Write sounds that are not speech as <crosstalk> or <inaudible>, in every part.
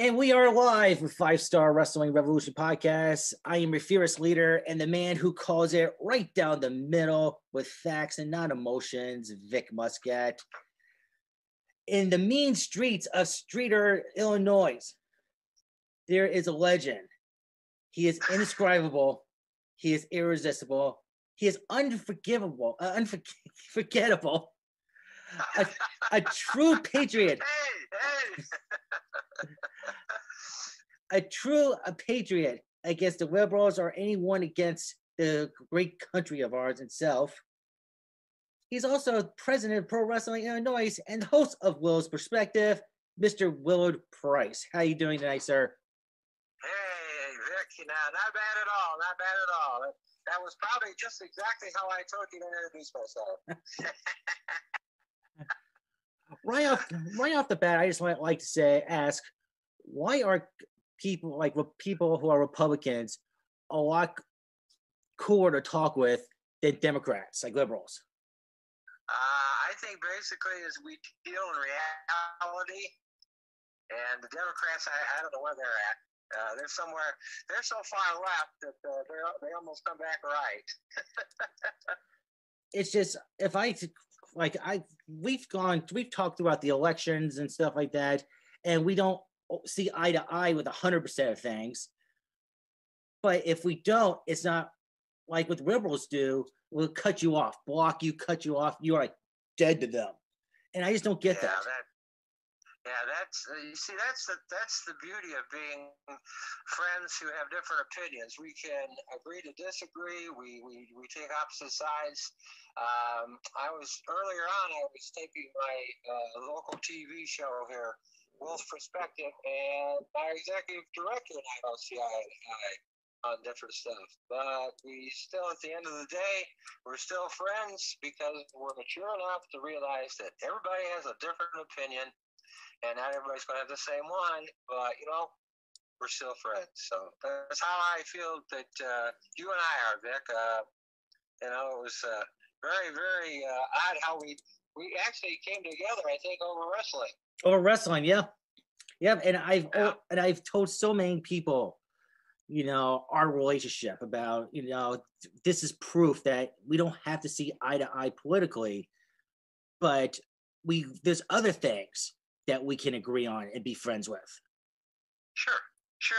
And we are live with Five Star Wrestling Revolution podcast. I am your fearless leader and the man who calls it right down the middle with facts and not emotions, Vic Muscat. In the mean streets of Streator, Illinois, there is a legend. He is indescribable. He is irresistible. He is unforgivable, uh, unforgettable. <laughs> A, a true patriot. Hey, <laughs> hey. a true a patriot against the liberals or anyone against the great country of ours itself. He's also president of Pro Wrestling Illinois and host of Will's Perspective, Mr. Willard Price. How you doing tonight, sir? Hey, Vic, you know, not bad at all, not bad at all. That, that was probably just exactly how I told you to introduce myself. <laughs> right off right off the bat, I just like, like to say, ask, why are people like people who are Republicans a lot cooler to talk with than Democrats, like liberals? Uh, I think basically is we deal in reality, and the Democrats, I, I don't know where they're at. Uh, they're somewhere. They're so far left that uh, they they almost come back right. <laughs> it's just if I like I we've gone we've talked about the elections and stuff like that, and we don't see eye to eye with 100% of things. But if we don't, it's not like what liberals do. We'll cut you off, block you, cut you off. You are like dead to them. And I just don't get yeah, that. that. Yeah, that's uh, you see, that's the that's the beauty of being friends who have different opinions. We can agree to disagree. We we, we take opposite sides. Um, I was earlier on. I was taping my uh, local TV show here Will's perspective, and our executive director and I don't see eye to eye on different stuff. But we still, at the end of the day, we're still friends because we're mature enough to realize that everybody has a different opinion, and not everybody's going to have the same one. But you know, we're still friends. So that's how I feel that uh, you and I are, Vic. Uh, you know, it was uh, very, very uh, odd how we we actually came together. I think over wrestling. Over wrestling, yeah, yeah. And I've Yeah. and I've told so many people, you know, our relationship about you know this is proof that we don't have to see eye to eye politically, but we there's other things that we can agree on and be friends with. Sure, sure.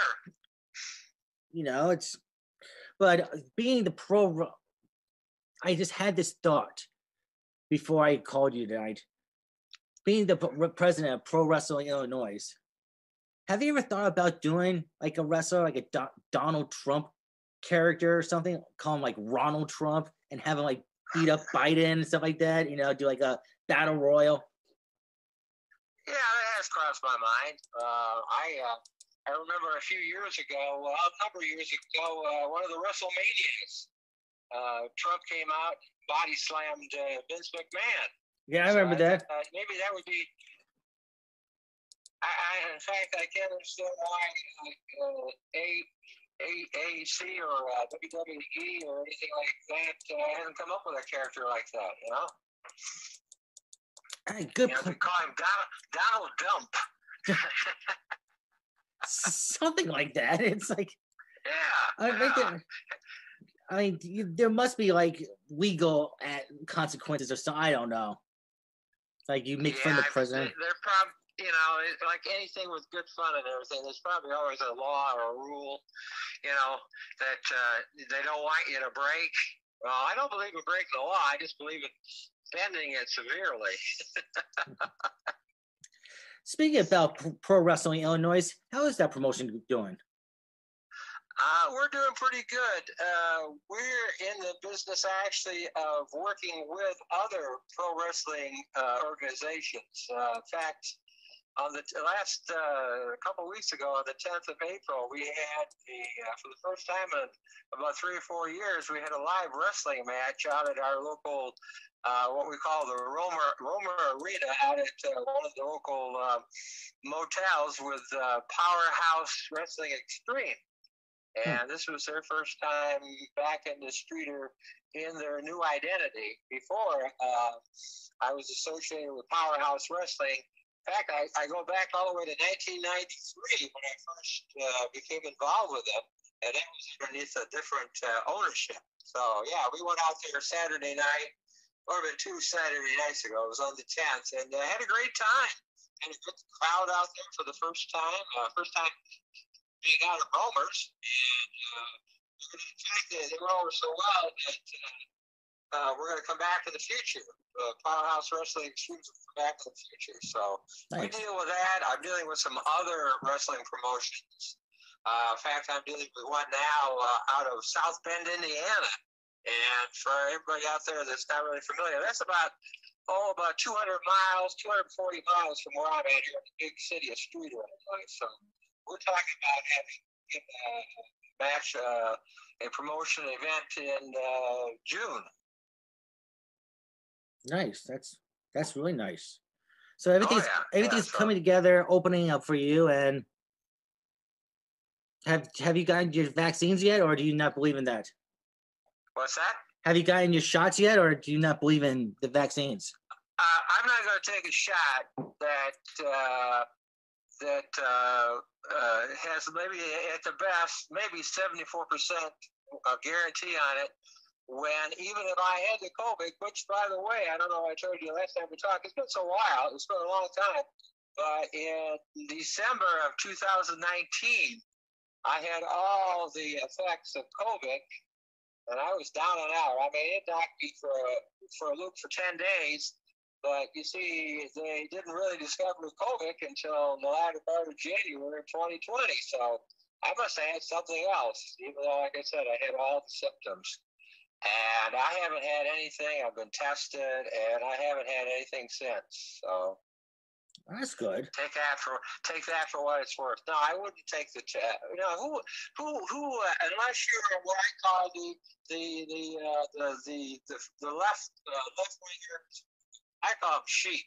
you know it's but uh, being the pro i just had this thought before i called you tonight being the president of pro wrestling illinois have you ever thought about doing like a wrestler like a Do- donald trump character or something call him like ronald trump and have him like beat up <laughs> biden and stuff like that you know do like a battle royal has crossed my mind. Uh, I uh, I remember a few years ago, well, a number of years ago, uh, one of the WrestleManias, uh, Trump came out, body slammed uh, Vince McMahon. yeah i So remember think, that uh, maybe that would be. I, I, in fact, I can't understand why uh, A, A, AEC or uh, WWE or anything like that uh, hasn't come up with a character like that. You know, Hey, good you know, call him Donald, Donald Dump. <laughs> something like that it's like yeah. I think yeah. that, I mean, you, there must be like legal at consequences or something. I don't know. Like you make fun of the president. They're probably, you know, like anything with good fun and everything, there's probably always a law or a rule, you know, that uh, they don't want you to break. Well, I don't believe in breaking the law. I just believe in bending it severely. <laughs> Speaking about pro- wrestling Illinois, how is that promotion doing? Uh, we're doing pretty good. Uh, we're in the business actually of working with other pro wrestling uh, organizations. Uh, in fact, on the t- last uh, couple weeks ago, on the 10th of April, we had the uh, for the first time in about three or four years, we had a live wrestling match out at our local, uh, what we call the Romer Romer Arena, out at uh, one of the local uh, motels with uh, Powerhouse Wrestling Extreme. And this was their first time back in the Streator in their new identity. Before, uh, I was associated with Powerhouse Wrestling, In fact, I, I go back all the way to 1993 when I first uh, became involved with them, and it was underneath a different uh, ownership. So yeah, we went out there Saturday night, or been two Saturday nights ago. It was on the 10th, and uh, had a great time. Had a good crowd out there for the first time. Uh, first time being out of Romer's, and uh, in fact, they, they went over so well that uh, uh, we're going to come back in the future. Uh, Powerhouse Wrestling Extremes will come back in the future. So nice. we deal with that. I'm dealing with some other wrestling promotions. Uh, in fact, I'm dealing with one now uh, out of South Bend, Indiana. And for everybody out there that's not really familiar, that's about oh about 200 miles, 240 miles from where I'm at here in the big city of Streator, So we're talking about having a match, uh, a promotion event in uh, June. Nice. That's that's really nice. So everything's oh, yeah. everything's yeah, so. coming together, opening up for you. And have have you gotten your vaccines yet, or do you not believe in that? What's that? Have you gotten your shots yet, or do you not believe in the vaccines? Uh, I'm not going to take a shot that uh, that uh, uh has maybe at the best maybe 74 percent guarantee on it when even if I had the COVID, which by the way, I don't know I told you last time we talked, it's been so while, it's been a long time. But in December of 2019, I had all the effects of COVID and I was down and out. I mean, it knocked me for a, for a loop for 10 days. But you see, they didn't really discover COVID until the latter part of January 2020. So I must have had something else, even though, like I said, I had all the symptoms. And I haven't had anything. I've been tested, and I haven't had anything since. So that's good. Take that for take that for what it's worth. No, I wouldn't take the test. No, who who who? Uh, unless you're what I call the the the uh, the, the the the left uh, left wingers, I call them sheep.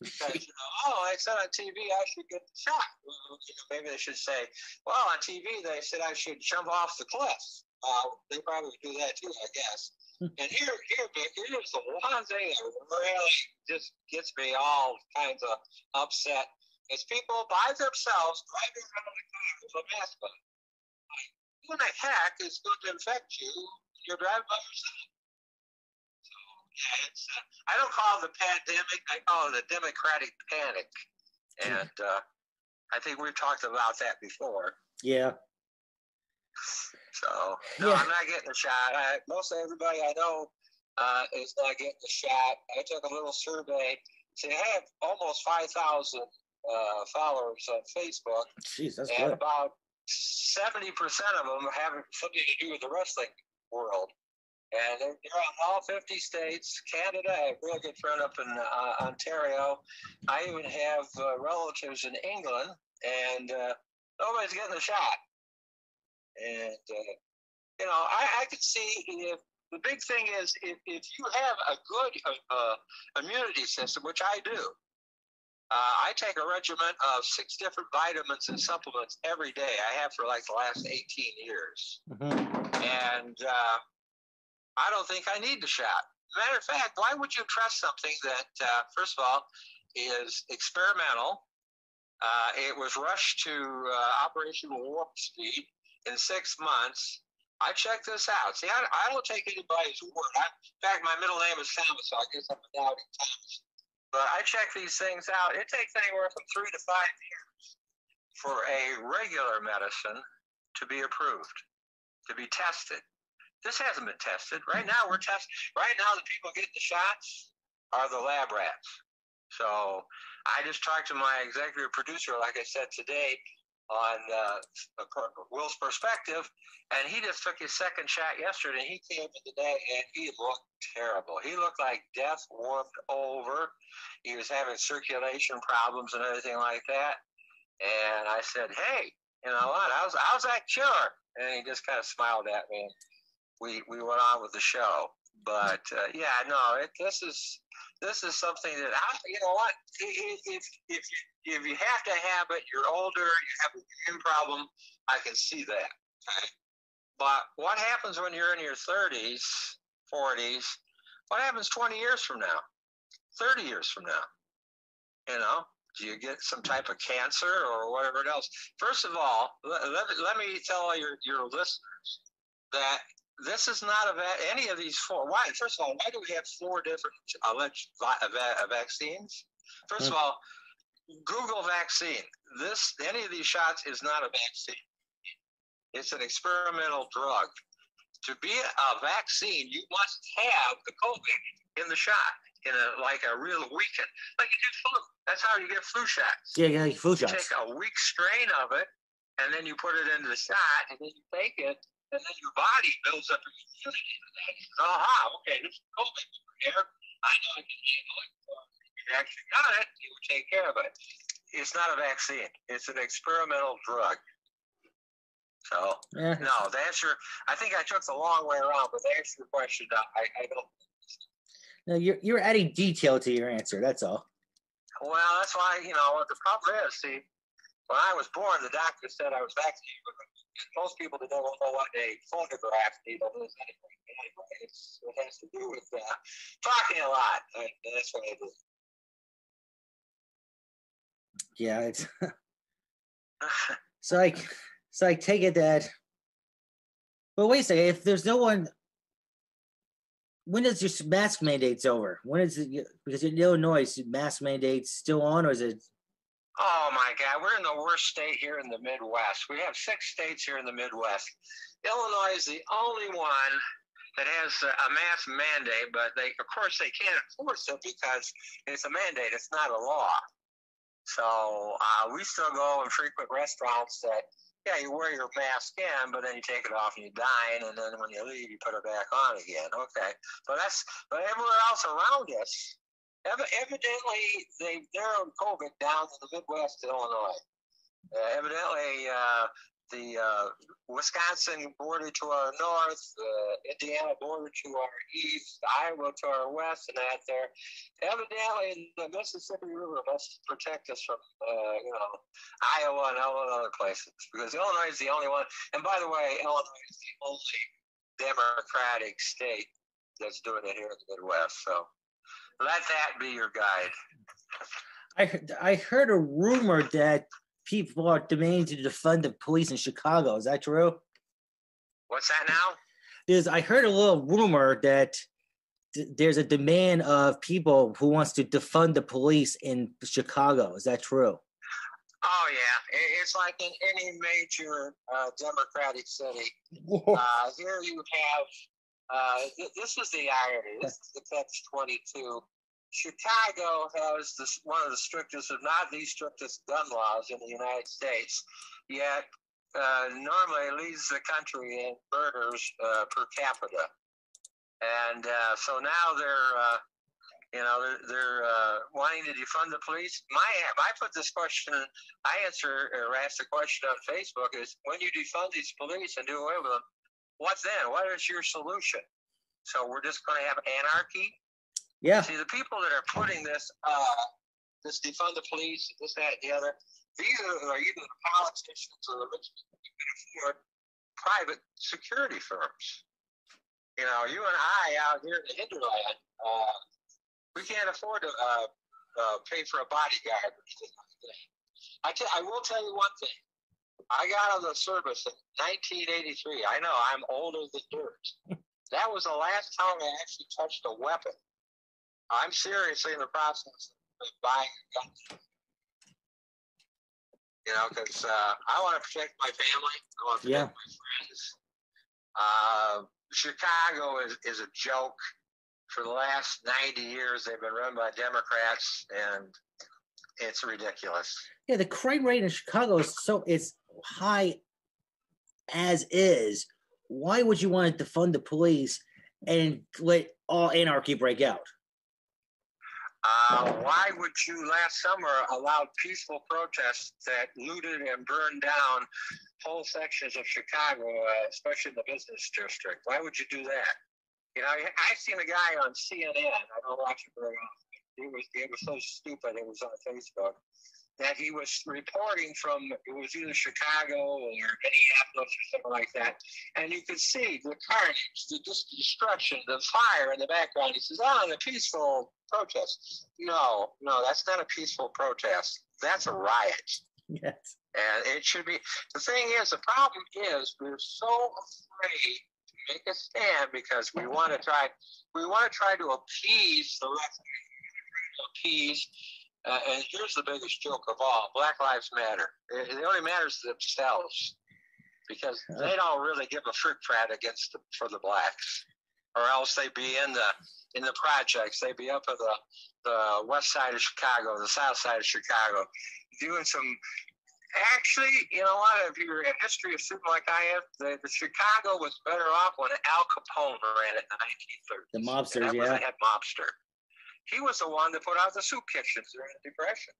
Because you know, oh, I said on TV I should get shot. You know, maybe they should say, well, on TV they said I should jump off the cliff. Uh, they probably do that too, I guess. Hmm. and here, here, here's the one thing that really just gets me all kinds of upset. Is people by themselves driving around the car with a mask on. Like, who the heck is going to infect you you're driving by yourself? So, yeah, it's, uh, I don't call it the pandemic, I call it the democratic panic. And uh, I think we've talked about that before. Yeah. So no, yeah. I'm not getting a shot. I, most everybody I know uh, is not getting a shot. I took a little survey. See, I have almost five thousand uh, followers on Facebook. Jeez, that's and good. about seventy percent of them have something to do with the wrestling world. And they're, they're on all 50 states. Canada, I have a real good friend up in uh, Ontario. I even have uh, relatives in England, and uh, nobody's getting a shot. And, uh, you know, I, I could see if the big thing is if, if you have a good uh, uh, immunity system, which I do, uh, I take a regimen of six different vitamins and supplements every day. I have for like the last 18 years. Mm-hmm. And uh, I don't think I need the shot. Matter of fact, why would you trust something that, uh, first of all, is experimental? Uh, it was rushed to uh, Operation Warp Speed in six months. I checked this out. See, I, I don't take anybody's word. I, in fact, my middle name is Thomas, so I guess I'm a doubting Thomas. But I check these things out. It takes anywhere from three to five years for a regular medicine to be approved, to be tested. This hasn't been tested. Right now, we're testing. Right now, the people getting the shots are the lab rats. So I just talked to my executive producer, like I said today, on uh, Will's perspective, and he just took his second shot yesterday. He came in today, and he looked terrible. He looked like death warped over. He was having circulation problems and everything like that. And I said, "Hey, you know what? How's how's that cure?" And he just kind of smiled at me. We we went on with the show. But uh, yeah, no, it, this is this is something that I, you know what, if if if you if you have to have it, you're older, you have a immune problem, I can see that. But what happens when you're in your 30s, 40s? What happens 20 years from now? 30 years from now? You know? Do you get some type of cancer or whatever else? First of all, let, let, let me tell your, your listeners that this is not a any of these four. Why? First of all, why do we have four different alleged va- va- vaccines? First of all, Google vaccine. This any of these shots is not a vaccine. It's an experimental drug. To be a vaccine, you must have the COVID in the shot in a like a real weakened, like you get flu. That's how you get flu shots. Yeah, yeah, flu You take a weak strain of it, and then you put it into the shot, and then you take it, and then your body builds up an immunity to that. You say, Aha, okay, this is COVID over here. I know I can handle it. If you actually got it, you would take care of it. It's not a vaccine. It's an experimental drug. So, Yeah. no, the answer, I think I took the long way around, but the answer to your question, I, I don't. No, you're you're adding detail to your answer. That's all. Well, that's why, you know, the problem is, see, when I was born, the doctor said I was vaccinated. But most people that don't know what a phonograph needle is anyway. Anyway, it's, it has to do with uh, talking a lot. And that's what I do. Yeah, it's <laughs> <laughs> so like so I take it that. But wait a second. If there's no one, when does your mask mandates over? When is it? Because in Illinois, is mask mandates still on, or is it? Oh my God, we're in the worst state here in the Midwest. We have six states here in the Midwest. Illinois is the only one that has a mask mandate, but they, of course, they can't enforce it because it's a mandate. It's not a law. So uh, we still go and frequent restaurants that, yeah, you wear your mask in, but then you take it off and you dine, and then when you leave, you put it back on again. Okay, but that's but everywhere else around us, ev- evidently they they're on COVID down in the Midwest, and Illinois. Uh, evidently, uh, the uh, Wisconsin border to our north, uh, Indiana border to our east, Iowa to our west, and that there. Evidently, the Mississippi River must protect us from, uh, you know, Iowa and all other places because Illinois is the only one. And by the way, Illinois is the only Democratic state that's doing it here in the Midwest. So let that be your guide. I heard- I heard a rumor that people are demanding to defund the police in Chicago. Is that true? What's that now? There's I heard a little rumor that th- there's a demand of people who wants to defund the police in Chicago. Is that true? Oh yeah, it's like in any major uh, Democratic city. Uh, here you have. Uh, th- this is the irony. This is the catch twenty-two. Chicago has this, one of the strictest, if not the strictest, gun laws in the United States. Yet, uh, normally leads the country in murders uh, per capita. And uh, so now they're, uh, you know, they're, they're uh, wanting to defund the police. My, I put this question, I answer or asked the question on Facebook is when you defund these police and do away with them, what then? What is your solution? So we're just going to have anarchy. Yeah. See, the people that are putting this, uh, this defund the police, this, that, and the other, these are, are either the politicians or the rich people who can afford private security firms. You know, you and I out here in the hinterland, uh, we can't afford to uh, uh, pay for a bodyguard. I, tell, I will tell you one thing. I got out of the service in 1983. I know I'm older than dirt. That was the last time I actually touched a weapon. I'm seriously in the process of buying a gun. You know, because uh, I want to protect my family. I want to protect Yeah. my friends. Uh, Chicago is, is a joke. For the last 90 years, they've been run by Democrats, and it's ridiculous. Yeah, the crime rate in Chicago is so it's high as is. Why would you want to defund the police and let all anarchy break out? Uh, why would you last summer allow peaceful protests that looted and burned down whole sections of Chicago, uh, especially the business district? Why would you do that? You know, I I seen a guy on CNN. I don't watch it very often. It was it was so stupid. It was on Facebook. That he was reporting from it was either Chicago or Minneapolis or something like that, and you could see the carnage, the destruction, the fire in the background. He says, "Oh, a peaceful protest." No, no, that's not a peaceful protest. That's a riot. Yes. And it should be. The thing is, the problem is we're so afraid to make a stand because we want to try. We want to try to appease the left. Appease uh, and here's the biggest joke of all Black Lives Matter. It, it only matters to themselves because they don't really give a frick frat against the, for the blacks, or else they'd be in the in the projects. They'd be up at the the west side of Chicago, the south side of Chicago, doing some. Actually, you know what? If you're in history of student like I am, the, the Chicago was better off when Al Capone ran it in the 1930s. The mobsters, yeah. head mobster. He was the one that put out the soup kitchens during the Depression.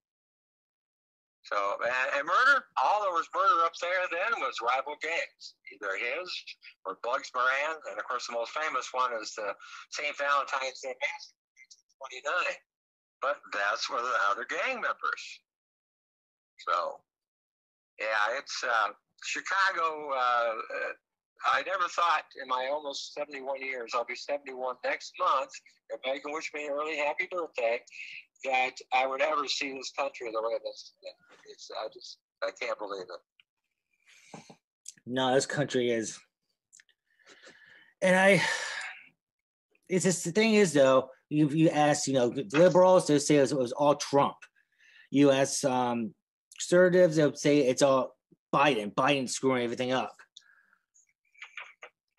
So, and, and, murder, all there was murder up there then was rival gangs, either his or Bugs Moran. And of course, the most famous one is the St. Valentine's Day Massacre, 29. But that's where the other gang members. So, yeah, it's uh, Chicago. Uh, I never thought in my almost 71 years, I'll be 71 next month. Everybody can wish me a really happy birthday. That I would ever see this country the way this. It's, I just, I can't believe it. No, this country is. And I, it's just the thing is though, you you ask, you know, liberals, they say it was, it was all Trump. You ask um, conservatives, they would say it's all Biden. Biden screwing everything up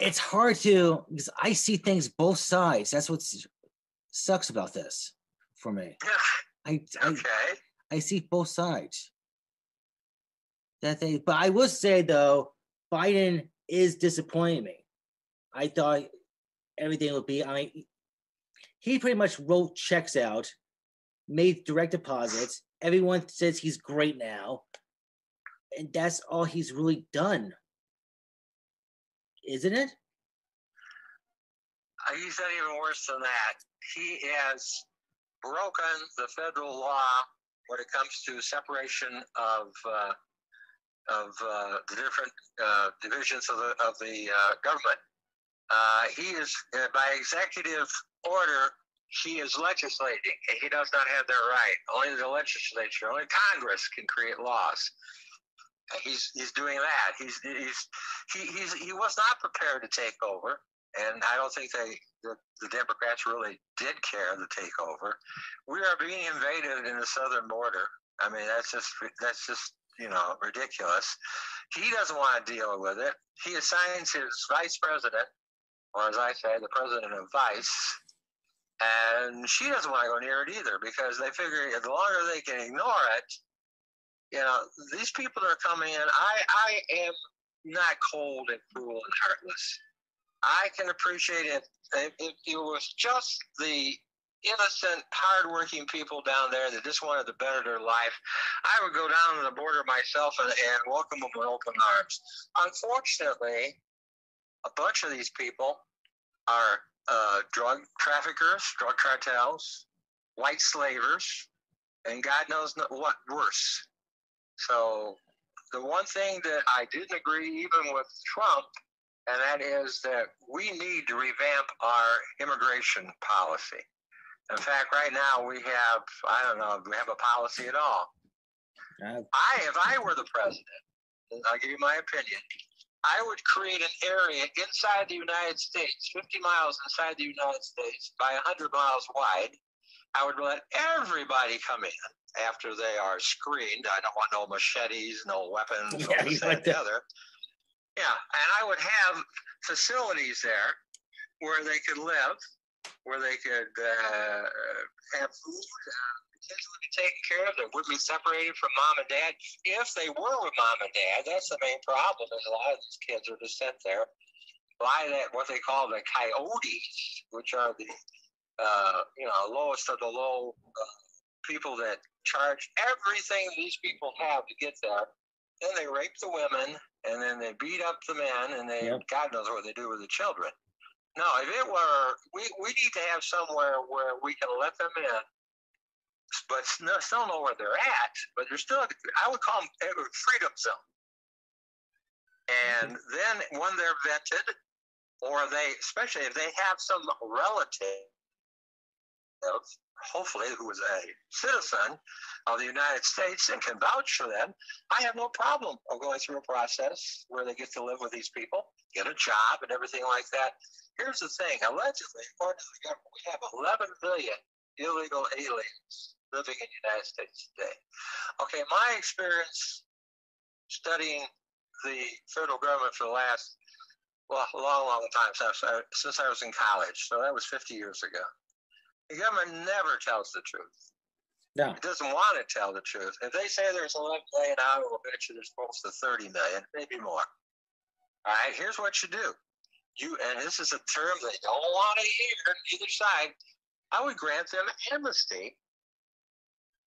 it's hard to because I see things both sides. That's what sucks about this for me. <sighs> I, okay. I I see both sides. That thing, but I will say though, Biden is disappointing me. I thought everything would be. I mean, he pretty much wrote checks out, made direct deposits. Everyone says he's great now, and that's all he's really done isn't it? Uh, he's even worse than that. He has broken the federal law when it comes to separation of uh, of uh, the different uh, divisions of the of the uh, government. Uh, he is by executive order. He is legislating. He does not have that right. Only the legislature, only Congress can create laws he's he's doing that. He's he's he he's, he was not prepared to take over, and I don't think they the, the Democrats really did care to take over. We are being invaded in the southern border. I mean, that's just that's just you know ridiculous. He doesn't want to deal with it. He assigns his vice president, or as I say, the president of vice. And she doesn't want to go near it either because they figure the longer they can ignore it, you know, these people are coming in. I, I am not cold and cruel and heartless. I can appreciate it. If, if it was just the innocent, hardworking people down there that just wanted to better their life, I would go down to the border myself and, and welcome them with open arms. Unfortunately, a bunch of these people are uh, drug traffickers, drug cartels, white slavers, and God knows what worse. So the one thing that I didn't agree even with Trump, and that is that we need to revamp our immigration policy. In fact, right now we have, I don't know, we have a policy at all. Uh, I, if I were the president, I'll give you my opinion, I would create an area inside the United States, 50 miles inside the United States by 100 miles wide. I would let everybody come in after they are screened. I don't want no machetes, no weapons, <laughs> yeah, no this, like the other. Yeah, and I would have facilities there where they could live, where they could uh, have food. Uh, be taken care of. They would be separated from mom and dad. If they were with mom and dad, that's the main problem. Is a lot of these kids are just sent there by that what they call the coyotes, which are the uh, you know lowest of the low uh, people that charge everything these people have to get there. Then they rape the women, and then they beat up the men, and they yep. God knows what they do with the children. No, if it were, we, we need to have somewhere where we can let them in but still know where they're at. But they're still, I would call them a eh, freedom zone. And mm-hmm. then when they're vetted, or they, especially if they have some relative, hopefully who is a citizen of the United States and can vouch for them, I have no problem of going through a process where they get to live with these people, get a job, and everything like that. Here's the thing: allegedly, according to the government, we have 11 million illegal aliens living in the United States today. Okay, my experience studying the federal government for the last well, a long, long time since I, since I was in college. So that was 50 years ago. The government never tells the truth. No. It doesn't want to tell the truth. If they say there's 11 million, I will bet you there's close to 30 million, maybe more. All right, here's what you do. You and this is a term they don't want to hear either side. I would grant them amnesty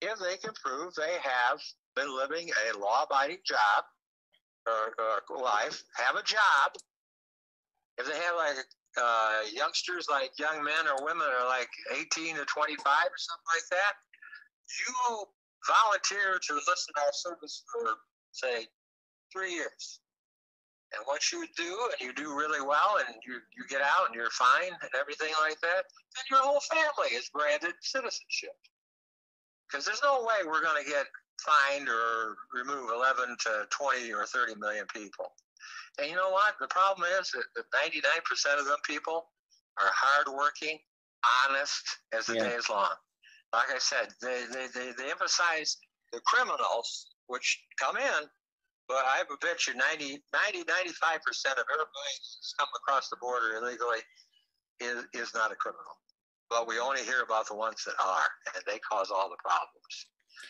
if they can prove they have been living a law-abiding job or, or life, have a job. If they have like uh, youngsters, like young men or women, are like 18 to 25 or something like that, you volunteer to listen to our service for say three years. And what you do, and you do really well, and you, you get out and you're fine and everything like that, then your whole family is granted citizenship. Because there's no way we're going to get fined or remove 11 to 20 or 30 million people. And you know what? The problem is that 99% of them people are hardworking, honest as the yeah. day is long. Like I said, they, they, they, they emphasize the criminals, which come in, but I have bet you 90, 90 95% of everybody who's come across the border illegally is, is not a criminal. But we only hear about the ones that are, and they cause all the problems.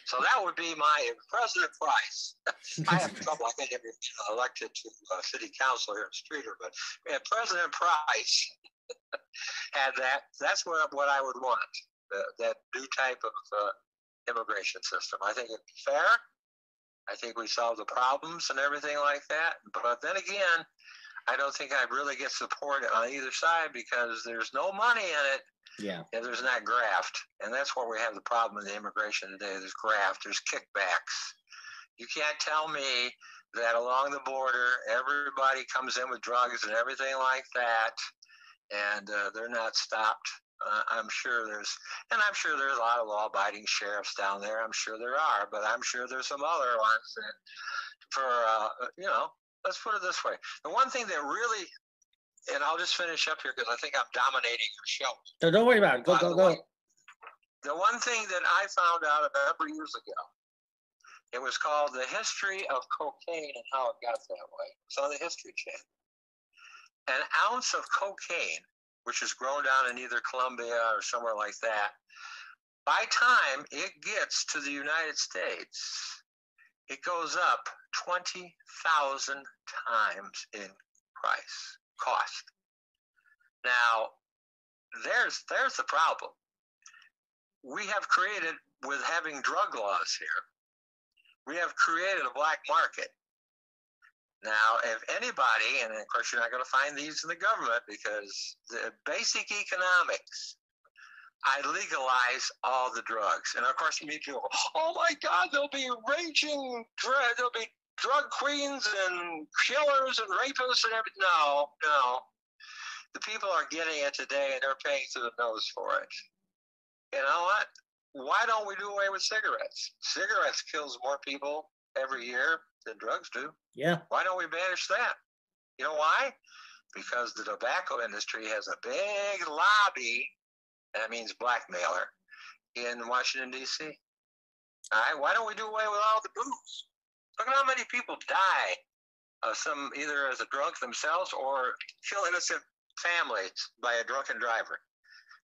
So that would be my President Price. <laughs> I have trouble. I think if you're elected to uh, city council here in Streator, but yeah, President Price <laughs> had that. That's what what I would want. Uh, that new type of uh, immigration system. I think it's fair. I think we solve the problems and everything like that. But then again, I don't think I'd really get support on either side because there's no money in it. Yeah. If there's not graft. And that's where we have the problem in the immigration today. There's graft, there's kickbacks. You can't tell me that along the border, everybody comes in with drugs and everything like that, and uh, they're not stopped uh, I'm sure there's, and I'm sure there's a lot of law-abiding sheriffs down there. I'm sure there are, but I'm sure there's some other ones that, for uh, you know, let's put it this way: the one thing that really, and I'll just finish up here because I think I'm dominating your show. No, don't worry about it. Go, go, go. Way, the one thing that I found out about years ago, it was called the history of cocaine and how it got that way. It's on the History Channel. An ounce of cocaine which is grown down in either Colombia or somewhere like that, by time it gets to the United States, it goes up 20,000 times in price, cost. Now, there's there's the problem. We have created with having drug laws here. We have created a black market now, if anybody, and of course you're not going to find these in the government because the basic economics, I legalize all the drugs. And of course, people, oh my God, there'll be raging, there'll be drug queens and killers and rapists and everything. No, no. The people are getting it today and they're paying through the nose for it. You know what? Why don't we do away with cigarettes? Cigarettes kills more people every year than drugs do. Yeah. Why don't we banish that? You know why? Because the tobacco industry has a big lobby, that means blackmailer, in Washington, D.C. All right, why don't we do away with all the booze? Look at how many people die, uh, some either as a drunk themselves or kill innocent families by a drunken driver.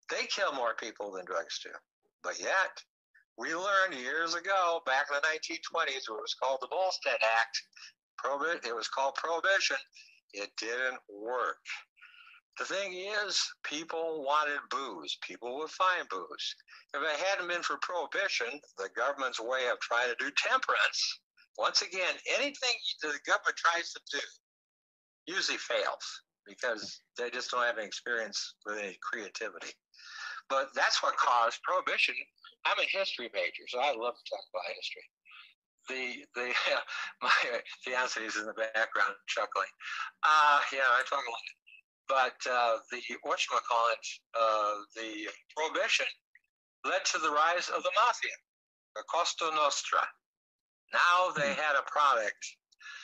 They kill more people than drugs do. But yet, we learned years ago, back in the 1920s, what was called the Volstead Act. Prohibit, it was called prohibition. It didn't work. The thing is, people wanted booze. People would find booze. If it hadn't been for prohibition, the government's way of trying to do temperance, once again, anything the government tries to do usually fails because they just don't have any experience with any creativity. But that's what caused prohibition. I'm a history major, so I love to talk about history. The the <laughs> my fiance is in the background chuckling. Uh, yeah, I talk a lot. But uh, the what you call it, uh, the prohibition led to the rise of the mafia, the Cosa Nostra. Now they hmm. had a product.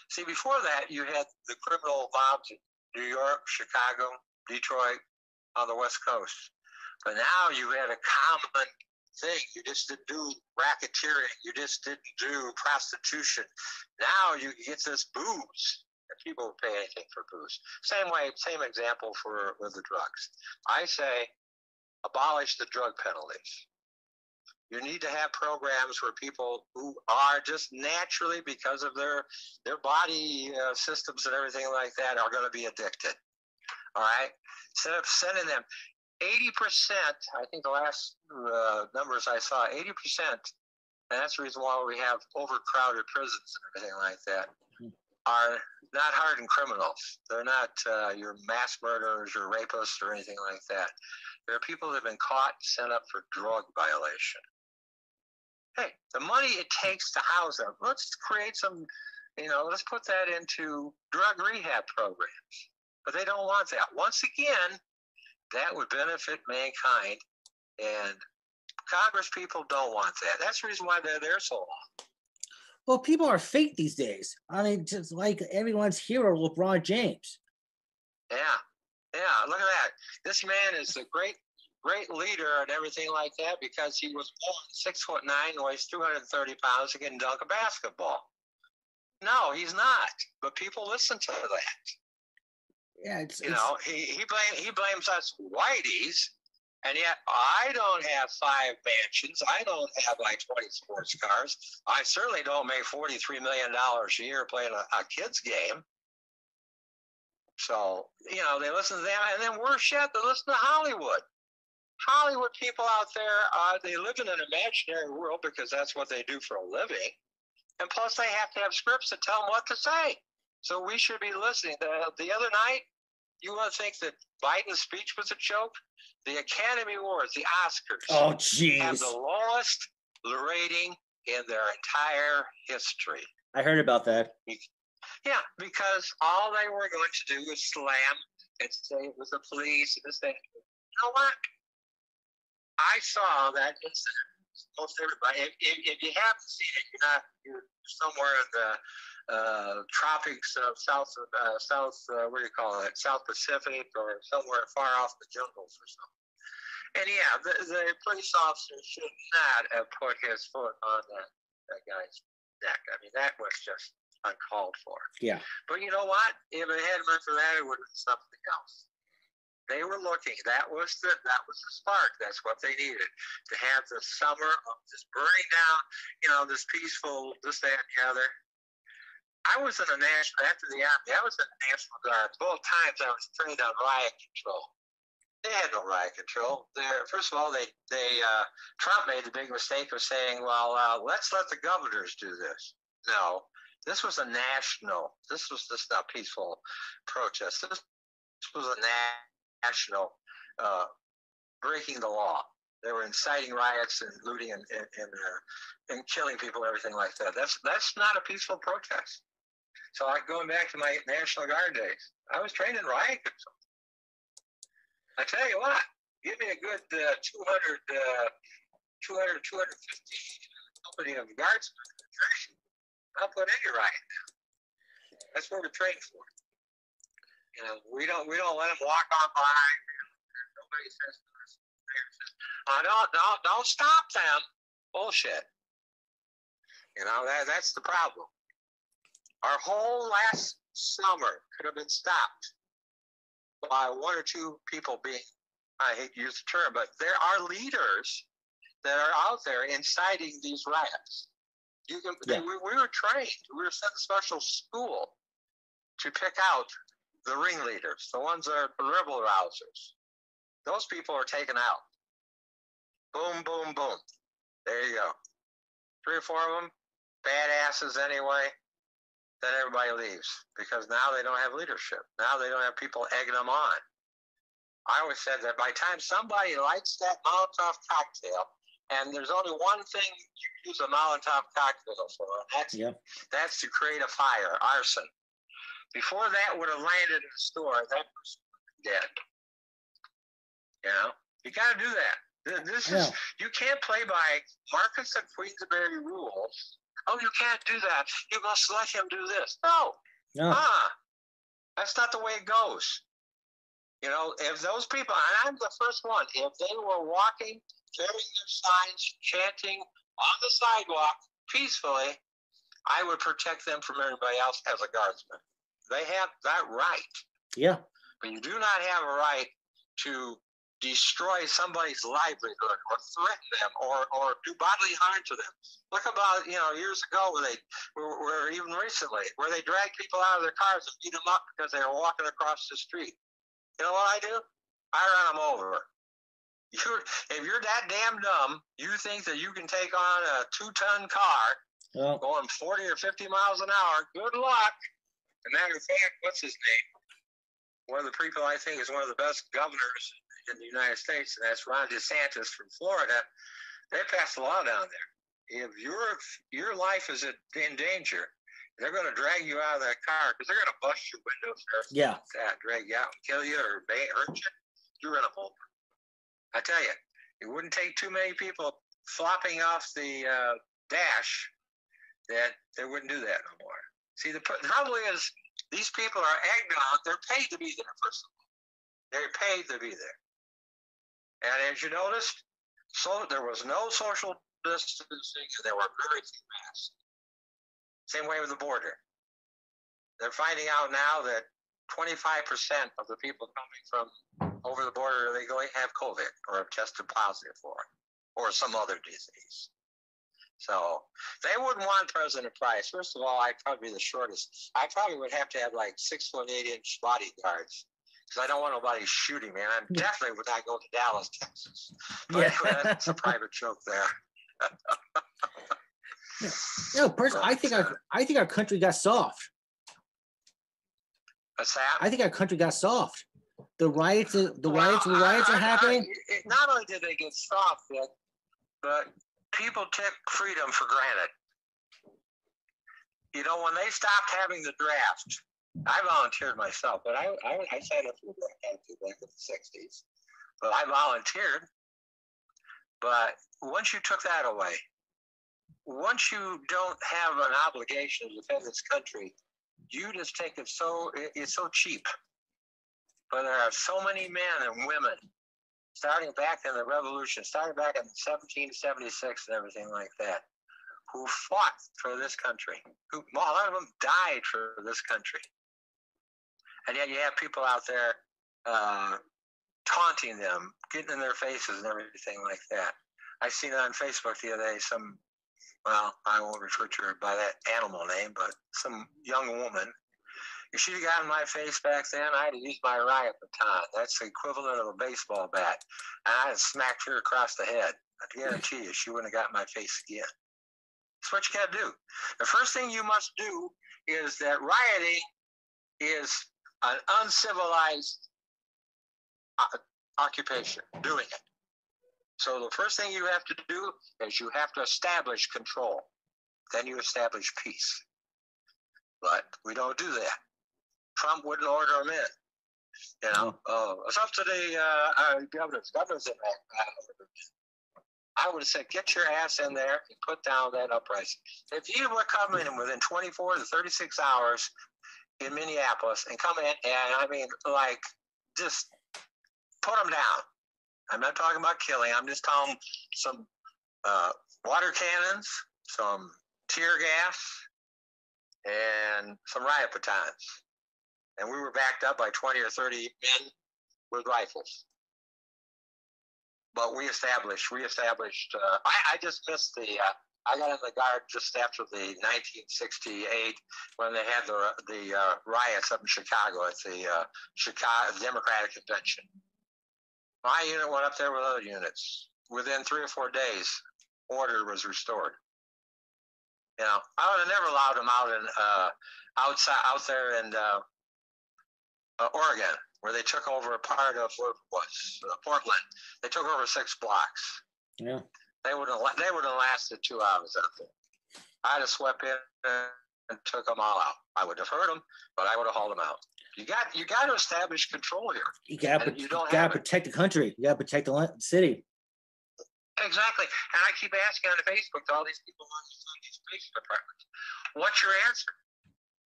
See, before that, you had the criminal mobs in New York, Chicago, Detroit, on the West Coast. But now you had a common thing. You just didn't do racketeering. You just didn't do prostitution. Now you get this booze. People pay anything for booze. Same way, same example for with the drugs. I say abolish the drug penalties. You need to have programs where people who are just naturally, because of their their body uh, systems and everything like that, are going to be addicted. All right, instead of sending them, eighty percent. I think the last uh, numbers I saw, eighty percent, and that's the reason why we have overcrowded prisons and everything like that. Are not hardened criminals. They're not uh, your mass murderers or rapists or anything like that. There are people that have been caught, sent up for drug violation hey, the money it takes to house them, let's create some, you know, let's put that into drug rehab programs. But they don't want that. Once again, that would benefit mankind. And Congress people don't want that. That's the reason why they're there so long. Well, people are fake these days. I mean, just like everyone's hero, LeBron James. Yeah, yeah. Look at that. This man is a great great leader and everything like that because he was born six foot nine, weighs 230 pounds, and can dunk a basketball. No, he's not. But people listen to that. Yeah, it's, you it's, know he he blame he blames us whiteys, and yet I don't have five mansions. I don't have like 20 sports cars. I certainly don't make 43 million dollars a year playing a, a kids game. So you know they listen to them, and then worse yet, they listen to Hollywood. Hollywood people out there, uh, they live in an imaginary world because that's what they do for a living. And plus, they have to have scripts that tell them what to say. So we should be listening. The, the other night, you want to think that Biden's speech was a joke? The Academy Awards, the Oscars, oh, jeez. have the lowest rating in their entire history. I heard about that. Yeah, because all they were going to do was slam and say it was the police and this thing. You know what? I saw that incident. Most everybody, if, if, if you haven't seen it, you're not you're somewhere in the uh, tropics of South uh, South uh, what do you call it South Pacific or somewhere far off the jungles or something. And yeah, the, the police officer should not have put his foot on that, that guy's neck. I mean, that was just uncalled for. Yeah. But you know what? If it hadn't been for that, it would have been something else. They were looking. That was the that was the spark. That's what they needed to have the summer of just burning down. You know, this peaceful, this, that, and the other. I was in the national after the army. I was in the National Guard. Both times I was trained on riot control. They had no riot control. There, first of all, they they uh, Trump made the big mistake of saying, "Well, uh, let's let the governors do this." No, this was a national. This was just not peaceful protest. This was a national national uh, breaking the law. They were inciting riots and looting and and, and, uh, and killing people, everything like that. That's that's not a peaceful protest. So, like going back to my National Guard days, I was trained in riot. I tell you what, give me a good uh, 200, uh, 200, 250 company of guardsmen. I'll put any riot. That's what we're trained for. You know, we don't we don't let them walk on by. Nobody says to uh, don't don't don't stop them. Bullshit. You know that that's the problem. Our whole last summer could have been stopped by one or two people being I hate to use the term, but there are leaders that are out there inciting these riots. You can, yeah. we, we were trained. We were sent to special school to pick out the ringleaders, the ones that are rebel rousers. Those people are taken out. Boom, boom, boom. There you go. Three or four of them, badasses anyway. Then everybody leaves because now they don't have leadership. Now they don't have people egging them on. I always said that by the time somebody lights that Molotov cocktail, and there's only one thing you use a Molotov cocktail for, and that's Yeah. that's to create a fire, arson. Before that would have landed in the store, that person would be dead. You know, you got to do that. This is Yeah. you can't play by Marquess and Queensberry rules. Oh, you can't do that. You must let him do this. No, No. That's not the way it goes. You know, if those people, and I'm the first one, if they were walking, carrying their signs, chanting on the sidewalk peacefully, I would protect them from everybody else as a guardsman. They have that right. Yeah. But you do not have a right to destroy somebody's livelihood or threaten them or, or do bodily harm to them. Look about, you know, years ago where they were, even recently, where they dragged people out of their cars and beat them up because they were walking across the street. You know what I do? I run them over. You're, if you're that damn dumb, you think that you can take on a two ton car Well, going 40 or 50 miles an hour, good luck. As a matter of fact, what's his name? One of the people I think is one of the best governors in the United States, and that's Ron DeSantis from Florida. They passed a law down there. If your your life is in in danger, they're going to drag you out of that car because they're going to bust your windows yeah. like that, drag you out and kill you or may hurt you. You run them over. I tell you, it wouldn't take too many people flopping off the uh, dash that they wouldn't do that no more. See, the, problem is, these people are egged on. They're paid to be there, first of all. They're paid to be there. And as you noticed, so there was no social distancing, and there were very few masks. Same way with the border. They're finding out now that 25% of the people coming from over the border illegally have COVID or have tested positive for it or some other disease. So they wouldn't want President Price. First of all, I'd probably be the shortest. I probably would have to have like six foot eight inch bodyguards because I don't want nobody shooting me. And I'm definitely would not go to Dallas, Texas. <laughs> But Yeah. anyway, that's a private joke there. <laughs> No, personally, I think our I think our country got soft. What's that? I think our country got soft. The riots, uh, the Well, riots, the riots I- are I- happening. I- it- not only did they get soft, but, but people took freedom for granted. You know, when they stopped having the draft, I volunteered myself, but I, I, I signed up for the back in the 60s. But I volunteered. But once you took that away, once you don't have an obligation to defend this country, you just take it so, it, it's so cheap. But there are so many men and women starting back in the revolution, starting back in 1776 and everything like that, who fought for this country. Who a lot of them died for this country, and yet you have people out there uh, taunting them, getting in their faces and everything like that. I seen on Facebook the other day some, well, I won't refer to her by that animal name, but some young woman if she'd have gotten my face back then, I'd have used my riot baton. That's the equivalent of a baseball bat. And I'd have smacked her across the head. I guarantee you, she wouldn't have got my face again. That's what you got to do. The first thing you must do is that rioting is an uncivilized uh, occupation, doing it. So the first thing you have to do is you have to establish control. Then you establish peace. But we don't do that. Trump wouldn't order them in. You know, oh, it's up to the uh, uh, governors. Governors in that. I would have said, get your ass in there and put down that uprising. If you were coming in within 24 to 36 hours in Minneapolis and come in and I mean, like, just put them down. I'm not talking about killing. I'm just talking some uh, water cannons, some tear gas, and some riot batons. And we were backed up by 20 or 30 men with rifles. But we established, we established, uh, I, I just missed the, uh, I got in the guard just after the 1968 when they had the, the uh, riots up in Chicago at the uh, Chicago Democratic Convention. My unit went up there with other units. Within three or four days, order was restored. You know, I would have never allowed them out in uh, outside out there in uh, uh, Oregon, where they took over a part of what was uh, Portland. They took over six blocks. Yeah. They would have they would have lasted two hours out there. I'd have swept in and took them all out. I would have hurt them, but I would have hauled them out. You got you got to establish control here. You got to you don't have it. protect the country. You got to protect the city. Exactly. And I keep asking on Facebook to all these people on these, police departments, what's your answer?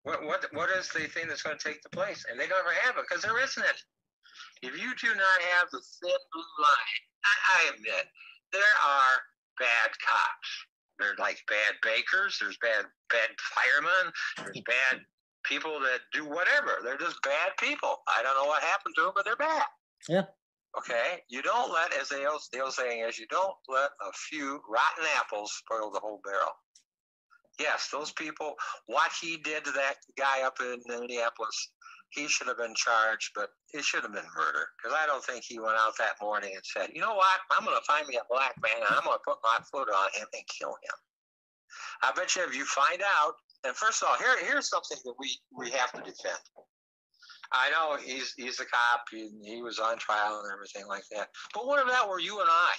What, what, what is the thing that's going to take the place? And they never have it because there isn't it. If you do not have the thin blue line, I, I admit, there are bad cops. They're like bad bakers. There's bad bad firemen. There's bad people that do whatever. They're just bad people. I don't know what happened to them, but they're bad. Yeah. Okay. You don't let, as the old, the old saying is, you don't let a few rotten apples spoil the whole barrel. Yes, those people, what he did to that guy up in Minneapolis, he should have been charged, but it should have been murder. Because I don't think he went out that morning and said, you know what, I'm going to find me a black man and I'm going to put my foot on him and kill him. I bet you if you find out, and first of all, here, here's something that we, we have to defend. I know he's he's a cop. He, he was on trial and everything like that. But what if that were you and I?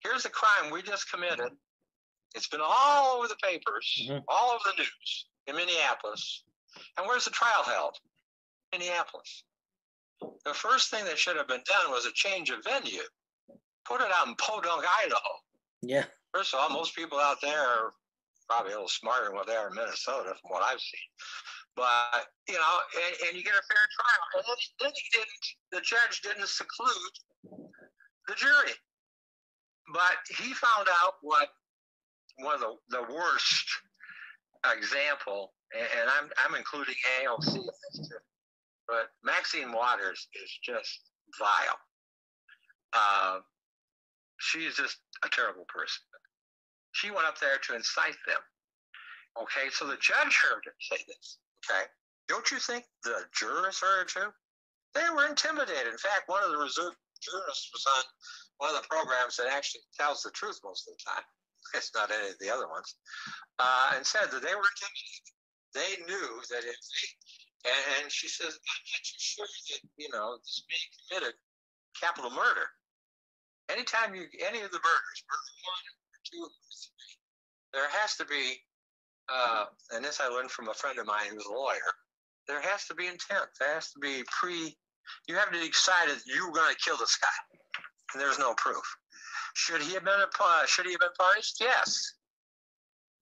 Here's a crime we just committed. It's been all over the papers, Mhm. all over the news in Minneapolis. And where's the trial held? Minneapolis. The first thing that should have been done was a change of venue. Put it out in Podunk, Idaho. Yeah. First of all, most people out there are probably a little smarter than what they are in Minnesota, from what I've seen. But you know, and, and you get a fair trial, and then, then he didn't. The judge didn't seclude the jury, but he found out what one of the, the worst example, and, and I'm I'm including AOC in this too. But Maxine Waters is just vile. Uh, she's just a terrible person. She went up there to incite them. Okay, so the judge heard her say this. Okay, don't you think the jurors heard it too? They were intimidated. In fact, one of the reserve jurors was on one of the programs that actually tells the truth most of the time. <laughs> It's not any of the other ones, uh, and said that they were intimidated. They knew that if they, and, she says, "I'm not too sure that you know this being committed capital murder. Anytime you any of the murders, murder one, or two, or three, there has to be uh, and this I learned from a friend of mine who's a lawyer, there has to be intent. There has to be pre, you have to decide that you're going to kill this guy. And there's no proof. Should he have been, a, should he have been punished? Yes.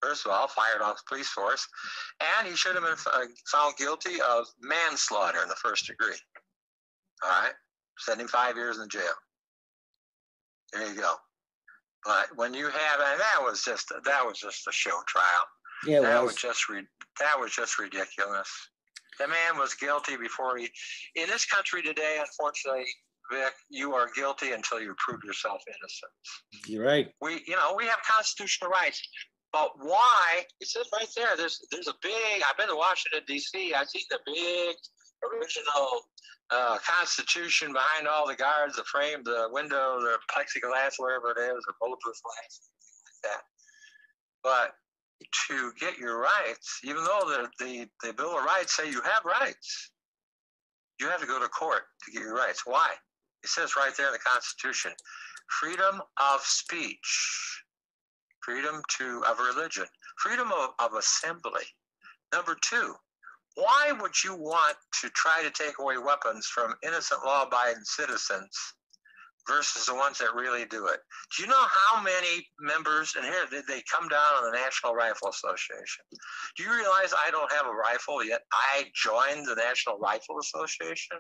First of all, fired off the police force. And he should have been uh, found guilty of manslaughter in the first degree. All right. 75 years in jail. There you go. But when you have, and that was just, that was just a show trial Yeah. that Well, was just re- that was just ridiculous. The man was guilty before he. In this country today, unfortunately, Vic, you are guilty until you prove yourself innocent. you're right. We, you know, we have constitutional rights, but why? It says right there. There's there's a big. I've been to Washington D.C. I've seen the big original uh, Constitution behind all the guards, the frame, the window, the plexiglass, wherever it is, or bulletproof glass, like that. But to get your rights, even though the, the, the Bill of Rights say you have rights, you have to go to court to get your rights. Why? It says right there in the Constitution freedom of speech, freedom to of religion, freedom of, of assembly. Number two, why would you want to try to take away weapons from innocent law abiding citizens versus the ones that really do it? Do you know how many members, and here they, they come down on the National Rifle Association? Do you realize I don't have a rifle yet? I joined the National Rifle Association.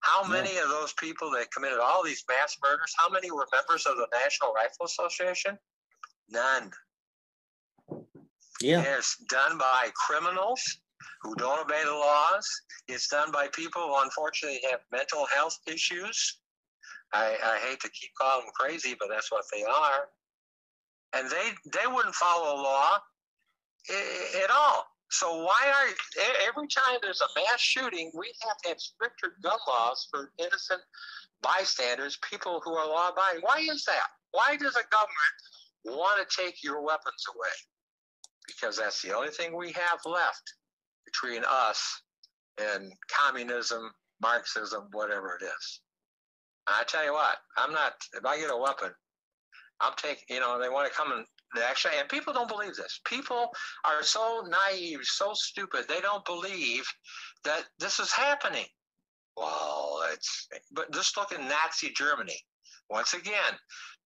How many of those people that committed all these mass murders, how many were members of the National Rifle Association? None. Yeah. It's done by criminals who don't obey the laws. It's done by people who unfortunately have mental health issues. I, I hate to keep calling them crazy, but that's what they are. And they they wouldn't follow law i- at all. So why are every time there's a mass shooting, we have to have stricter gun laws for innocent bystanders, people who are law abiding? Why is that? Why does a government want to take your weapons away? Because that's the only thing we have left between us and communism, Marxism, whatever it is. I tell you what, I'm not. If I get a weapon, I'm taking. You know, they want to come and they actually, and people don't believe this. People are so naive, so stupid. They don't believe that this is happening. Well, it's. But just look in Nazi Germany. Once again,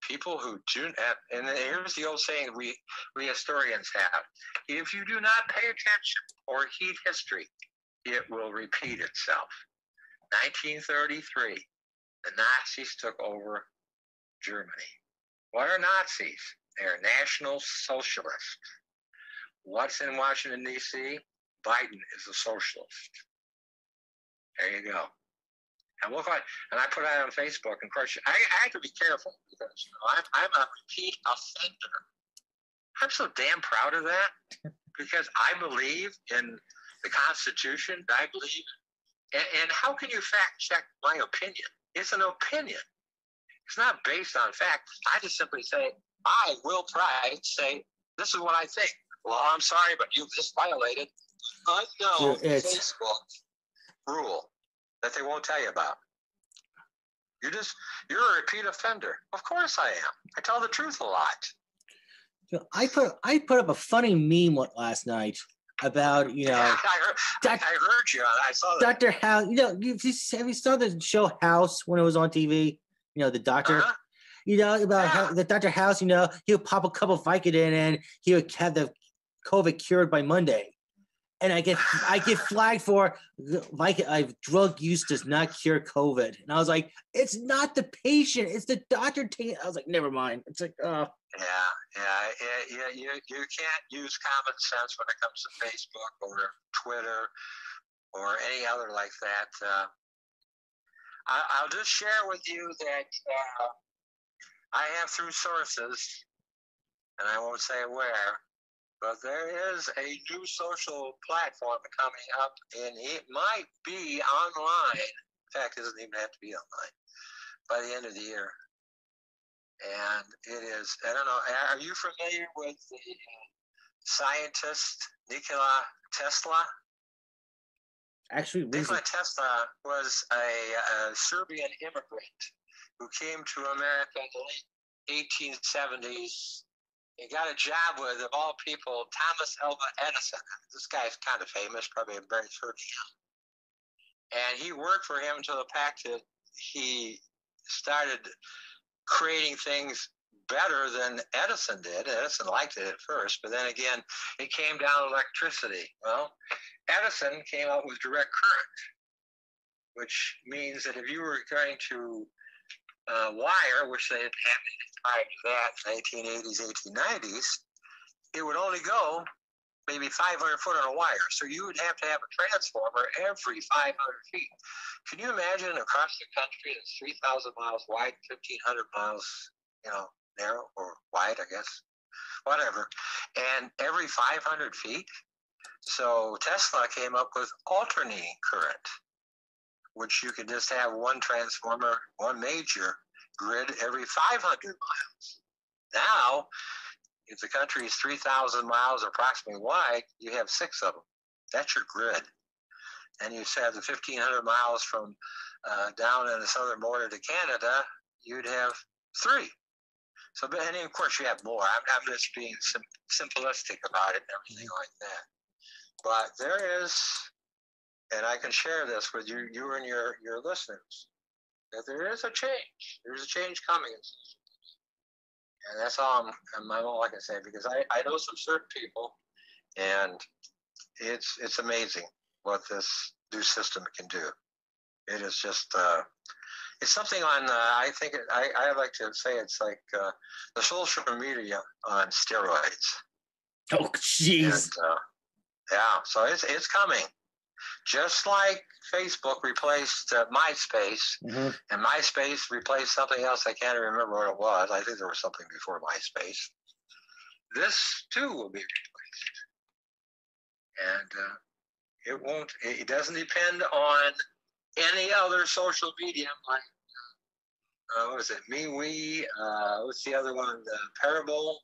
people who do and here's the old saying we we historians have: if you do not pay attention or heed history, it will repeat itself. 1933, the Nazis took over Germany. What are Nazis? They're National Socialists. What's in Washington, D.C.? Biden is a socialist. There you go. And look like, and I put that on Facebook. And of course, I, I have to be careful because you know, I'm, I'm a repeat offender. I'm so damn proud of that <laughs> because I believe in the Constitution. I believe, and, and how can you fact check my opinion? It's an opinion. It's not based on fact. I just simply say, I will try to say, this is what I think. Well, I'm sorry, but you've just violated unknown Facebook rule that they won't tell you about. You just you're a repeat offender. Of course I am. I tell the truth a lot. I put I put up a funny meme last night about you <laughs> know. I, heard, Dr. I heard you. I saw that. Doctor House. You know, you, have you saw the show House when it was on TV? You know, the doctor. Uh-huh. You know about yeah. how, the Doctor House. You know, he would pop a couple of Vicodin and he would have the COVID cured by Monday and I get I get flagged for like drug use does not cure COVID, and I was like, it's not the patient, it's the doctor taking. I was like, never mind. It's like, oh. Yeah, yeah, yeah, You you can't use common sense when it comes to Facebook or Twitter or any other like that. Uh, I, will just share with you that uh, I have through sources, and I won't say where but there is a new social platform coming up, and it might be online. In fact, it doesn't even have to be online by the end of the year. And it is, I don't know, are you familiar with the uh, scientist Nikola Tesla? Actually, Nikola Tesla was a, a Serbian immigrant who came to America in the late 1870s he got a job with, of all people, Thomas Alva Edison. This guy's kind of famous, probably everybody's heard of. And he worked for him until the fact that he started creating things better than Edison did. Edison liked it at first, but then again, it came down to electricity. Well, Edison came out with direct current, which means that if you were going to uh, wire, which they had prior to that, 1980s, 1890s, it would only go maybe 500 foot on a wire. So you would have to have a transformer every 500 feet. Can you imagine across the country that's 3,000 miles wide, 1,500 miles, you know, narrow or wide, I guess, whatever, and every 500 feet? So Tesla came up with alternating current which you could just have one transformer, one major grid every 500 miles. Now, if the country is 3,000 miles approximately wide, you have six of them. That's your grid. And you have the 1,500 miles from uh, down in the southern border to Canada, you'd have three. So, and of course, you have more. I'm, I'm just being sim- simplistic about it and everything like that. But there is and I can share this with you, you and your, your listeners, that there is a change. There's a change coming. And that's all I'm, I'm all I can say because I, I know some certain people and it's, it's amazing what this new system can do. It is just, uh, it's something on, uh, I think, it, I, I like to say it's like uh, the social media on steroids. Oh, jeez. Uh, yeah, so it's, it's coming just like Facebook replaced uh, MySpace, mm-hmm. and MySpace replaced something else. I can't remember what it was. I think there was something before MySpace. This too will be replaced, and uh, it won't. It doesn't depend on any other social medium like uh, what is it? MeWe. Uh, what's the other one? The Parable,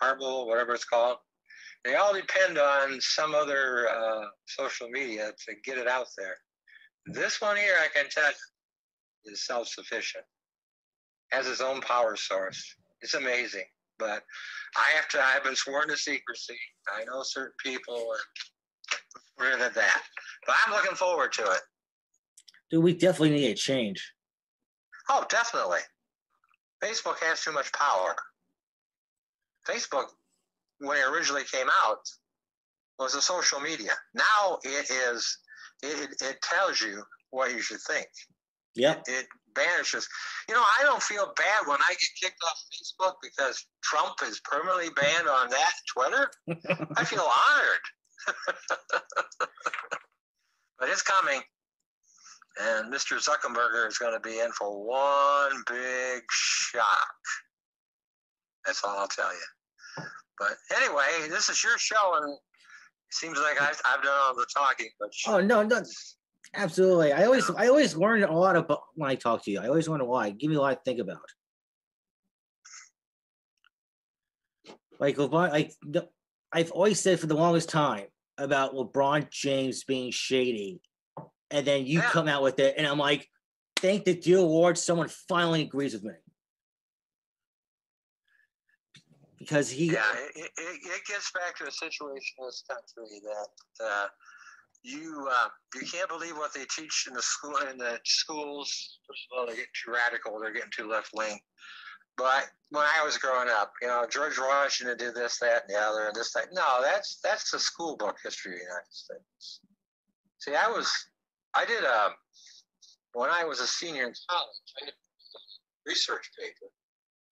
Parable, whatever it's called. They all depend on some other uh, social media to get it out there. This one here, I can tell you, is self sufficient, has its own power source. It's amazing. But I have to, I've been sworn to secrecy. I know certain people, and we're at that. But I'm looking forward to it. Dude, we definitely need a change. Oh, definitely. Facebook has too much power. Facebook, when it originally came out, was a social media. Now it is, it, it tells you what you should think. Yeah. It, it banishes. You know, I don't feel bad when I get kicked off Facebook because Trump is permanently banned on that Twitter. I <laughs> feel honored. <laughs> but it's coming. And Mr. Zuckerberg is going to be in for one big shock. That's all I'll tell you. But anyway, this is your show, and it seems like I've, I've done all the talking. But oh no, no, absolutely. I always, I always learn a lot about when I talk to you. I always wonder why. Give me a lot to think about. Like LeBron, like I've always said for the longest time about LeBron James being shady and then you yeah. come out with it, and I'm like, thank the deal award, someone finally agrees with me. Because he, yeah, it, it, it gets back to a situation in this country that uh, you uh, you can't believe what they teach in the school in the schools. All, they get too radical; they're getting too left wing. But when I was growing up, you know, George Washington did this, that, and the other, and this, that. No, that's that's the school book history of the United States. See, I was I did a, um, when I was a senior in college, I did a research paper,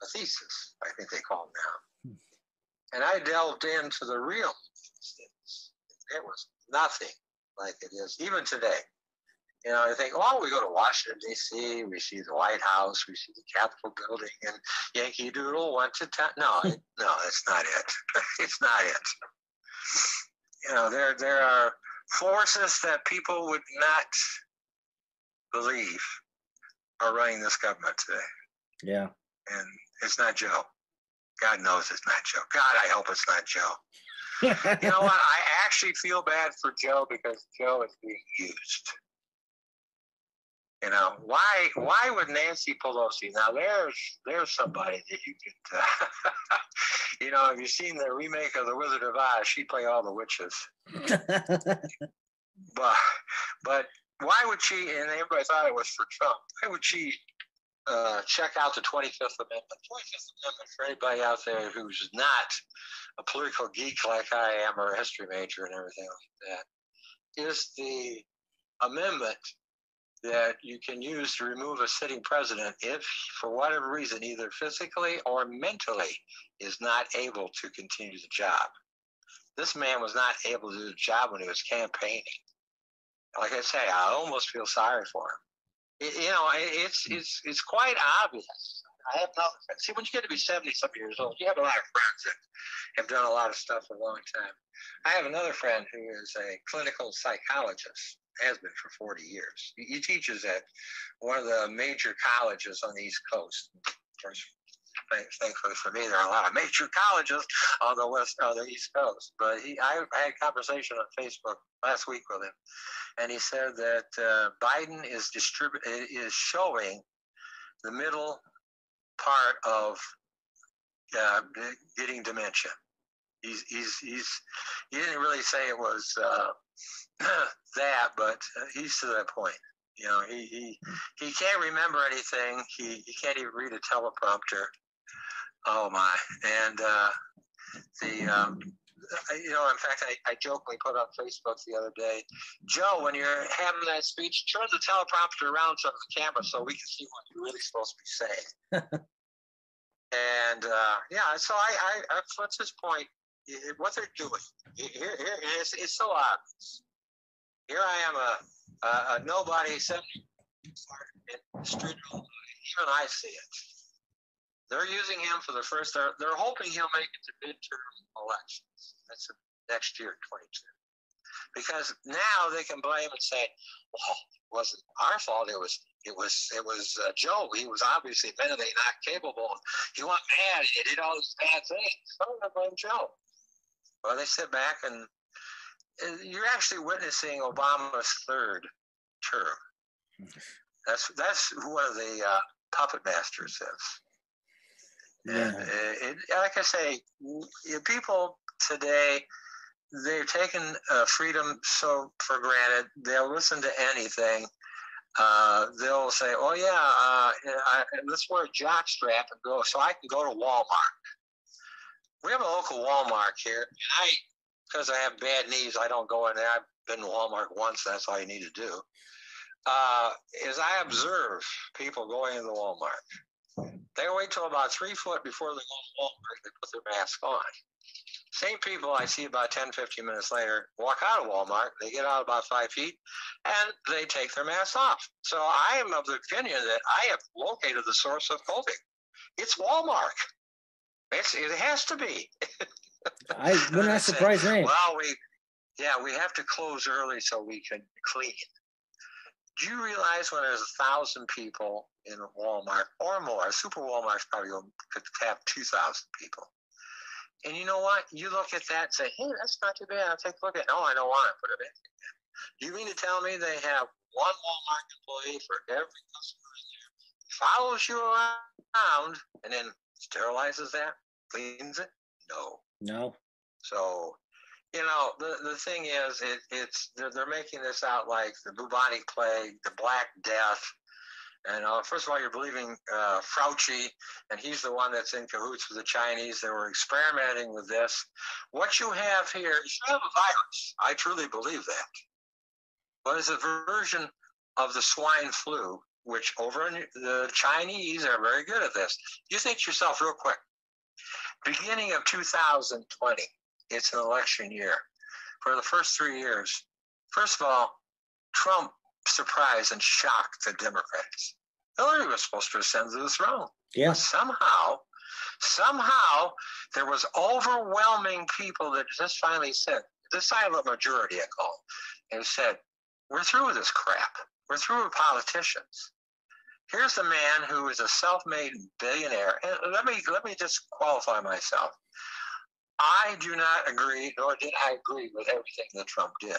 a thesis, I think they call them now. And I delved into the real things. It was nothing like it is even today. You know, I think, oh, we go to Washington, D.C., we see the White House, we see the Capitol building, and Yankee Doodle went to town. No, <laughs> no, that's not it. <laughs> it's not it. You know, there, there are forces that people would not believe are running this government today. Yeah. And it's not Joe. God knows it's not Joe. God, I hope it's not Joe. you know what? I actually feel bad for Joe because Joe is being used. You know why? Why would Nancy Pelosi? Now there's there's somebody that you could, uh, <laughs> you know, have you seen the remake of The Wizard of Oz? She play all the witches. <laughs> but but why would she? And everybody thought it was for Trump. Why would she uh, check out the 25th Amendment? 25th Amendment for anybody out there who's not a political geek like I am or a history major and everything like that is the amendment that you can use to remove a sitting president if, for whatever reason, either physically or mentally, is not able to continue the job. This man was not able to do the job when he was campaigning. Like I say, I almost feel sorry for him. It, you know, it's hmm. it's it's quite obvious. I have no see when you get to be seventy some years old, you have a lot of friends that have done a lot of stuff for a long time. I have another friend who is a clinical psychologist, has been for 40 years. He, teaches at one of the major colleges on the East Coast. Of course, thankfully for me, there are a lot of major colleges on the west, on the East Coast. But he, I, had a conversation on Facebook last week with him, and he said that uh, Biden is distribute is showing the middle part of uh, getting dementia. He's, he's, he's, he didn't really say it was uh, <clears throat> that, but uh, he's to that point. You know, he, he, he can't remember anything. He, he can't even read a teleprompter. Oh my. And uh, the, um, you know, in fact, I, I jokingly put on Facebook the other day, Joe, when you're having that speech, turn the teleprompter around to the camera so we can see what you're really supposed to be saying. <laughs> and uh, yeah, so I, I, what's his point? what they're doing. Here, here, it's, it's so obvious. Here I am, a, a, a nobody, 70 street, even I see it. They're using him for the first. They're, they're hoping he'll make it to midterm elections. That's next year, 22. Because now they can blame and say, "Well, it wasn't our fault. It was it was it was uh, Joe. He was obviously mentally not capable. He went mad. He did all these bad things. I'm going to blame Joe. Well, they sit back and you're actually witnessing Obama's third term. <laughs> That's that's one of the uh, puppet masters says. Yeah. It, like I say, people today they've taken uh, freedom so for granted. They'll listen to anything. Uh, they'll say, "Oh yeah, uh, I, let's wear a jock strap and go, so I can go to Walmart." We have a local Walmart here, I, because I have bad knees, I don't go in there. I've been to Walmart once. That's all you need to do. Uh, is I observe people going into Walmart. They wait till about three foot before they go to Walmart. They put their mask on. Same people I see about 10, 15 minutes later walk out of Walmart. They get out about five feet and they take their mask off. So I am of the opinion that I have located the source of COVID. It's Walmart. It's, it has to be. I wouldn't that <laughs> surprise. Well, we, yeah, we have to close early so we can clean. Do you realize when there's a thousand people in Walmart or more, Super Walmart's probably could have 2,000 people. And you know what? You look at that and say, hey, that's not too bad. I'll take a look at it. No, I don't want to put it in. Do you mean to tell me they have one Walmart employee for every customer in there, follows you around, and then sterilizes that, cleans it? No. No. So, you know, the the thing is, it, it's they're, they're making this out like the bubonic plague, the Black Death, and uh, first of all, you're believing uh, Fauci, and he's the one that's in cahoots with the Chinese. They were experimenting with this. What you have here is you have a virus. I truly believe that. But it's a version of the swine flu, which over in the Chinese are very good at this. You think to yourself real quick. Beginning of 2020, it's an election year. For the first three years, first of all, Trump surprise and shock the Democrats. Hillary was supposed to ascend to the throne. Yeah. But somehow, somehow, there was overwhelming people that just finally said, the silent majority, I call, and said, "We're through with this crap. We're through with politicians." Here's the man who is a self-made billionaire, and let me let me just qualify myself. I do not agree, nor did I agree with everything that Trump did.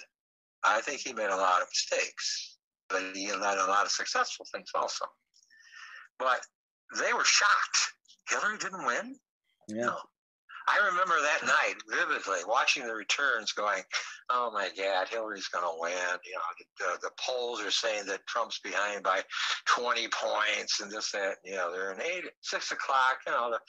I think he made a lot of mistakes but he had a lot of successful things also. But they were shocked. Hillary didn't win. Yeah. No. I remember that night vividly watching the returns going, oh my God, Hillary's going to win. You know, the, the, polls are saying that Trump's behind by 20 points and this, that, you know, they're in eight, six o'clock. You know, the,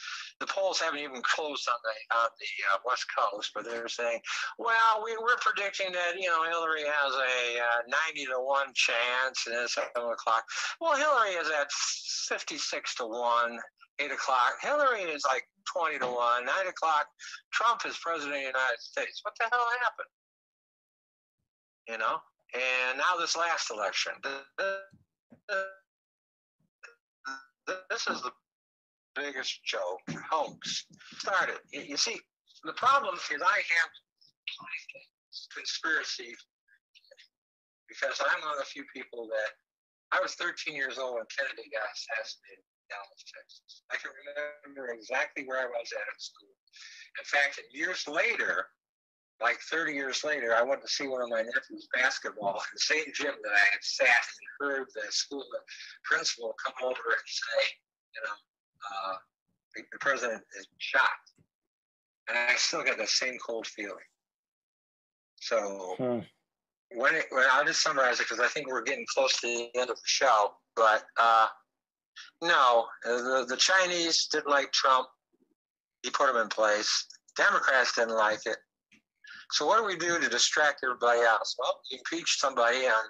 the polls haven't even closed on the, on the uh, West Coast, but they're saying, well, we, we're predicting that, you know, Hillary has a uh, 90 to 1 chance and it's 7 o'clock. Well, Hillary is at 56 to 1 eight o'clock. Hillary is like 20 to 1. Nine o'clock, Trump is president of the United States. What the hell happened? You know? And now this last election. This is the biggest joke, hoax. Started. You see, the problem is I have conspiracy because I'm one of the few people that I was 13 years old when Kennedy got assassinated. Dallas, Texas. I can remember exactly where I was at in school. In fact, years later, like 30 years later, I went to see one of my nephews basketball in the same gym that I had sat and heard the school principal come over and say, you know, uh, the, the president is shot. And I still got the same cold feeling. So hmm. when, it, when I'll just summarize it because I think we're getting close to the end of the show. But uh, no, uh, the, the Chinese didn't like Trump. He put him in place. Democrats didn't like it. So what do we do to distract everybody else? Well, impeach somebody on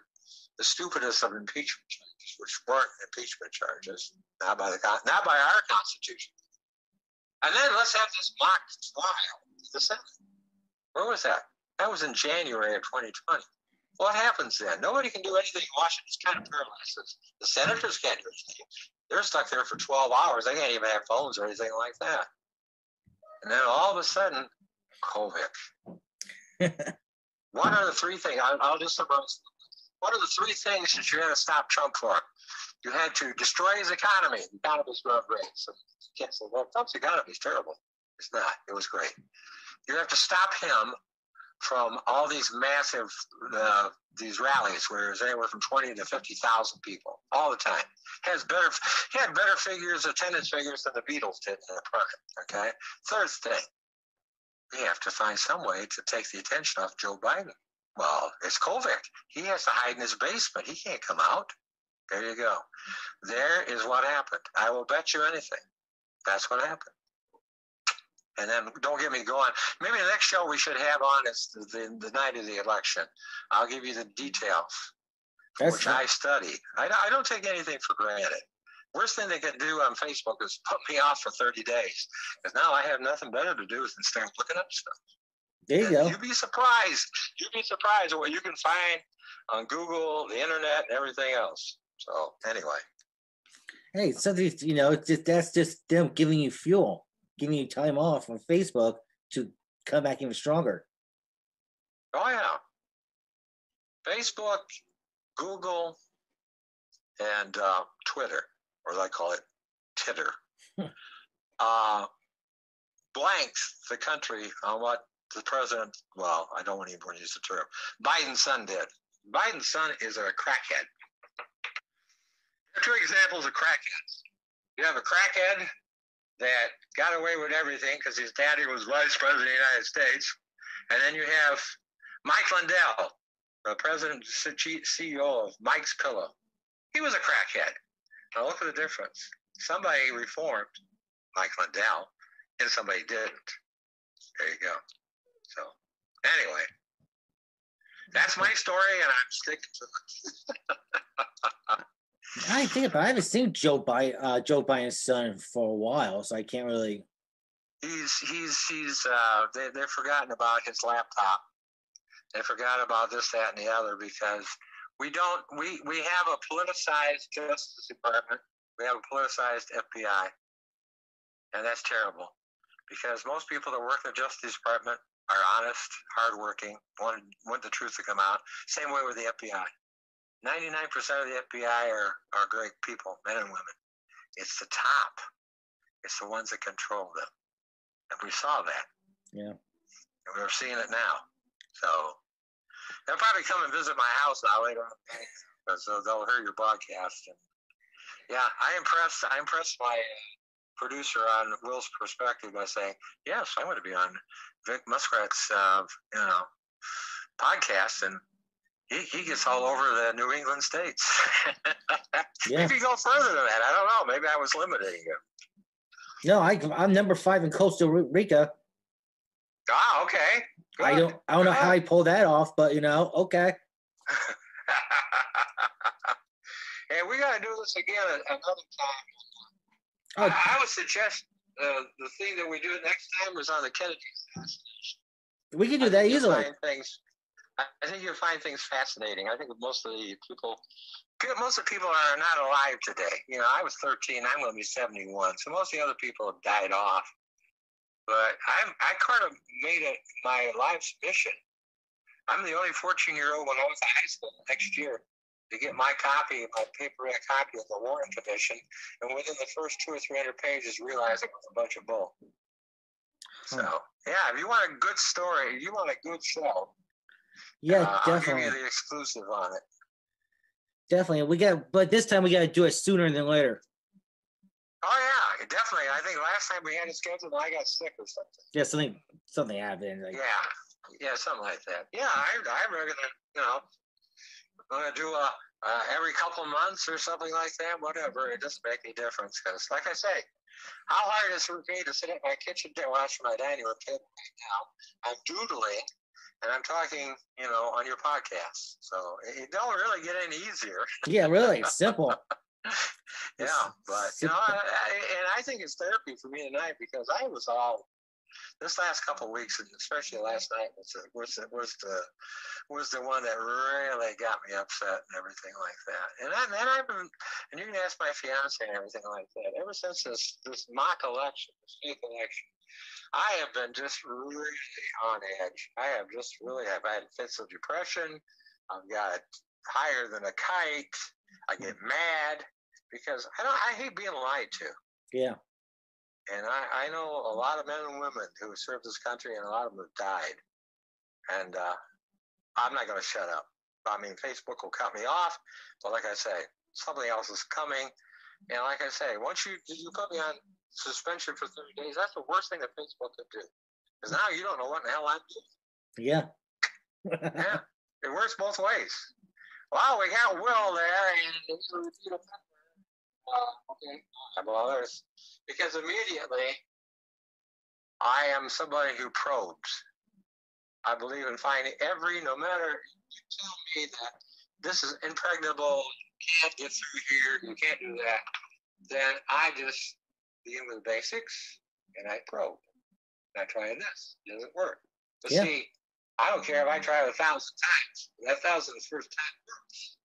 the stupidest of impeachment charges, which weren't impeachment charges, not by the not by our Constitution. And then let's have this mock trial the Senate. Where was that? That was in January of 2020. What happens then? Nobody can do anything. Washington's kind of paralyzed. The senators can't do anything. They're stuck there for 12 hours. They can't even have phones or anything like that. And then all of a sudden, COVID. <laughs> what are the three things? I'll, I'll just summarize. What are the three things that you had to stop Trump for? You had to destroy his economy. The economy's growing great. So you can't say, well, Trump's economy is terrible. It's not. It was great. You have to stop him from all these massive uh, these rallies where there's anywhere from 20 to 50,000 people all the time. Has better he had better figures, attendance figures than the Beatles did in their prime. Okay. Third thing, we have to find some way to take the attention off Joe Biden. Well, it's COVID. He has to hide in his basement. He can't come out. There you go. There is what happened. I will bet you anything. That's what happened. And then don't get me going. Maybe the next show we should have on is the, the, night of the election. I'll give you the details, That's which I study. I, I don't take anything for granted. Worst thing they can do on Facebook is put me off for 30 days because now I have nothing better to do than start looking up stuff. There you and go. You'd be surprised. You'd be surprised at what you can find on Google, the internet, and everything else. So anyway. Hey, something you know, just, that's just them giving you fuel giving you time off on Facebook to come back even stronger. Oh yeah. Facebook, Google, and uh, Twitter, or I call it Titter, <laughs> uh, blanks the country on what the president, well, I don't want anyone to even use the term, Biden's son did. Biden's son is a crackhead. Two examples of crackheads. You have a crackhead that got away with everything because his daddy was vice president of the United States. And then you have Mike Lindell, the president CEO of Mike's Pillow. He was a crackhead. Now look at the difference. Somebody reformed Mike Lindell, and somebody didn't. There you go. So anyway, that's my story, and I'm sticking to it. <laughs> I think about. I haven't seen Joe Biden, uh, Joe Biden's son for a while, so I can't really. He's he's he's. Uh, they they've forgotten about his laptop. They forgot about this, that, and the other because we don't. We we have a politicized Justice Department. We have a politicized FBI, and that's terrible because most people that work in the Justice Department are honest, hardworking, want want the truth to come out. Same way with the FBI. 99% of the FBI are, are great people, men and women. It's the top. It's the ones that control them. And we saw that. Yeah. And we're seeing it now. So they'll probably come and visit my house now later on because they'll hear your broadcast. And yeah, I impressed. I impressed my uh, producer on Will's perspective by saying, "Yes, I want to be on Vic Muskrat's, uh, you know, podcast." And he, he gets all over the New England states. <laughs> yeah. Maybe go further than that. I don't know. Maybe I was limiting him. No, I, I'm number five in Costa Rica. Ah, okay. Good. I don't I don't Good. know how I pulled that off, but you know, okay. <laughs> and we got to do this again another time. Oh. I, I would suggest uh, the thing that we do next time was on the Kennedy assassination. We can do that easily. Things I think you'll find things fascinating. I think most of the people, most of the people are not alive today. You know, I was 13. I'm going to be 71. So most of the other people have died off. But I'm, I kind of made it my life's mission. I'm the only 14 year old when I was in high school next year to get my copy, my paperback copy of the Warren Commission, and within the first two or three hundred pages, realize it was a bunch of bull. Hmm. So, yeah, if you want a good story, you want a good show, yeah, uh, definitely. I'll give you the exclusive on it. Definitely, we got, but this time we got to do it sooner than later. Oh yeah, definitely. I think last time we had it scheduled, I got sick or something. Yeah, something, something happened. Like, yeah, yeah, something like that. Yeah, I, I'm gonna, you know, I'm gonna do a uh, every couple months or something like that. Whatever, it doesn't make any difference because, like I say, how hard is it for me to sit at my kitchen table, watch my dining room table right now? I'm doodling and I'm talking, you know, on your podcast. So it don't really get any easier. <laughs> Yeah, really simple. <laughs> yeah, but you know, I, I, and I think it's therapy for me tonight because I was all this last couple weeks, and especially last night, was the, was the, was the was the one that really got me upset and everything like that. And I, and I've been, and you can ask my fiance and everything like that. Ever since this this mock election, this fake election, I have been just really on edge. I have just really have had fits of depression. I've got higher than a kite. I get mad because I don't. I hate being lied to. Yeah. And I, I know a lot of men and women who served this country, and a lot of them have died. And uh, I'm not going to shut up. I mean, Facebook will cut me off, but like I say, something else is coming. And like I say, once you you put me on suspension for 30 days, that's the worst thing that Facebook could do. Because now you don't know what the hell I'm doing. Yeah. <laughs> yeah. <laughs> It works both ways. Well, we got Will there, and uh, okay, well, there's because immediately I am somebody who probes. I believe in finding every, no matter you tell me that this is impregnable, you can't get through here, you can't do that, then I just begin with the basics and I probe. And I try this. It doesn't work. But yeah. see, I don't care if I try it a thousand times. That thousand is first time works.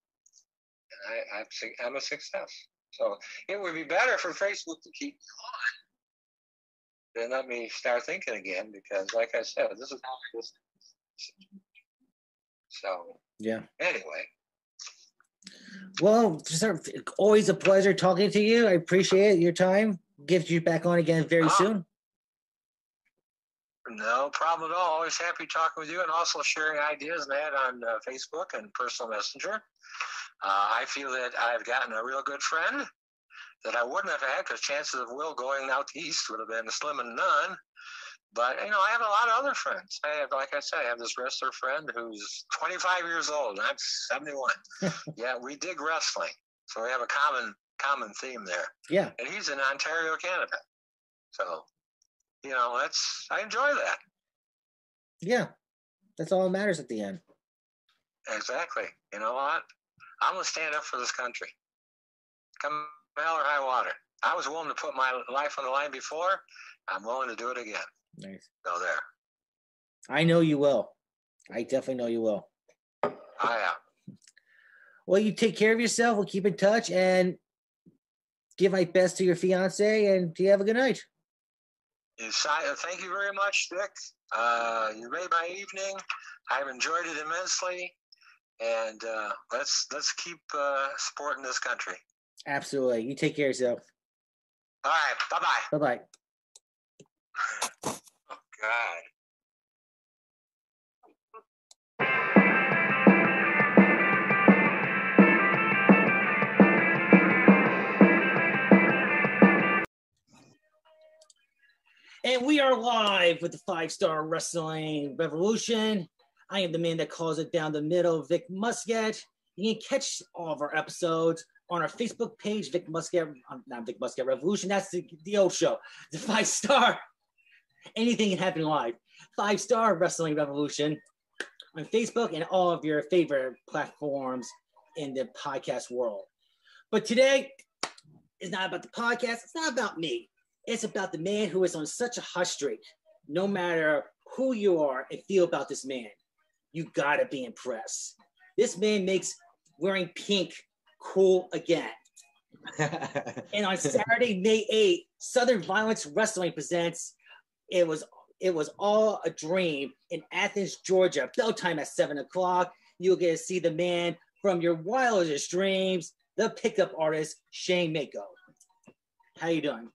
And I, I'm, I'm a success. So it would be better for Facebook to keep me on than let me start thinking again because, like I said, this is how I was. So yeah. Anyway. Well, it's always a pleasure talking to you. I appreciate your time. Get you back on again very oh. soon. No problem at all. Always happy talking with you and also sharing ideas and that on uh, Facebook and personal messenger. Uh, I feel that I've gotten a real good friend that I wouldn't have had because chances of Will going out east would have been slim and none. But you know, I have a lot of other friends. I have, like I said, I have this wrestler friend who's 25 years old. I'm 71. <laughs> yeah, we dig wrestling, so we have a common common theme there. Yeah, and he's in Ontario, Canada. So, you know, that's I enjoy that. Yeah, that's all that matters at the end. Exactly. You know what? I'm gonna stand up for this country. Come hell or high water. I was willing to put my life on the line before. I'm willing to do it again. Nice. Go there. I know you will. I definitely know you will. I am. Well, you take care of yourself. We'll keep in touch and give my best to your fiance. And do you have a good night. Thank you very much, Dick. Uh, you made my evening. I've enjoyed it immensely, and uh, let's let's keep uh, supporting this country. Absolutely. You take care of yourself. All right. Bye bye. Bye bye. <laughs> Oh, God. And we are live with the five star wrestling revolution. I am the man that calls it down the middle, Vic Muscat. You can catch all of our episodes on our Facebook page, Vic Muscat, um, not Vic Muscat Revolution. That's the, the old show, the five star anything can happen live. Five Star Wrestling Revolution on Facebook and all of your favorite platforms in the podcast world. But today is not about the podcast. It's not about me. It's about the man who is on such a hot streak. No matter who you are and feel about this man, you gotta be impressed. This man makes wearing pink cool again. <laughs> and on Saturday, May 8th, Southern Violence Wrestling presents it was it was all a dream in Athens, Georgia. Bell time at seven o'clock. You'll get to see the man from your wildest dreams, the pickup artist Shane Mako. How you doing?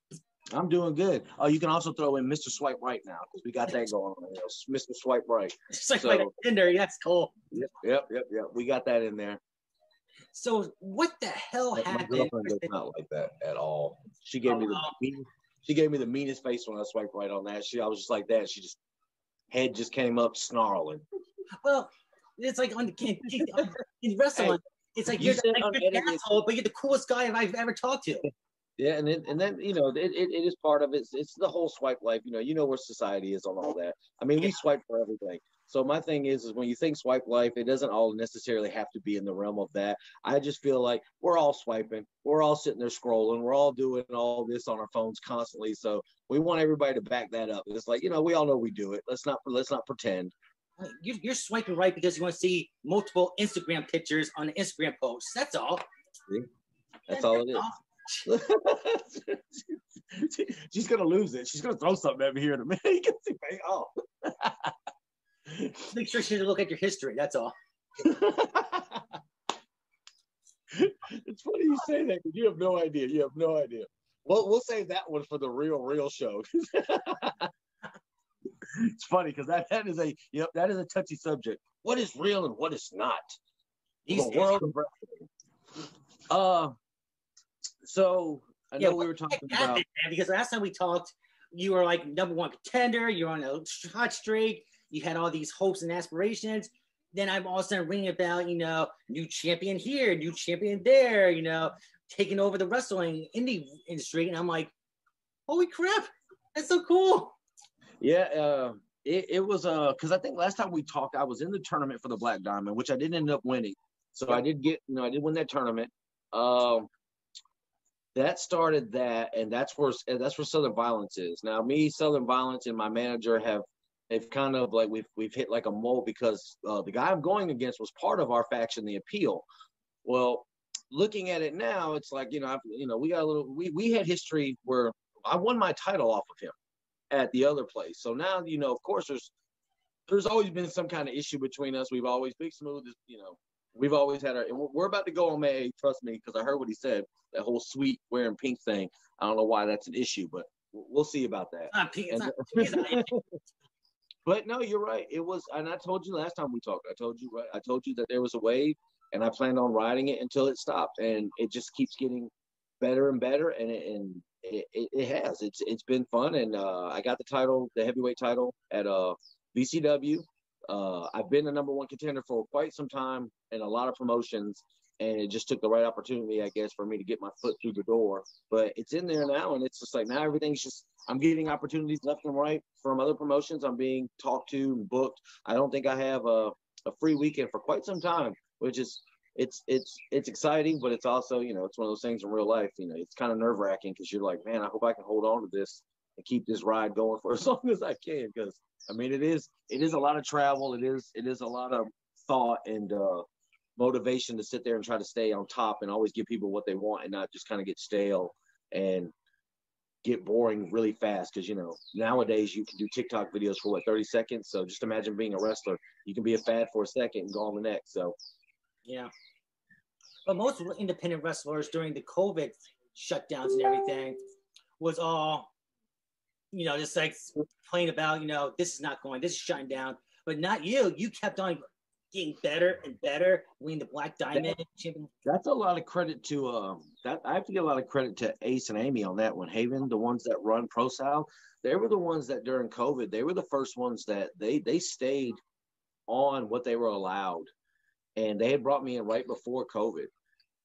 I'm doing good. Oh, you can also throw in Mr. Swipe Right now because we got that <laughs> going on. Mr. Swipe Right. Swipe so, right Tinder. That's cool. Yep, yep, yep, yep. We got that in there. So what the hell My happened? My girlfriend does not like that at all. She gave oh, me the she gave me the meanest face when I swiped right on that. She, I was just like that. She just head just came up snarling. Well, it's like on the in wrestling. Hey, it's like you the, like, you're asshole, but you're the coolest guy I've ever talked to. Yeah, and then and then you know it, it, it is part of it. It's, it's the whole swipe life. You know, you know where society is on all that. I mean, we swipe for everything. So my thing is, is when you think swipe life, it doesn't all necessarily have to be in the realm of that. I just feel like we're all swiping, we're all sitting there scrolling, we're all doing all this on our phones constantly. So we want everybody to back that up. It's like you know, we all know we do it. Let's not let's not pretend. You're swiping right because you want to see multiple Instagram pictures on the Instagram posts. That's all. See? That's all it is. <laughs> She's gonna lose it. She's gonna throw something at me here in a minute. You can see, oh. Make sure she look at your history. That's all. <laughs> it's funny you say that because you have no idea. You have no idea. We'll we'll save that one for the real real show. <laughs> it's funny because that, that is a you know that is a touchy subject. What is real and what is not? These the world of wrestling. Uh, so I know Yeah, we were talking about man, because last time we talked, you were like number one contender. You're on a hot streak. You had all these hopes and aspirations. Then I'm all of a sudden reading about, you know, new champion here, new champion there, you know, taking over the wrestling indie industry. And I'm like, holy crap, that's so cool. yeah. Uh, it, it was uh because I think last time we talked, I was in the tournament for the Black Diamond, which I didn't end up winning. So I did get you know I did win that tournament. Um, that started that, and that's where that's where Southern Violence is now. Me, Southern Violence, and my manager have they've kind of like we've we've hit like a mold because uh, the guy I'm going against was part of our faction, the Appeal. Well, looking at it now, it's like you know I've, you know we got a little we we had history where I won my title off of him at the other place. So now you know, of course, there's there's always been some kind of issue between us. We've always big smooth, you know. We've always had our. And we're- about to go on May. 8th, Trust me, because I heard what he said. That whole sweet wearing pink thing. I don't know why that's an issue, but we'll see about that. Not it's And- not, <laughs> But no, you're right. It was, and I told you last time we talked. I told you, right? I told you that there was a wave, and I planned on riding it until it stopped, and it just keeps getting better and better, and it, and it, it, it has. It's it's been fun, and uh, I got the title, the heavyweight title at uh VCW. Uh, I've been a number one contender for quite some time in a lot of promotions, and it just took the right opportunity, I guess, for me to get my foot through the door. But it's in there now, and it's just like now everything's just I'm getting opportunities left and right from other promotions. I'm being talked to and booked. I don't think I have a, a free weekend for quite some time, which is it's it's it's exciting, but it's also you know it's one of those things in real life. You know, it's kind of nerve wracking because you're like, man, I hope I can hold on to this and keep this ride going for as <laughs> long as I can. Because I mean, it is it is a lot of travel. It is it is a lot of thought and uh, motivation to sit there and try to stay on top and always give people what they want and not just kind of get stale and get boring really fast because you know nowadays you can do TikTok videos for what 30 seconds. So just imagine being a wrestler. You can be a fad for a second and go on the next. So yeah. But most independent wrestlers during the COVID shutdowns and everything was all, you know, just like playing about, you know, this is not going, this is shutting down. But not you. You kept on getting better and better, winning the Black Diamond champion. that's a lot of credit to um that I have to give a lot of credit to Ace and Amy on that one. Haven, the ones that run Pro South, they were the ones that during COVID, they were the first ones that they they stayed on what they were allowed. And they had brought me in right before COVID.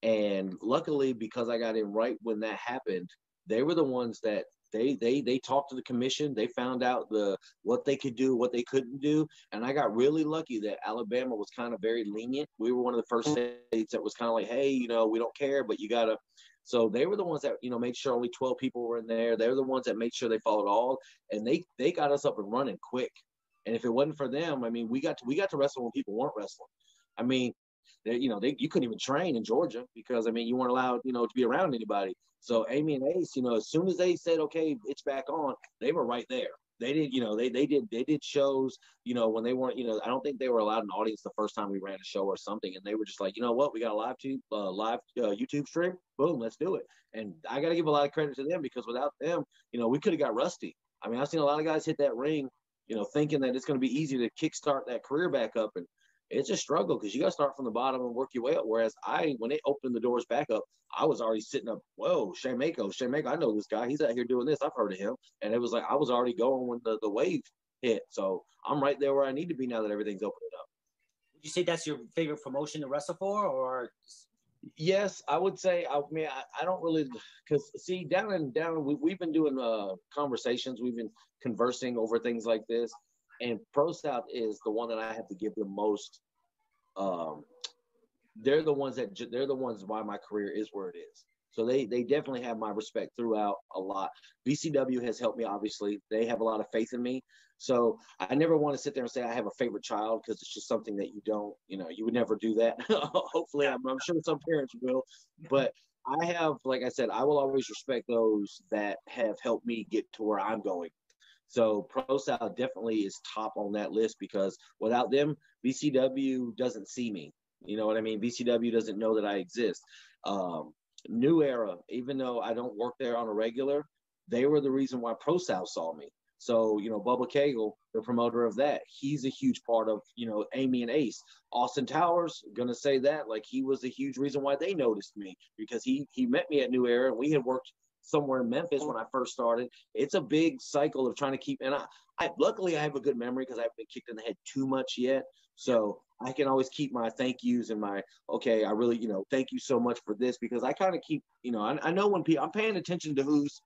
And luckily, because I got in right when that happened, they were the ones that they they they talked to the commission. They found out the what they could do, what they couldn't do, and I got really lucky that Alabama was kind of very lenient. We were one of the first mm-hmm. states that was kind of like, hey, you know, we don't care, but you gotta. So they were the ones that you know made sure only twelve people were in there. They were the ones that made sure they followed all, and they they got us up and running quick. And if it wasn't for them, I mean, we got to we got to wrestle when people weren't wrestling. I mean, they, you know, they you couldn't even train in Georgia because I mean you weren't allowed, you know, to be around anybody. So Amy and Ace, you know, as soon as they said, okay, it's back on, they were right there. They did, you know, they they did they did shows, you know, when they weren't, you know, I don't think they were allowed an audience the first time we ran a show or something, and they were just like, you know what, we got a live tube, uh, live uh, YouTube stream, boom, let's do it. And I got to give a lot of credit to them because without them, you know, we could have got rusty. I mean, I've seen a lot of guys hit that ring, you know, thinking that it's going to be easy to kickstart that career back up, and it's a struggle because you got to start from the bottom and work your way up. Whereas I, when they opened the doors back up, I was already sitting up. Whoa, Shane Mako, Shane Mako, I know this guy. He's out here doing this. I've heard of him. And it was like I was already going when the, the wave hit. So I'm right there where I need to be now that everything's opening up. Would you say that's your favorite promotion to wrestle for, or Yes, I would say. I mean, I, I don't really because see down and down. We, we've been doing uh conversations. We've been conversing over things like this, and Pro South is the one that I have to give the most. Um, they're the ones that they're the ones why my career is where it is. So they they definitely have my respect throughout a lot. VCW has helped me. Obviously, they have a lot of faith in me. So I never want to sit there and say I have a favorite child because it's just something that you don't, you know, you would never do that. <laughs> Hopefully, I'm, I'm sure some parents will, but I have, like I said, I will always respect those that have helped me get to where I'm going. So Pro South definitely is top on that list because without them, VCW doesn't see me. You know what I mean? VCW doesn't know that I exist. Um, New Era, even though I don't work there on a regular, they were the reason why Pro South saw me. So, you know, Bubba Cagle, the promoter of that, he's a huge part of, you know, Amy and Ace. Austin Towers, gonna say that, like he was a huge reason why they noticed me because he he met me at New Era and we had worked somewhere in Memphis when I first started. It's a big cycle of trying to keep and I, I luckily I have a good memory because I haven't been kicked in the head too much yet. So I can always keep my thank yous and my okay, I really, you know, thank you so much for this because I kind of keep, you know, I, I know when people I'm paying attention to who's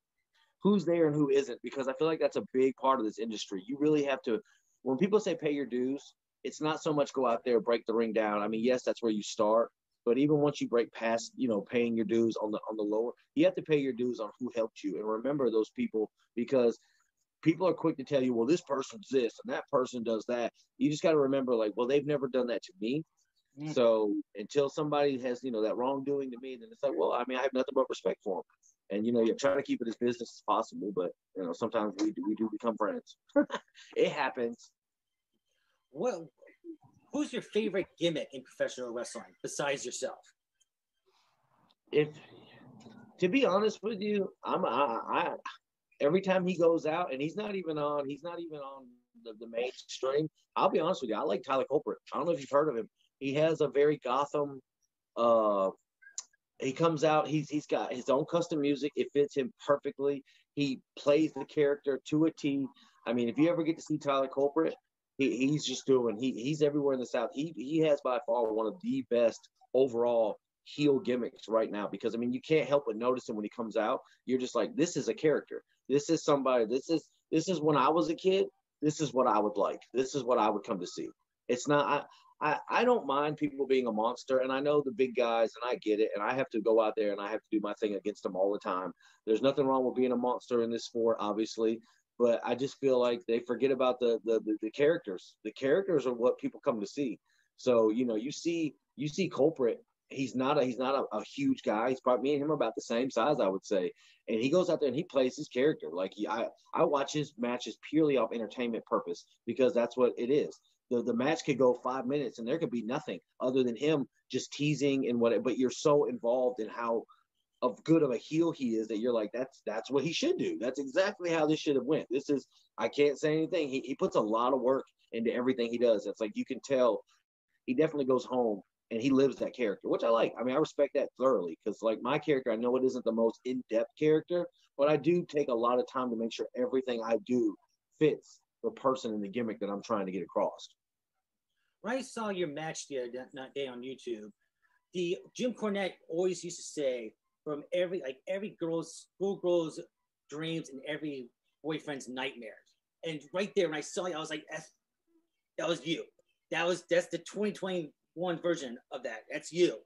who's there and who isn't because I feel like that's a big part of this industry. You really have to when people say pay your dues, it's not so much go out there break the ring down. I mean, yes, that's where you start, but even once you break past, you know, paying your dues on the on the lower, you have to pay your dues on who helped you and remember those people because people are quick to tell you, well, this person's this and that person does that. You just got to remember, like, well, they've never done that to me. Mm-hmm. So until somebody has, you know, that wrongdoing to me, then it's like, well, I mean, I have nothing but respect for them. And you know, you're trying to keep it as business as possible, but you know, sometimes we do, we do become friends. <laughs> it happens. Well, who's your favorite gimmick in professional wrestling besides yourself? If to be honest with you, I'm I, I every time he goes out and he's not even on he's not even on the, the mainstream. I'll be honest with you, I like Tyler Culprit. I don't know if you've heard of him. He has a very Gotham uh he comes out, he's he's got his own custom music. It fits him perfectly. He plays the character to a T. I mean, if you ever get to see Tyler Culprit, he, he's just doing he he's everywhere in the South. He he has by far one of the best overall heel gimmicks right now because I mean you can't help but notice him when he comes out. You're just like, this is a character. This is somebody. This is this is when I was a kid. This is what I would like. This is what I would come to see. It's not. I, I, I don't mind people being a monster, and I know the big guys, and I get it, and I have to go out there and I have to do my thing against them all the time. There's nothing wrong with being a monster in this sport, obviously, but I just feel like they forget about the the, the, the characters. The characters are what people come to see. So you know, you see you see culprit. He's not a he's not a, a huge guy. He's probably me and him are about the same size, I would say. And he goes out there and he plays his character. Like he, I I watch his matches purely off entertainment purpose because that's what it is. The the match could go five minutes and there could be nothing other than him just teasing and what. But you're so involved in how of good of a heel he is that you're like that's that's what he should do. That's exactly how this should have went. This is I can't say anything. He he puts a lot of work into everything he does. It's like you can tell he definitely goes home and he lives that character, which I like. I mean, I respect that thoroughly because like my character, I know it isn't the most in-depth character, but I do take a lot of time to make sure everything I do fits the person and the gimmick that I'm trying to get across. When I saw your match the other day on YouTube, the Jim Cornette always used to say, from every like every girl's schoolgirl's dreams and every boyfriend's nightmares. And right there, when I saw you, I was like, that was you. That was that's the 2021 version of that. That's you.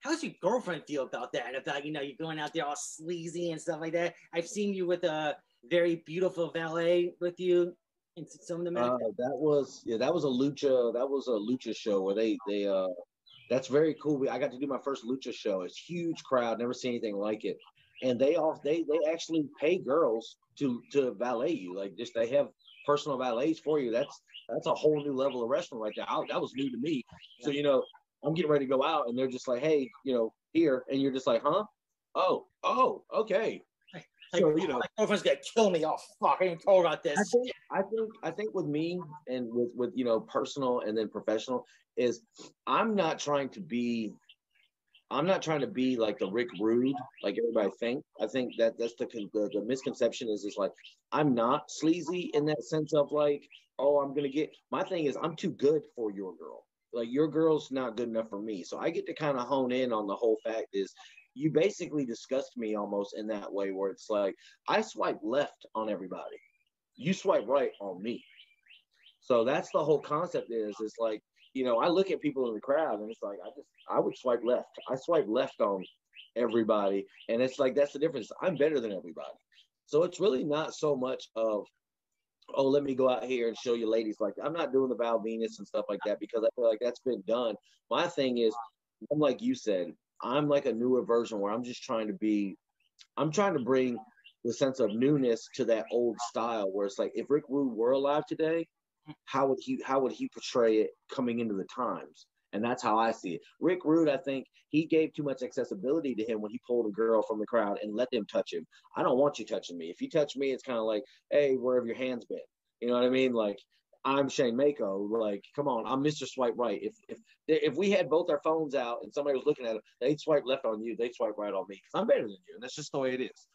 How's your girlfriend feel about that? About you know you're going out there all sleazy and stuff like that. I've seen you with a very beautiful valet with you in some of the. Uh, that was yeah, that was a lucha. That was a lucha show where they they uh that's very cool. I got to do my first lucha show. It's huge crowd, never seen anything like it. And they all they they actually pay girls to to valet you. Like just they have personal valets for you. That's that's a whole new level of wrestling right there. I, that was new to me. So you know, I'm getting ready to go out, and they're just like, "Hey, you know, here," and you're just like, "Huh? Oh, oh, okay." So you know, my girlfriend's gonna kill me. Oh fuck! I ain't told about this. I think, I think, I think with me and with with you know personal and then professional is I'm not trying to be. I'm not trying to be like the Rick Rude, like everybody think. I think that that's the the, the misconception is is like I'm not sleazy in that sense of like, oh, I'm gonna get. My thing is I'm too good for your girl. Like your girl's not good enough for me, so I get to kind of hone in on the whole fact is you basically disgust me almost in that way where it's like I swipe left on everybody. You swipe right on me. So that's the whole concept is it's like, you know, I look at people in the crowd and it's like I just I would swipe left. I swipe left on everybody. And it's like that's the difference. I'm better than everybody. So it's really not so much of oh, let me go out here and show you ladies like I'm not doing the Val Venis and stuff like that because I feel like that's been done. My thing is I'm like you said, I'm like a newer version where I'm just trying to be, I'm trying to bring the sense of newness to that old style where it's like if Rick Rude were alive today, how would he how would he portray it coming into the times? And that's how I see it. Rick Rude, I think he gave too much accessibility to him when he pulled a girl from the crowd and let them touch him. I don't want you touching me. If you touch me, it's kind of like, hey, where have your hands been? You know what I mean? Like, I'm Shane Mako. Like, come on, I'm Mr. Swipe Right. If if if we had both our phones out and somebody was looking at it, they'd swipe left on you, they'd swipe right on me because I'm better than you, and that's just the way it is.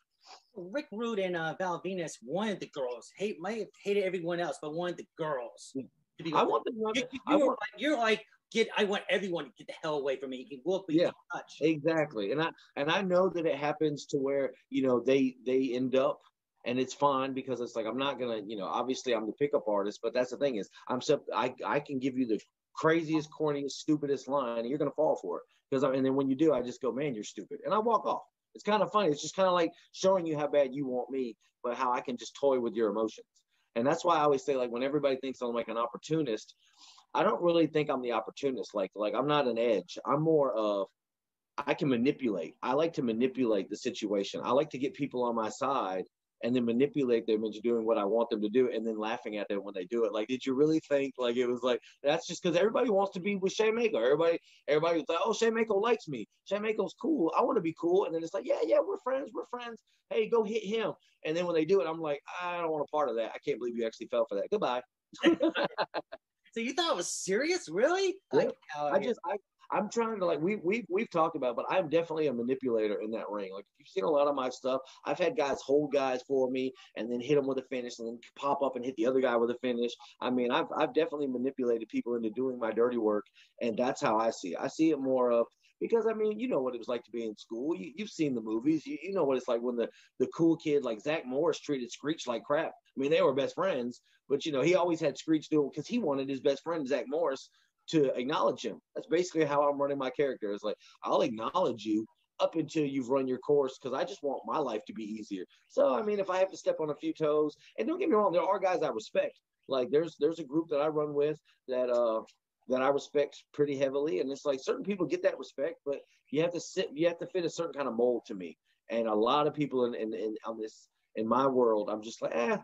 Rick Rude and uh, Val Venis wanted the girls. Hate might have hated everyone else, but wanted the girls. To be I want the you, you, are like, you're like get. I want everyone to get the hell away from me. You can look, but yeah, touch. Exactly, and I and I know that it happens to where you know they they end up and it's fine because it's like I'm not gonna, you know, obviously I'm the pickup artist, but that's the thing is I'm so I I can give you the craziest, corniest, stupidest line, and you're gonna fall for it because and then when you do, I just go, man, you're stupid, and I walk off. It's kind of funny. It's just kind of like showing you how bad you want me, but how I can just toy with your emotions. And that's why I always say, like, when everybody thinks I'm like an opportunist, I don't really think I'm the opportunist. Like, like I'm not an edge. I'm more of I can manipulate. I like to manipulate the situation. I like to get people on my side and then manipulate them into doing what I want them to do and then laughing at them when they do it. Like, did you really think like it was like that's just because everybody wants to be with Shane Mako. Everybody, everybody was like, oh, Shane Mako likes me. Shane Mako's cool. I want to be cool. And then it's like, yeah, yeah, we're friends. We're friends. Hey, go hit him. And then when they do it, I'm like, I don't want a part of that. I can't believe you actually fell for that. Goodbye. <laughs> so you thought it was serious, really? Yeah. I, I just I I'm trying to like we we've we've talked about, but I'm definitely a manipulator in that ring. Like you've seen a lot of my stuff. I've had guys hold guys for me and then hit them with a finish and then pop up and hit the other guy with a finish. I mean, I've I've definitely manipulated people into doing my dirty work, and that's how I see it. I see it more of because I mean, you know what it was like to be in school. You, have seen the movies. You, you know what it's like when the the cool kid like Zach Morris treated Screech like crap. I mean, they were best friends, but you know he always had Screech do it because he wanted his best friend Zach Morris to acknowledge him. That's basically how I'm running my character. It's like I'll acknowledge you up until you've run your course because I just want my life to be easier. So I mean, if I have to step on a few toes, and don't get me wrong, there are guys I respect. Like there's there's a group that I run with that uh that I respect pretty heavily, and it's like certain people get that respect, but you have to sit, you have to fit a certain kind of mold to me. And a lot of people in in, in on this in my world, I'm just like, eh,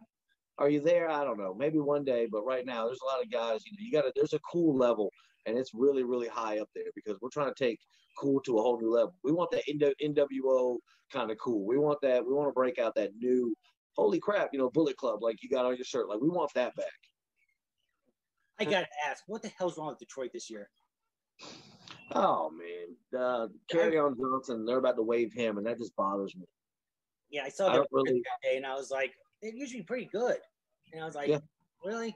are you there? I don't know. Maybe one day, but right now there's a lot of guys. You know, you got to. There's a cool level, and it's really, really high up there because we're trying to take cool to a whole new level. We want that NWO kind of cool. We want that. We want to break out that new. Holy crap! You know, Bullet Club, like you got on your shirt. Like we want that back. I gotta ask, what the hell's wrong with Detroit this year? Oh man, uh, On Johnson, they're about to waive him, and that just bothers me. Yeah, I saw that really... day, and I was like, they're usually pretty good. And I was like, yeah. really?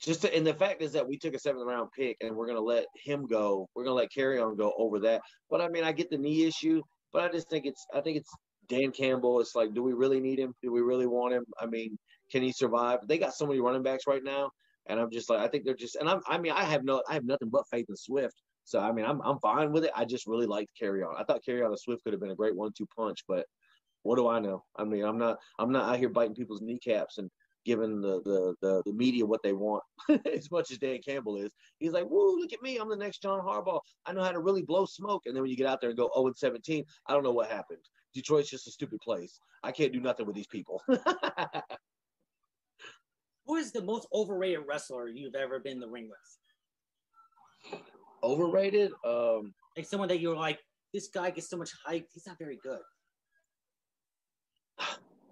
Just to, and the fact is that we took a seventh round pick and we're gonna let him go. We're gonna let Kerryon go over that. But I mean, I get the knee issue, but I just think it's I think it's Dan Campbell. It's like, do we really need him? Do we really want him? I mean, can he survive? They got so many running backs right now, and I'm just like, I think they're just, and I'm, I mean, I have no, I have nothing but faith in Swift. So I mean, I'm, I'm fine with it. I just really liked Kerryon. I thought Kerryon and Swift could have been a great one-two punch, but what do I know? I mean, I'm not I'm not out here biting people's kneecaps and giving the the the, the media what they want <laughs> as much as Dan Campbell is. He's like, "Woo, look at me! I'm the next John Harbaugh. I know how to really blow smoke." And then when you get out there and go 0 and 17, I don't know what happened. Detroit's just a stupid place. I can't do nothing with these people. <laughs> Who is the most overrated wrestler you've ever been in the ring with? Overrated? Um, like someone that you're like, this guy gets so much hype. He's not very good.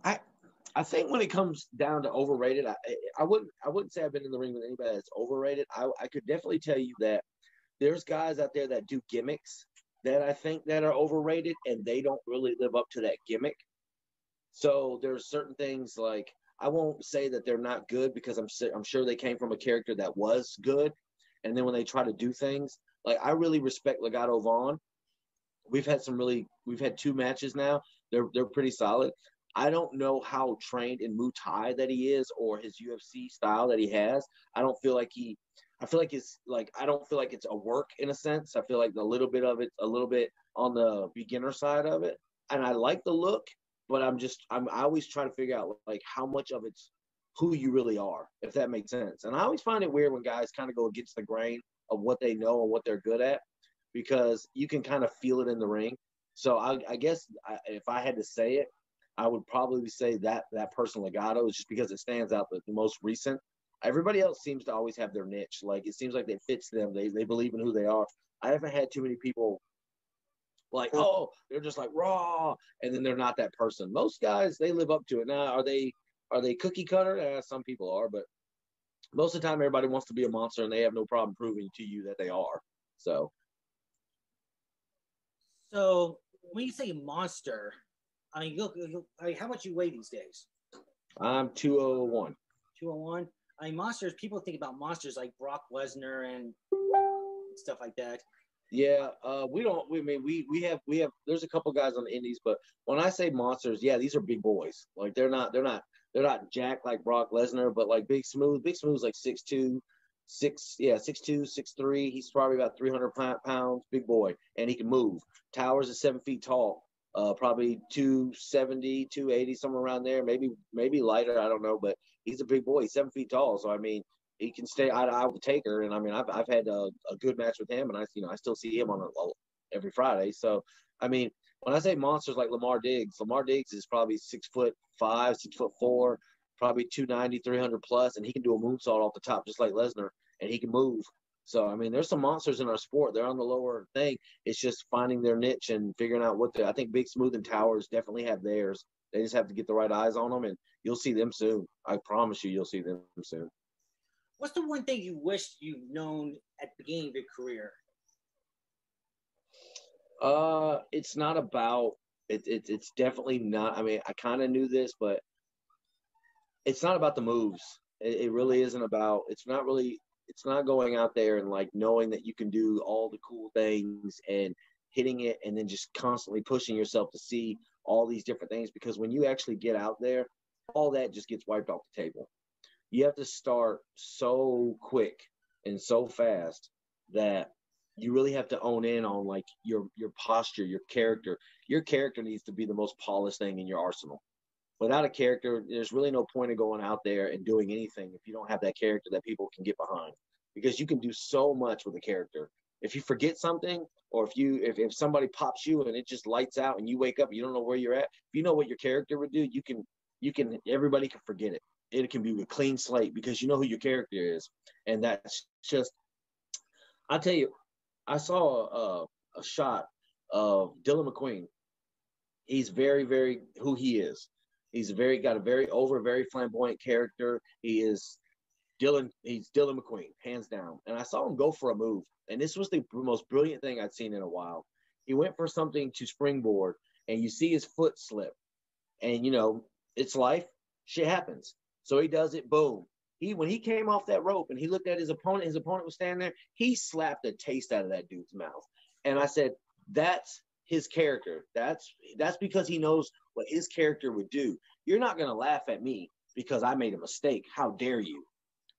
I I think when it comes down to overrated, I I wouldn't I wouldn't say I've been in the ring with anybody that's overrated. I I could definitely tell you that there's guys out there that do gimmicks that I think that are overrated and they don't really live up to that gimmick. So there's certain things like I won't say that they're not good because I'm I'm sure they came from a character that was good, and then when they try to do things like I really respect Legado Vaughn. We've had some really we've had two matches now. They're they're pretty solid. I don't know how trained in Muay Thai that he is or his UFC style that he has. I don't feel like he I feel like it's like I don't feel like it's a work in a sense. I feel like a little bit of it, a little bit on the beginner side of it. And I like the look, but I'm just I'm I always try to figure out like how much of it's who you really are, if that makes sense. And I always find it weird when guys kind of go against the grain of what they know and what they're good at, because you can kind of feel it in the ring. So I, I guess I, if I had to say it, I would probably say that that person Legado is just because it stands out the, the most recent. Everybody else seems to always have their niche. Like it seems like it fits them. They they believe in who they are. I haven't had too many people like, oh, they're just like raw, and then they're not that person. Most guys they live up to it. Now, are they are they cookie cutter? Eh, some people are, but most of the time everybody wants to be a monster and they have no problem proving to you that they are. So So when you say monster, I mean, look, look I mean, how much you weigh these days? I'm 201. 201. I mean, monsters. People think about monsters like Brock Lesnar and stuff like that. Yeah, uh, we don't. We I mean we we have we have. There's a couple guys on the Indies, but when I say monsters, yeah, these are big boys. Like they're not they're not they're not jacked like Brock Lesnar, but like Big Smooth. Big Smooth's like six two, six yeah six two six three. He's probably about 300 pounds, big boy, and he can move. Towers is seven feet tall, uh, probably 270, 280, somewhere around there. Maybe maybe lighter, I don't know, but he's a big boy. He's seven feet tall, so I mean he can stay eye to eye with Taker, and I mean I've I've had a, a good match with him, and I you know I still see him on a, every Friday. So I mean when I say monsters like Lamar Diggs, Lamar Diggs is probably six foot five, six foot four, probably 290, 300 plus, and he can do a moonsault off the top just like Lesnar, and he can move. So I mean, there's some monsters in our sport. They're on the lower thing. It's just finding their niche and figuring out what they. I think Big Smooth and Towers definitely have theirs. They just have to get the right eyes on them, and you'll see them soon. I promise you, you'll see them soon. What's the one thing you wish you'd known at the beginning of your career? Uh, it's not about it, it it's definitely not. I mean, I kind of knew this, but it's not about the moves. It, it really isn't about. It's not really. It's not going out there and like knowing that you can do all the cool things and hitting it and then just constantly pushing yourself to see all these different things because when you actually get out there, all that just gets wiped off the table you have to start so quick and so fast that you really have to own in on like your your posture, your character. Your character needs to be the most polished thing in your arsenal. Without a character, there's really no point in going out there and doing anything if you don't have that character that people can get behind. Because you can do so much with a character. If you forget something, or if you if, if somebody pops you and it just lights out and you wake up, you don't know where you're at. If you know what your character would do, you can you can everybody can forget it it can be a clean slate because you know who your character is, and that's just. I tell you, I saw a, a shot of Dylan McQueen. He's very, very who he is. He's very got a very over, very flamboyant character. He is Dylan. He's Dylan McQueen, hands down. And I saw him go for a move, and this was the most brilliant thing I'd seen in a while. He went for something to springboard, and you see his foot slip, and you know it's life. Shit happens. So he does it, boom. He when he came off that rope and he looked at his opponent, his opponent was standing there, he slapped the taste out of that dude's mouth. And I said, that's his character. That's that's because he knows what his character would do. You're not gonna laugh at me because I made a mistake. How dare you?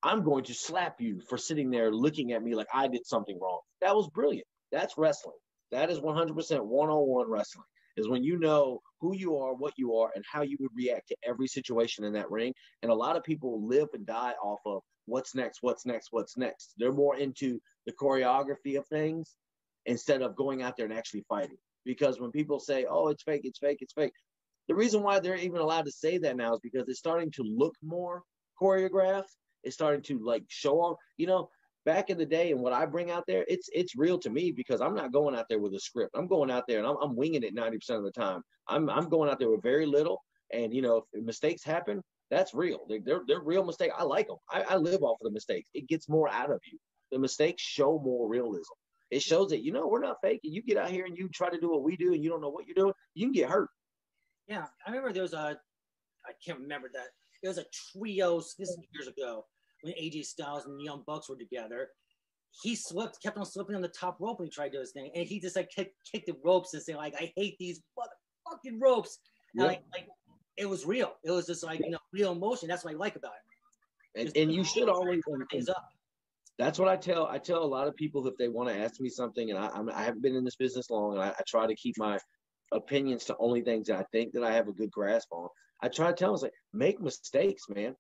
I'm going to slap you for sitting there looking at me like I did something wrong. That was brilliant. That's wrestling. That is 100% one-on-one wrestling is when you know who you are, what you are, and how you would react to every situation in that ring. And a lot of people live and die off of what's next, what's next, what's next. They're more into the choreography of things instead of going out there and actually fighting. Because when people say, oh, it's fake, it's fake, it's fake, the reason why they're even allowed to say that now is because it's starting to look more choreographed. It's starting to like show off. You know, back in the day and what I bring out there, it's it's real to me because I'm not going out there with a script. I'm going out there and I'm, I'm winging it 90% of the time. I'm I'm going out there with very little, and you know if mistakes happen, that's real. They're they're, they're real mistakes. I like them. I, I live off of the mistakes. It gets more out of you. The mistakes show more realism. It shows that you know we're not faking. You get out here and you try to do what we do, and you don't know what you're doing. You can get hurt. Yeah, I remember there was a, I can't remember that. There was a trios this is years ago when AJ Styles and Young Bucks were together. He slipped, kept on slipping on the top rope when he tried to do his thing, and he just like kicked, kicked the ropes and saying like, "I hate these motherfucking ropes." Yep. Like, like, it was real. It was just like you know real emotion. That's what I like about it. And, and you should always things up. That's what I tell. I tell a lot of people if they want to ask me something, and I, I'm, I have not been in this business long, and I, I try to keep my opinions to only things that I think that I have a good grasp on. I try to tell them, like, make mistakes, man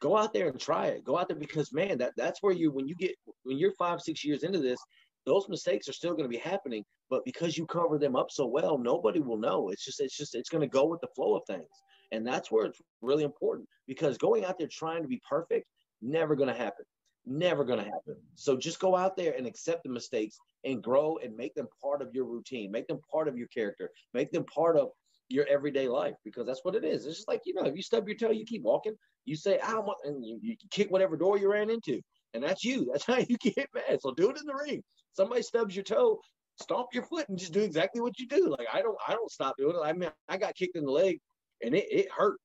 go out there and try it. Go out there because man, that that's where you when you get when you're five six years into this, those mistakes are still going to be happening. But because you cover them up so well, nobody will know. It's just it's just it's going to go with the flow of things, and that's where it's really important because going out there trying to be perfect Never going to happen. Never going to happen. So just go out there and accept the mistakes and grow and make them part of your routine. Make them part of your character. Make them part of your everyday life because that's what it is. It's just like, you know, if you stub your toe, you keep walking, you say, I want, and you, you kick whatever door you ran into. And that's you. <laughs> That's how you get mad. So do it in the ring. Somebody stubs your toe, stomp your foot and just do exactly what you do. Like I don't, I don't stop doing it. I mean, I got kicked in the leg and it, it hurt.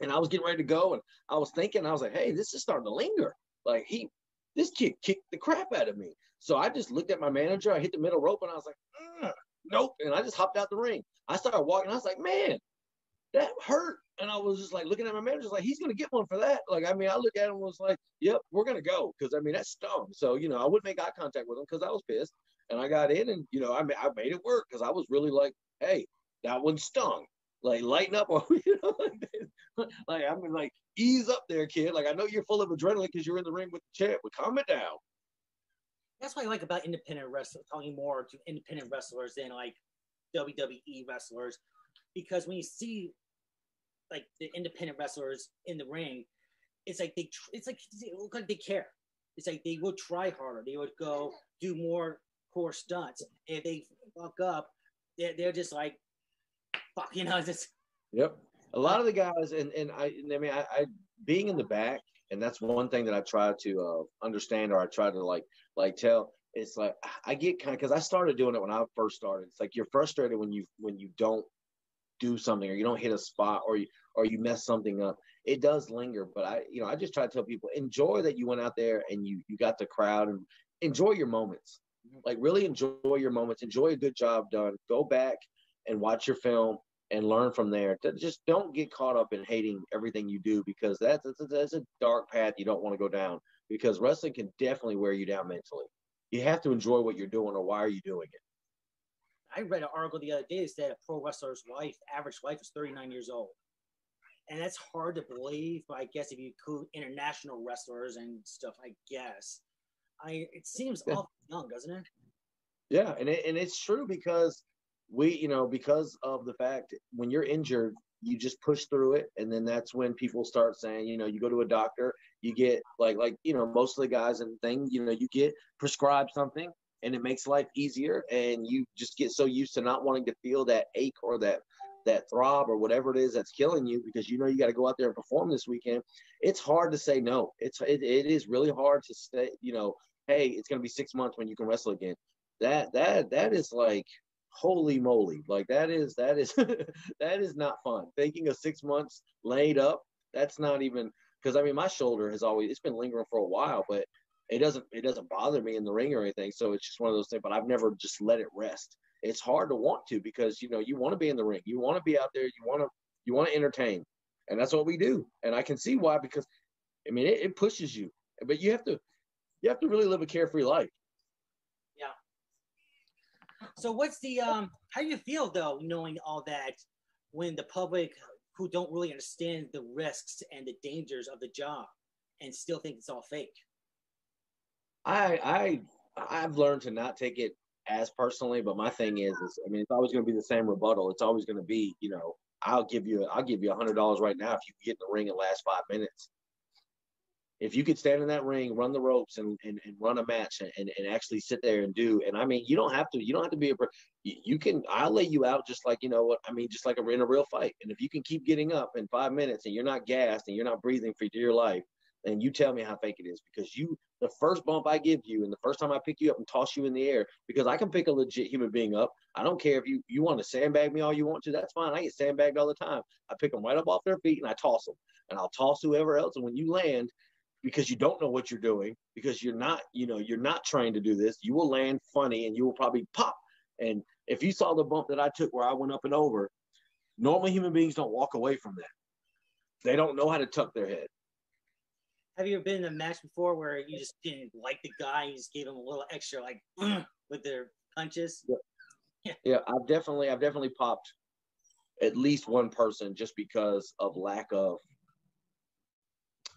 And I was getting ready to go and I was thinking, I was like, hey, this is starting to linger. Like he, this kid kicked the crap out of me. So I just looked at my manager. I hit the middle rope and I was like, mm, nope. And I just hopped out the ring. I started walking. I was like, man, that hurt. And I was just like looking at my manager, like, he's to get one for that. Like, I mean, I looked at him and was like, yep, we're to go. Cause I mean, that stung. So, you know, I wouldn't make eye contact with him because I was pissed. And I got in and, you know, I, I made it work because I was really like, hey, that one stung. Like, lighten up. Or, <laughs> you know, <laughs> like, like, I mean, like, ease up there, kid. Like, I know you're full of adrenaline because you're in the ring with the champ, but calm it down. That's what I like about independent wrestling, talking more to independent wrestlers than like WWE wrestlers, because when you see like the independent wrestlers in the ring, it's like they it's like they look like they care. It's like they would try harder. They would go do more core stunts. If they fuck up, they're, they're just like, fuck, you know, just. Yep. A lot of the guys, and, and I, I mean, I, I being in the back, and that's one thing that I try to uh, understand, or I try to like, like tell. It's like I get kind of because I started doing it when I first started. It's like you're frustrated when you when you don't do something or you don't hit a spot or you or you mess something up it does linger but i you know i just try to tell people enjoy that you went out there and you you got the crowd and enjoy your moments like really enjoy your moments enjoy a good job done go back and watch your film and learn from there just don't get caught up in hating everything you do because that's that's, that's a dark path you don't want to go down because wrestling can definitely wear you down mentally you have to enjoy what you're doing or why are you doing it I read an article the other day that said a pro wrestler's wife, average wife, is 39 years old. And that's hard to believe, but I guess if you include international wrestlers and stuff, I guess. I it seems yeah. awful young, doesn't it? Yeah, and it, and it's true because we, you know, because of the fact when you're injured, you just push through it, and then that's when people start saying, you know, you go to a doctor, you get like like you know most of the guys and thing, you know, you get prescribed something, and it makes life easier. And you just get so used to not wanting to feel that ache or that that throb or whatever it is that's killing you because you know you got to go out there and perform this weekend. It's hard to say no. It's it, it is really hard to say you know hey it's going to be six months when you can wrestle again. That that that is like holy moly like that is that is <laughs> that is not fun thinking of six months laid up that's not even because i mean my shoulder has always it's been lingering for a while but it doesn't it doesn't bother me in the ring or anything. So it's just one of those things. But I've never just let it rest. It's hard to want to because you know you want to be in the ring, you want to be out there, you want to you want to entertain, and that's what we do. And I can see why because I mean it, it pushes you, but you have to you have to really live a carefree life. So what's the um? How do you feel though, knowing all that, when the public who don't really understand the risks and the dangers of the job and still think it's all fake? I I I've learned to not take it as personally, but my thing is, is I mean, it's always going to be the same rebuttal. It's always going to be, you know, I'll give you, I'll give you a hundred dollars right now if you get in the ring in the last five minutes. If you could stand in that ring, run the ropes, and and, and run a match, and, and, actually sit there and do, and I mean, you don't have to, you don't have to be a, you can, I'll lay you out just like you know what I mean, just like a, in a real fight. And if you can keep getting up in five minutes and you're not gassed and you're not breathing for dear life, and you tell me how fake it is because you the first bump I give you and the first time I pick you up and toss you in the air because I can pick a legit human being up. I don't care if you you want to sandbag me all you want to. That's fine. I get sandbagged all the time. I pick them right up off their feet and I toss them and I'll toss whoever else. And when you land, because you don't know what you're doing, because you're not you know you're not trained to do this, you will land funny and you will probably pop. And if you saw the bump that I took where I went up and over, normal human beings don't walk away from that. They don't know how to tuck their head have you ever been in a match before where you just didn't like the guy, you just gave him a little extra like with their punches? Yeah. yeah. yeah, I've definitely I've definitely popped at least one person just because of lack of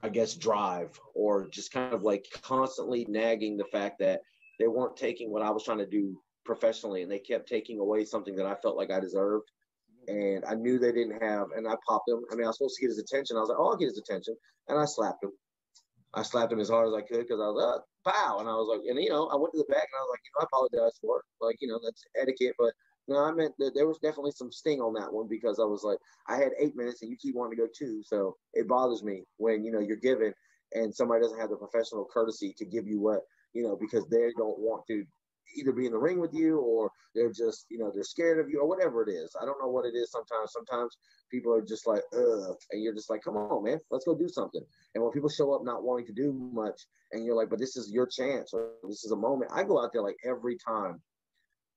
I guess drive or just kind of like constantly nagging the fact that they weren't taking what I was trying to do professionally and they kept taking away something that I felt like I deserved. And I knew they didn't have, and I popped him. I mean, I was supposed to get his attention. I was like, "Oh, I'll get his attention," and I slapped him I slapped him as hard as I could because I was uh, pow, and I was like, and you know, I went to the back and I was like, you know, I apologize for it, like you know, that's etiquette, but no, I meant that there was definitely some sting on that one because I was like, I had eight minutes and you keep wanting to go two, so it bothers me when you know you're given and somebody doesn't have the professional courtesy to give you what you know because they don't want to either be in the ring with you or they're just you know they're scared of you or whatever it is. I don't know what it is. Sometimes, sometimes people are just like, ugh, and you're just like, come on, man, let's go do something. And when people show up not wanting to do much, and you're like, but this is your chance or this is a moment. I go out there like every time.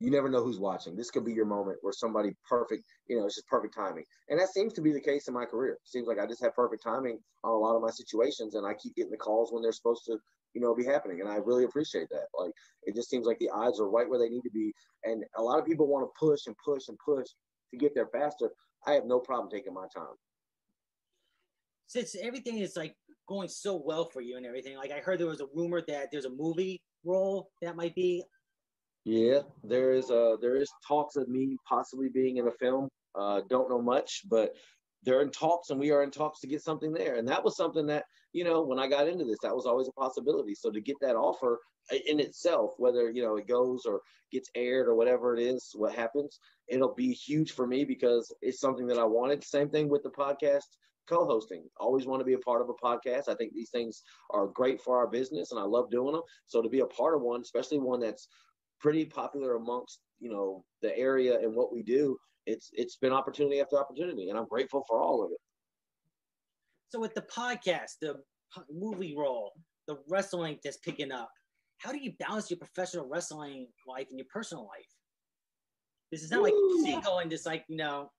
You never know who's watching. This could be your moment where somebody perfect, you know, it's just perfect timing. And that seems to be the case in my career. It seems like I just have perfect timing on a lot of my situations and I keep getting the calls when they're supposed to you know, be happening. And I really appreciate that. Like, it just seems like the odds are right where they need to be. And a lot of people want to push and push and push to get there faster. I have no problem taking my time. Since everything is like going so well for you and everything, like I heard there was a rumor that there's a movie role that might be. Yeah, there is uh there is talks of me possibly being in a film. Uh, don't know much, but they're in talks and we are in talks to get something there. And that was something that, you know, when I got into this, that was always a possibility. So to get that offer in itself, whether, you know, it goes or gets aired or whatever it is, what happens, it'll be huge for me because it's something that I wanted. Same thing with the podcast co-hosting. Always want to be a part of a podcast. I think these things are great for our business and I love doing them. So to be a part of one, especially one that's pretty popular amongst, you know, the area and what we do, it's it's been opportunity after opportunity, and I'm grateful for all of it. So with the podcast, the movie role, the wrestling that's picking up, how do you balance your professional wrestling life and your personal life? This is not like single and just like you know.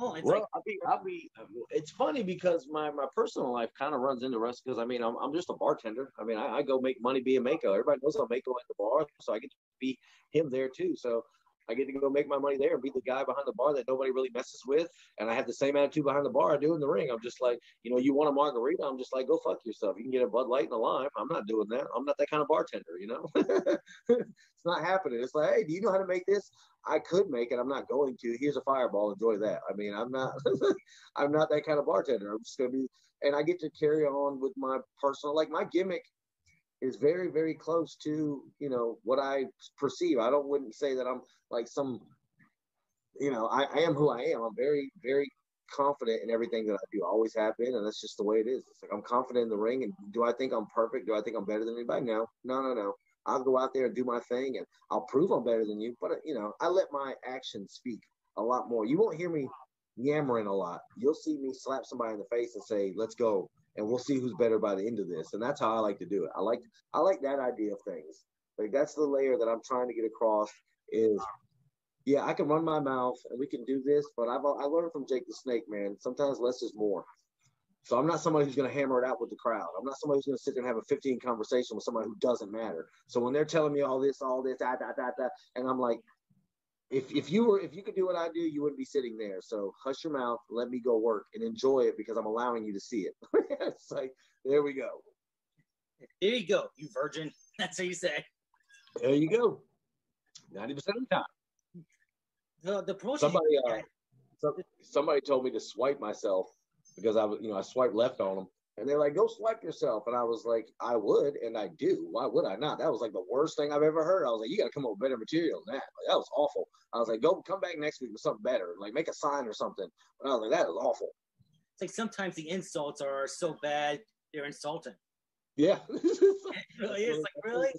Well, like, I'll be, I'll be. It's funny because my, my personal life kind of runs into wrestling because I mean I'm, I'm just a bartender. I mean I, I go make money being Mako. Everybody knows I'm Mako at the bar, so I get to be him there too. So I get to go make my money there and be the guy behind the bar that nobody really messes with. And I have the same attitude behind the bar I do in the ring. I'm just like, you know, you want a margarita? I'm just like, go fuck yourself. You can get a Bud Light and a lime. I'm not doing that. I'm not that kind of bartender, you know? <laughs> it's not happening. It's like, hey, do you know how to make this? I could make it. I'm not going to. Here's a fireball. Enjoy that. I mean, I'm not, <laughs> I'm not that kind of bartender. I'm just to be, and I get to carry on with my personal, like my gimmick is very very close to you know what I perceive. I don't wouldn't say that I'm like some you know I, I am who I am. I'm very very confident in everything that I do. Always have been, and that's just the way it is. It's like I'm confident in the ring. And do I think I'm perfect? Do I think I'm better than anybody? No, no, no, no. I'll go out there and do my thing, and I'll prove I'm better than you. But you know, I let my actions speak a lot more. You won't hear me yammering a lot. You'll see me slap somebody in the face and say, "Let's go," and we'll see who's better by the end of this. And that's how I like to do it. I like I like that idea of things. Like that's the layer that I'm trying to get across is yeah, I can run my mouth and we can do this, but I've I learned from Jake the Snake, man. Sometimes less is more. So I'm not somebody who's going to hammer it out with the crowd. I'm not somebody who's going to sit there and have a 15 conversation with somebody who doesn't matter. So when they're telling me all this, all this, da da da da, and I'm like, if if you were if you could do what I do, you wouldn't be sitting there. So hush your mouth, let me go work and enjoy it because I'm allowing you to see it. <laughs> it's like there we go. There you go, you virgin. <laughs> That's how you say. There you go. Ninety percent of the time. The the promotion. Somebody uh, somebody told me to swipe myself because I was you know I swiped left on them and they're like, go swipe yourself. And I was like, I would, and I do. Why would I not? That was like the worst thing I've ever heard. I was like, you got to come up with better material than that. Like, that was awful. I was like, go come back next week with something better. Like make a sign or something. But I was like, that is awful. It's like sometimes the insults are so bad, they're insulting. Yeah. <laughs> it really is. Like, really?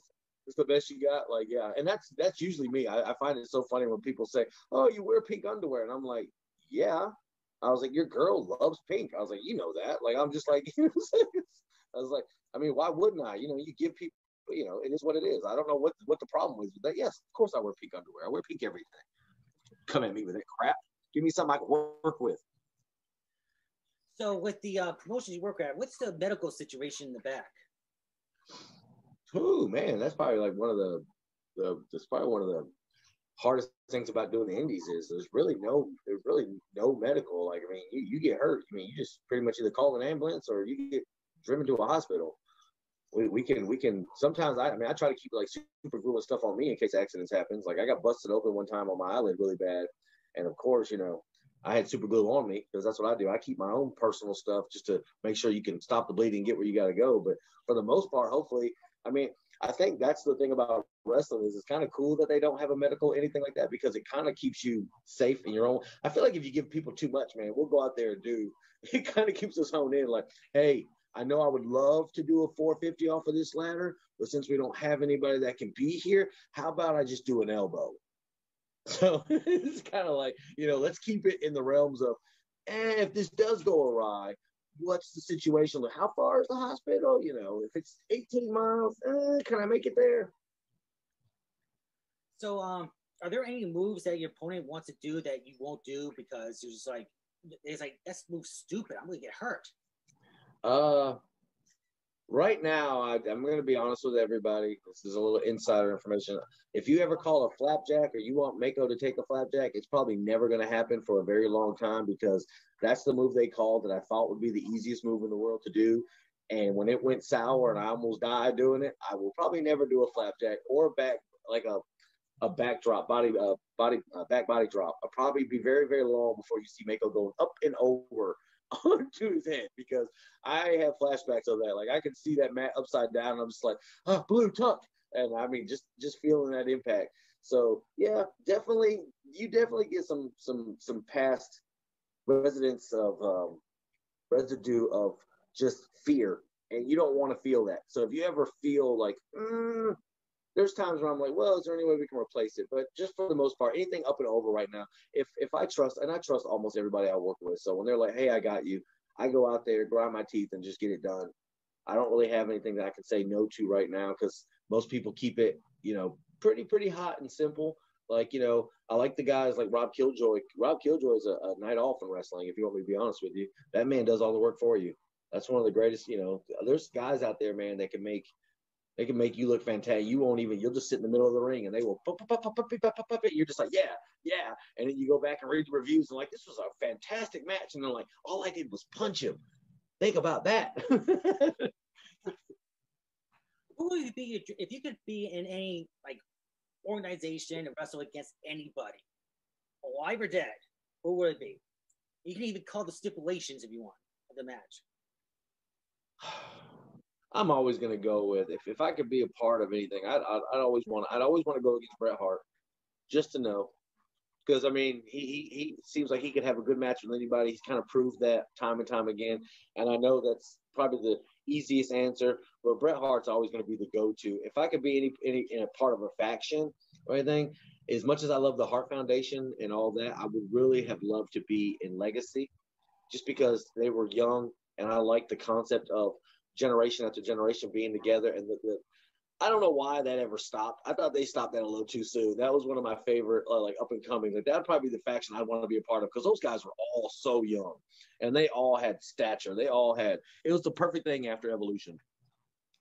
It's the best you got. Like, yeah. And that's that's usually me. I, I find it so funny when people say, oh, you wear pink underwear. And I'm like, yeah, I was like, your girl loves pink. I was like, you know that. Like, I'm just like, <laughs> I was like, I mean, why wouldn't I? You know, you give people, you know, it is what it is. I don't know what what the problem is with that. Yes, of course I wear pink underwear. I wear pink everything. Come at me with that crap. Give me something I can work with. So, with the uh, promotions you work at, what's the medical situation in the back? Oh man, that's probably like one of the the. That's probably one of the hardest things about doing the indies is there's really no there's really no medical. Like I mean, you, you get hurt. I mean, you just pretty much either call an ambulance or you get driven to a hospital. We, we can we can sometimes I, I mean I try to keep like super glue and stuff on me in case accidents happens. Like I got busted open one time on my eyelid really bad, and of course you know I had super glue on me because that's what I do. I keep my own personal stuff just to make sure you can stop the bleeding, get where you got to go. But for the most part, hopefully, I mean, I think that's the thing about wrestling is it's kind of cool that they don't have a medical anything like that because it kind of keeps you safe in your own. I feel like if you give people too much, man, we'll go out there and do. <laughs> It kind of keeps us honed in. Like, hey, I know I would love to do a 450 off of this ladder, but since we don't have anybody that can be here, how about I just do an elbow? <laughs> So it's kind of like, you know, let's keep it in the realms of, eh, if this does go awry, what's the situation? How far is the hospital? You know, if it's 18 miles, eh, can I make it there? So, um, are there any moves that your opponent wants to do that you won't do because you're just like, it's like that's move stupid. I'm gonna get hurt. Uh, right now, I, am going to be honest with everybody. This is a little insider information. If you ever call a flapjack or you want Mako to take a flapjack, it's probably never going to happen for a very long time because that's the move they called that I thought would be the easiest move in the world to do. And when it went sour and I almost died doing it, I will probably never do a flapjack or back like a a backdrop body uh, body uh, back body drop. I'll probably be very very long before you see Mako going up and over <laughs> onto his head because I have flashbacks of that. Like I can see that mat upside down. I'm just like, oh, blue tuck, and I mean, just just feeling that impact. So yeah, definitely, you definitely get some some some past residents of um, residue of just fear, and you don't want to feel that. So if you ever feel like, mm, there's times where I'm like, well, is there any way we can replace it? But just for the most part, anything up and over right now, if if I trust and I trust almost everybody I work with. So when they're like, hey, I got you, I go out there, grind my teeth, and just get it done. I don't really have anything that I can say no to right now because most people keep it, you know, pretty pretty hot and simple. Like you know, I like the guys like Rob Killjoy. Rob Killjoy is a, a night off in wrestling. If you want me to be honest with you, that man does all the work for you. That's one of the greatest. You know, there's guys out there, man, that can make they can make you look fantastic. You won't even. You'll just sit in the middle of the ring, and they will. You're just like, yeah, yeah. And then you go back and read the reviews, and like, this was a fantastic match. And they're like, all I did was punch him. Think about that. Who would you be if you could be in any like organization and wrestle against anybody, alive or dead? Who would it be? You can even call the stipulations if you want of the match. I'm always going to go with if, if I could be a part of anything, I'd, I'd, I'd always want I'd always want to go against Bret Hart, just to know, because I mean he, he he seems like he could have a good match with anybody. He's kind of proved that time and time again, and I know that's probably the easiest answer. But Bret Hart's always going to be the go-to. If I could be any any in a part of a faction or anything, as much as I love the Hart Foundation and all that, I would really have loved to be in Legacy, just because they were young and I like the concept of generation after generation being together and the, the I don't know why that ever stopped. I thought they stopped that a little too soon. That was one of my favorite, uh, like up and coming. Like that'd probably be the faction I'd want to be a part of because those guys were all so young, and they all had stature. They all had. It was the perfect thing after evolution,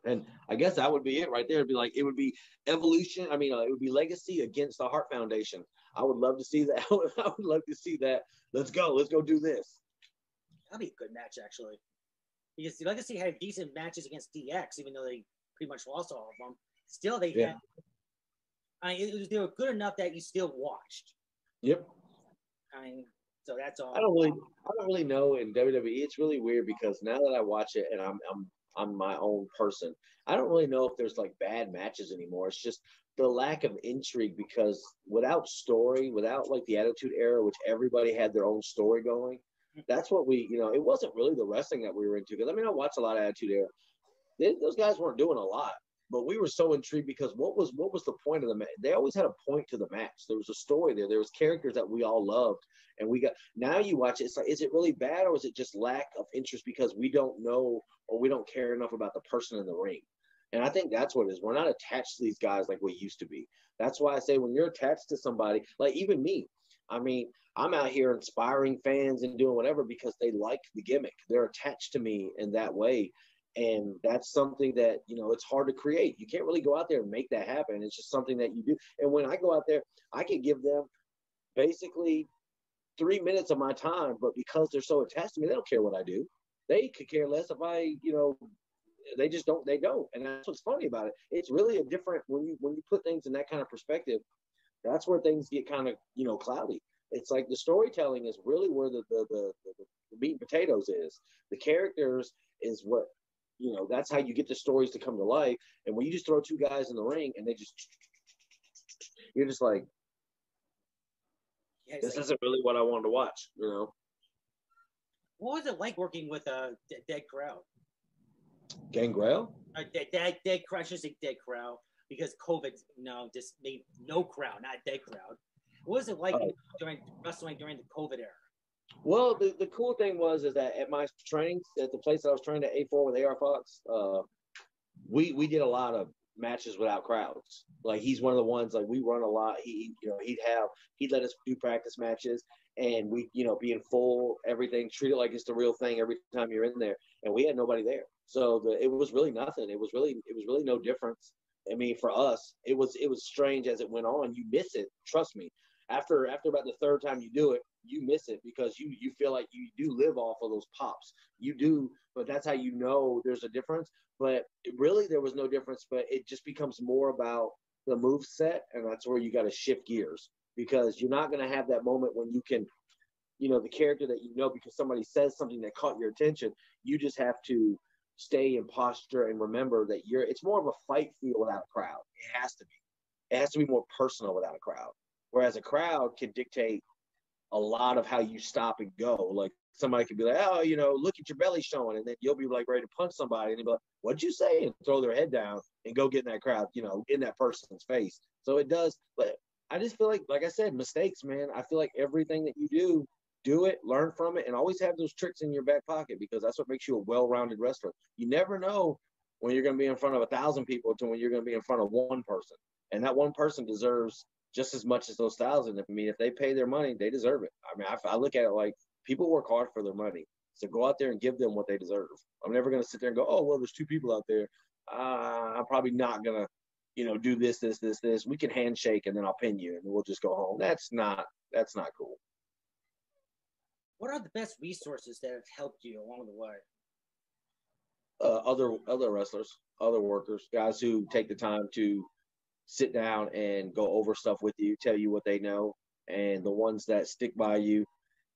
and I guess that would be it right there. It'd be like it would be evolution. I mean, uh, it would be legacy against the Hart Foundation. I would love to see that. <laughs> I would love to see that. Let's go. Let's go do this. That'd be a good match, actually because the Legacy had decent matches against DX, even though they pretty much lost all of them. Still, they yeah. had. I mean, it was, they were good enough that you still watched. Yep. I mean, so that's all. I don't really, I don't really know in WWE. It's really weird because now that I watch it and I'm, I'm, I'm my own person. I don't really know if there's like bad matches anymore. It's just the lack of intrigue because without story, without like the Attitude Era, which everybody had their own story going, that's what we, you know, it wasn't really the wrestling that we were into. Because I mean, I watched a lot of Attitude Era. They, those guys weren't doing a lot, but we were so intrigued because what was what was the point of the match? They always had a point to the match. There was a story there. There was characters that we all loved, and we got. Now you watch it, it's like, is it really bad or is it just lack of interest because we don't know or we don't care enough about the person in the ring? And I think that's what it is. We're not attached to these guys like we used to be. That's why I say when you're attached to somebody, like even me, I mean, I'm out here inspiring fans and doing whatever because they like the gimmick. They're attached to me in that way. And that's something that, you know, it's hard to create. You can't really go out there and make that happen. It's just something that you do. And when I go out there, I can give them basically three minutes of my time, but because they're so attached to me, they don't care what I do. They could care less if I, you know, they just don't they don't and that's what's funny about it it's really a different when you when you put things in that kind of perspective that's where things get kind of you know cloudy it's like the storytelling is really where the the, the, the, meat and potatoes is. The characters is what you know. That's how you get the stories to come to life. And when you just throw two guys in the ring and they just, you're just like, Yeah, this like- isn't really what I wanted to watch. You know, what was it like working with a d- dead crowd? Gangrel. A dead, dead, dead. I should dead crowd because COVID, you know, just made no crowd, not dead crowd. What was it like Oh. during wrestling during the COVID era? Well, the, the cool thing was is that at my training at the place that I was trained at A4 with AR Fox, uh, we we did a lot of matches without crowds. Like he's one of the ones like we run a lot. He you know he'd have he'd let us do practice matches and we you know be in full everything, treat it like it's the real thing every time you're in there. And we had nobody there, so the, it was really nothing. It was really it was really no difference. I mean, for us, it was it was strange as it went on. You miss it, trust me. After after about the third time you do it, you miss it because you you feel like you do live off of those pops. You do, but that's how you know there's a difference. But really, there was no difference. But it just becomes more about the move set, and that's where you got to shift gears because you're not going to have that moment when you can, you know, the character that you know because somebody says something that caught your attention. You just have to stay in posture and remember that you're. It's more of a fight feel without a crowd. It has to be. It has to be more personal without a crowd. Whereas a crowd can dictate a lot of how you stop and go. Like somebody could be like, oh, you know, look at your belly showing, and then you'll be like ready to punch somebody, and you'll be like, what'd you say? And throw their head down and go get in that crowd, you know, in that person's face. So it does, but I just feel like, like I said, mistakes, man. I feel like everything that you do, do it, learn from it, and always have those tricks in your back pocket because that's what makes you a well-rounded wrestler. You never know when you're going to be in front of a thousand people to when you're going to be in front of one person, and that one person deserves just as much as those thousand. I mean, if they pay their money, they deserve it. I mean, I, I look at it like people work hard for their money. So go out there and give them what they deserve. I'm never going to sit there and go, oh, well, there's two people out there. Uh, I'm probably not going to, you know, do this, this, this, this. We can handshake and then I'll pin you and we'll just go home. That's not, that's not cool. What are the best resources that have helped you along the way? Uh, other, other wrestlers, other workers, guys who take the time to sit down and go over stuff with you, tell you what they know, and the ones that stick by you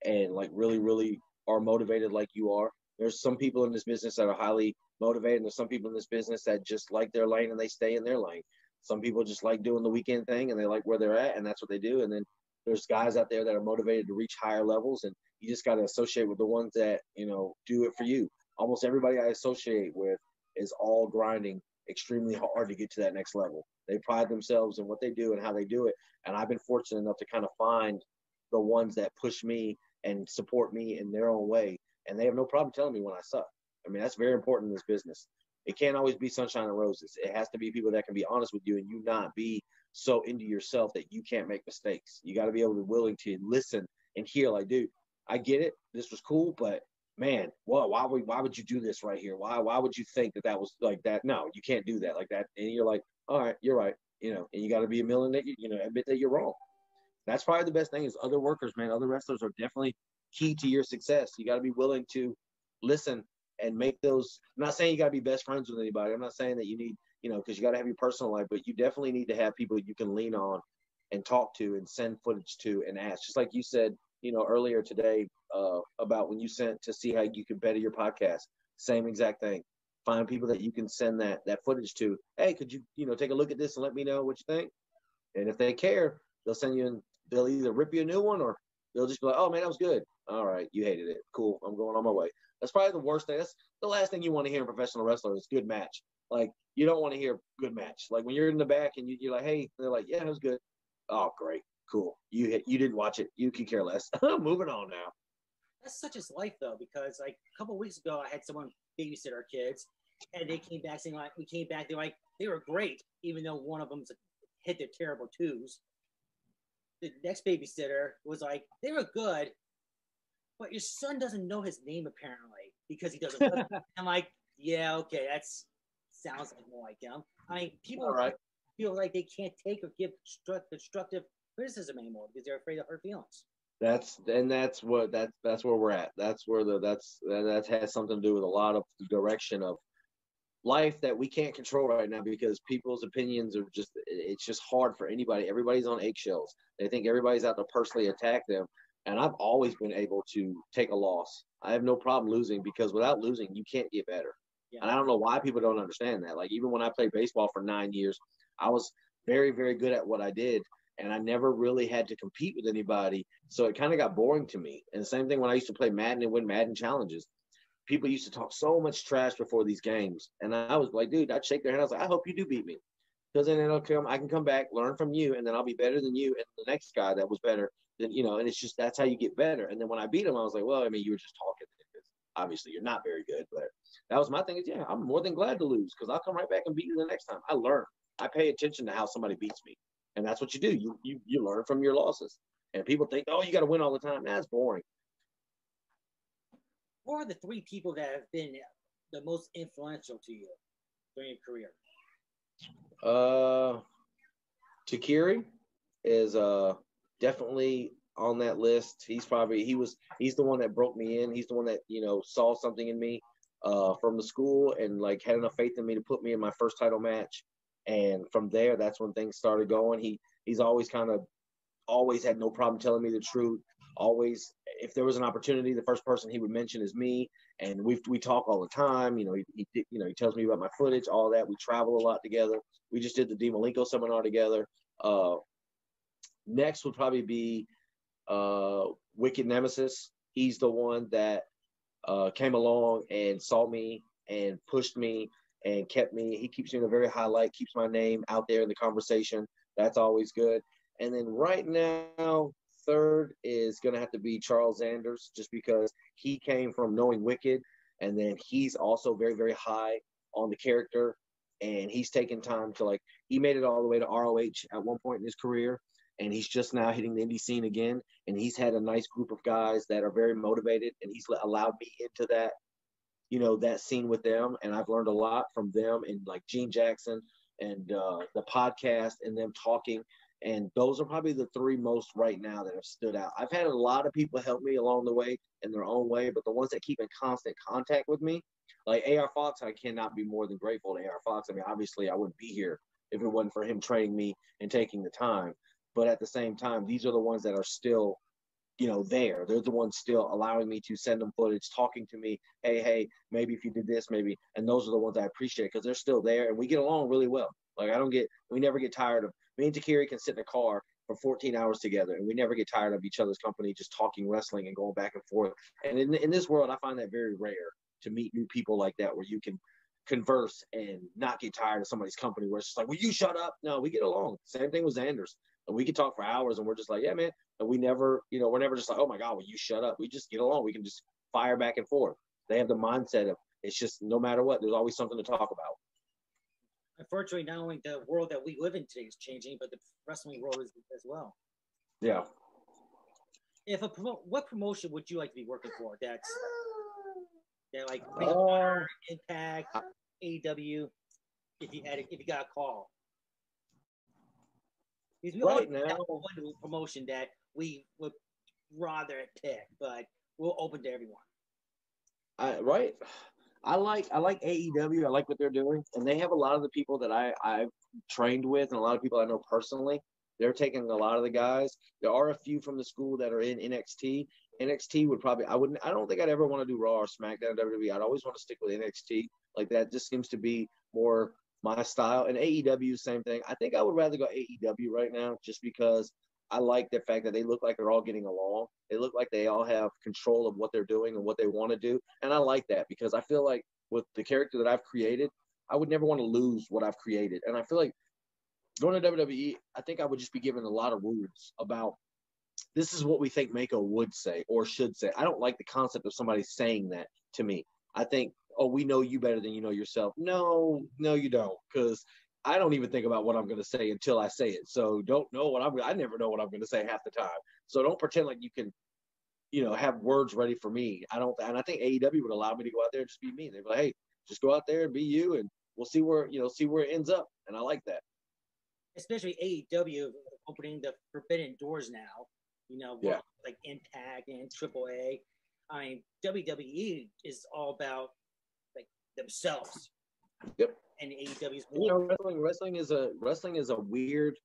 and like really, really are motivated like you are. There's some people in this business that are highly motivated, and there's some people in this business that just like their lane and they stay in their lane. Some people just like doing the weekend thing and they like where they're at, and that's what they do. And then there's guys out there that are motivated to reach higher levels, and you just got to associate with the ones that you know do it for you. Almost everybody I associate with is all grinding extremely hard to get to that next level. They pride themselves in what they do and how they do it. And I've been fortunate enough to kind of find the ones that push me and support me in their own way. And they have no problem telling me when I suck. I mean, that's very important in this business. It can't always be sunshine and roses. It has to be people that can be honest with you and you not be so into yourself that you can't make mistakes. You got to be able to willing to listen and hear, like, dude, I get it. This was cool, but man, well, why would why would you do this right here? Why why would you think that that was like that? No, you can't do that like that. And you're like, all right, you're right. You know, and you got to be a million that you you know admit that you're wrong. That's probably the best thing is other workers, man. Other wrestlers are definitely key to your success. You got to be willing to listen and make those. I'm not saying you got to be best friends with anybody. I'm not saying that you need you know because you got to have your personal life, but you definitely need to have people you can lean on and talk to and send footage to and ask. Just like you said, you know, earlier today uh, about when you sent to see how you can better your podcast. Same exact thing. Find people that you can send that that footage to. Hey, could you you know take a look at this and let me know what you think? And if they care, they'll send you. In, they'll either rip you a new one or they'll just be like, "Oh man, that was good. All right, you hated it. Cool. I'm going on my way." That's probably the worst thing. That's the last thing you want to hear in professional wrestler is good match. Like you don't want to hear good match. Like when you're in the back and you, you're like, "Hey," they're like, "Yeah, it was good." Oh, great, cool. You hit, you didn't watch it. You can care less. <laughs> Moving on now. That's such as life though, because like a couple weeks ago, I had someone babysit our kids, and they came back saying like, we came back, they're like, they were great, even though one of them's hit their terrible twos. The next babysitter was like, they were good, but your son doesn't know his name apparently because he doesn't. <laughs> I'm like, yeah, okay, that's sounds like more like him. I mean, people All right. feel like they can't take or give construct- constructive criticism anymore because they're afraid of hurt feelings. That's and that's what that's that's where we're at. That's where the that's that, that has something to do with a lot of the direction of life that we can't control right now because people's opinions are just it's just hard for anybody. Everybody's on eggshells. They think everybody's out to personally attack them. And i've always been able to take a loss. I have no problem losing because without losing you can't get better. Yeah. and i don't know why people don't understand that. Like even when i played baseball for nine years i was very very good at what i did and i never really had to compete with anybody so it kind of got boring to me and the same thing when i used to play madden and win madden challenges people used to talk so much trash before these games. And I was like, dude, I'd shake their hand. I was like, I hope you do beat me. Because then it'll come, I can come back, learn from you, and then I'll be better than you and the next guy that was better. Then, you know, and it's just that's how you get better. And then when I beat him, I was like, well, I mean, you were just talking. Obviously, you're not very good, but that was my thing. Is yeah, I'm more than glad to lose because I'll come right back and beat you the next time. I learn. I pay attention to how somebody beats me, and that's what you do. You you you learn from your losses. And people think, oh, you got to win all the time. That's boring who are the three people that have been the most influential to you during your career? Uh, Takiri is uh definitely on that list. He's probably he was he's the one that broke me in. He's the one that you know saw something in me uh from the school and like had enough faith in me to put me in my first title match. And from there, that's when things started going. He he's always kind of always had no problem telling me the truth. Always if there was an opportunity the first person he would mention is me. And we we talk all the time. You know he, he you know he tells me about my footage all that. We travel a lot together. We just did the D Malenko seminar together. Uh, next would probably be uh, Wicked Nemesis. He's the one that uh, came along and saw me and pushed me and kept me he keeps me in a very high light keeps my name out there in the conversation. That's always good. And then right now third is going to have to be Charles Anders, just because he came from knowing Wicked, and then he's also very, very high on the character, and he's taken time to like he made it all the way to ROH at one point in his career, and he's just now hitting the indie scene again, and he's had a nice group of guys that are very motivated, and he's allowed me into that, you know, that scene with them, and I've learned a lot from them and like Gene Jackson and uh, the podcast and them talking and those are probably the three most right now that have stood out. I've had a lot of people help me along the way in their own way, but the ones that keep in constant contact with me, like AR Fox, I cannot be more than grateful to AR Fox. I mean, obviously, I wouldn't be here if it wasn't for him training me and taking the time. But at the same time, these are the ones that are still, you know, there. They're the ones still allowing me to send them footage, talking to me. Hey, hey, maybe if you did this, maybe. And those are the ones I appreciate because they're still there and we get along really well. Like I don't get, we never get tired of me and Takiri can sit in a car for 14 hours together and we never get tired of each other's company just talking wrestling and going back and forth and in, in this world i find that very rare to meet new people like that where you can converse and not get tired of somebody's company where it's just like will you shut up no we get along same thing with Anders and we can talk for hours and we're just like yeah man and we never you know we're never just like oh my god will you shut up we just get along we can just fire back and forth they have the mindset of it's just no matter what there's always something to talk about unfortunately, not only the world that we live in today is changing, but the wrestling world is as well. Yeah. If a promo, what promotion would you like to be working for? That's that like uh, Impact, AEW. If you had, if you got a call, we right now one promotion that we would rather pick, but we'll open to everyone. I right. I like I like AEW. I like what they're doing, and they have a lot of the people that I I've trained with, and a lot of people I know personally. They're taking a lot of the guys. There are a few from the school that are in NXT. NXT would probably I wouldn't I don't think I'd ever want to do Raw or SmackDown WWE. I'd always want to stick with NXT. Like that just seems to be more my style. And AEW, same thing. I think I would rather go AEW right now just because I like the fact that they look like they're all getting along. They look like they all have control of what they're doing and what they want to do. And I like that because I feel like with the character that I've created, I would never want to lose what I've created. And I feel like going to WWE, I think I would just be given a lot of rules about this is what we think Mako would say or should say. I don't like the concept of somebody saying that to me. I think, oh, we know you better than you know yourself. No, no, you don't. Because I don't even think about what I'm going to say until I say it. So don't know what I'm. I never know what I'm going to say half the time. So don't pretend like you can, you know, have words ready for me. I don't. And I think AEW would allow me to go out there and just be me. They'd be like, hey, just go out there and be you, and we'll see where you know see where it ends up. And I like that. Especially AEW opening the forbidden doors now. You know, yeah. like Impact and AAA. I mean, WWE is all about themselves Yep. And AEW's you know, wrestling wrestling is a wrestling is a weird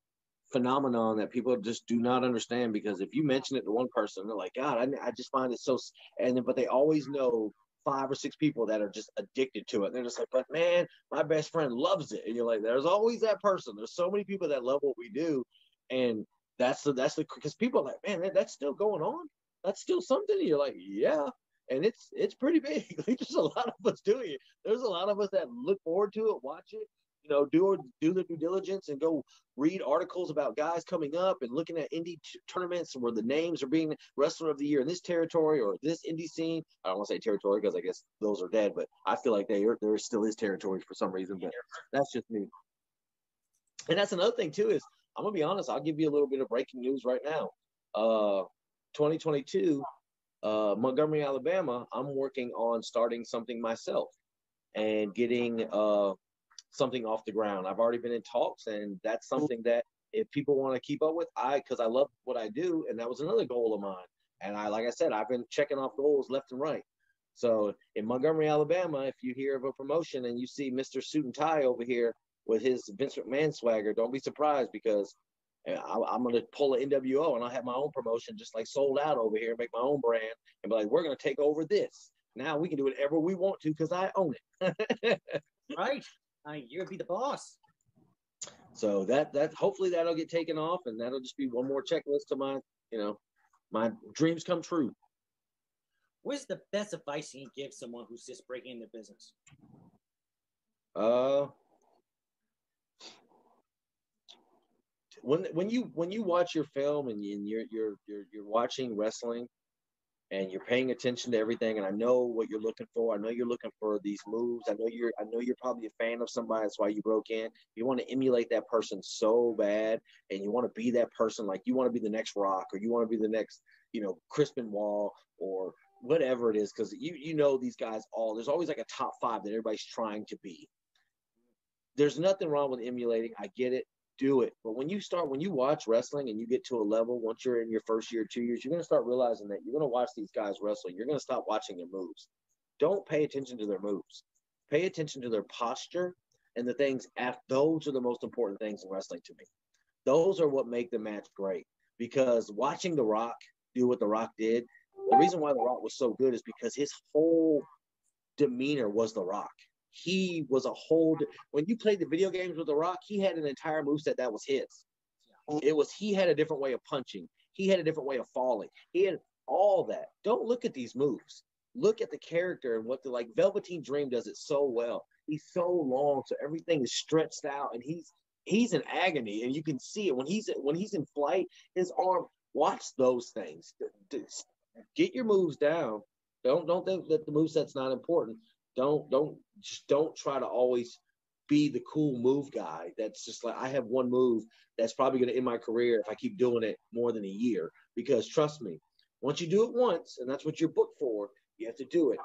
phenomenon that people just do not understand because if you mention it to one person, they're like, God, I, I just find it so, and then, but they always know five or six people that are just addicted to it. And they're just like, but man, my best friend loves it. And you're like, there's always that person. There's so many people that love what we do. And that's the, that's the, because people are like, man, that, that's still going on. That's still something. And you're like, yeah. And it's, it's pretty big. <laughs> There's a lot of us doing it. There's a lot of us that look forward to it, watch it, you know, do do the due diligence and go read articles about guys coming up and looking at indie t- tournaments where the names are being wrestler of the year in this territory or this indie scene. I don't want to say territory because I guess those are dead, but I feel like they are, there still is territory for some reason. But that's just me. And that's another thing too is I'm gonna be honest. I'll give you a little bit of breaking news right now. Uh, 2022, uh, Montgomery, Alabama. I'm working on starting something myself and getting uh something off the ground. I've already been in talks, and that's something that if people want to keep up with, I because I love what I do, and that was another goal of mine. And I, like I said, I've been checking off goals left and right. So in Montgomery, Alabama, if you hear of a promotion and you see Mr. Suit and Tie over here with his Vince McMahon swagger, don't be surprised because I, am going to pull an NWO and I'll have my own promotion just like sold out over here, make my own brand, and be like, we're going to take over this. Now we can do whatever we want to because I own it. <laughs> right. I mean, gonna be the boss. So that that hopefully that'll get taken off, and that'll just be one more checklist to my you know my dreams come true. What's the best advice you can give someone who's just breaking into business? Uh, when when you when you watch your film and, you, and you're you're you're you're watching wrestling, and you're paying attention to everything and I know what you're looking for. I know you're looking for these moves. I know you're I know you're probably a fan of somebody. That's why you broke in. You want to emulate that person so bad and you want to be that person like you want to be the next rock or you want to be the next, you know, Crispin Wall or whatever it is, because you you know these guys all there's always like a top five that everybody's trying to be. There's nothing wrong with emulating. I get it do it. But when you start, when you watch wrestling and you get to a level, once you're in your first year, two years, you're going to start realizing that you're going to watch these guys wrestling. You're going to stop watching their moves. Don't pay attention to their moves. Pay attention to their posture and the things. After, those are the most important things in wrestling to me. Those are what make the match great. Because watching The Rock do what The Rock did, the reason why The Rock was so good is because his whole demeanor was The Rock he was a whole. When you played the video games with The Rock, he had an entire moveset that was his. It was he had a different way of punching. He had a different way of falling. He had all that. Don't look at these moves. Look at the character and what the like Velveteen Dream does it so well. He's so long, so everything is stretched out, and he's he's in agony, and you can see it when he's when he's in flight. His arm. Watch those things. Get your moves down. Don't don't think that the move set's not important. Don't don't just don't try to always be the cool move guy. That's just like I have one move that's probably going to end my career if I keep doing it more than a year. Because trust me, once you do it once, and that's what you're booked for, you have to do it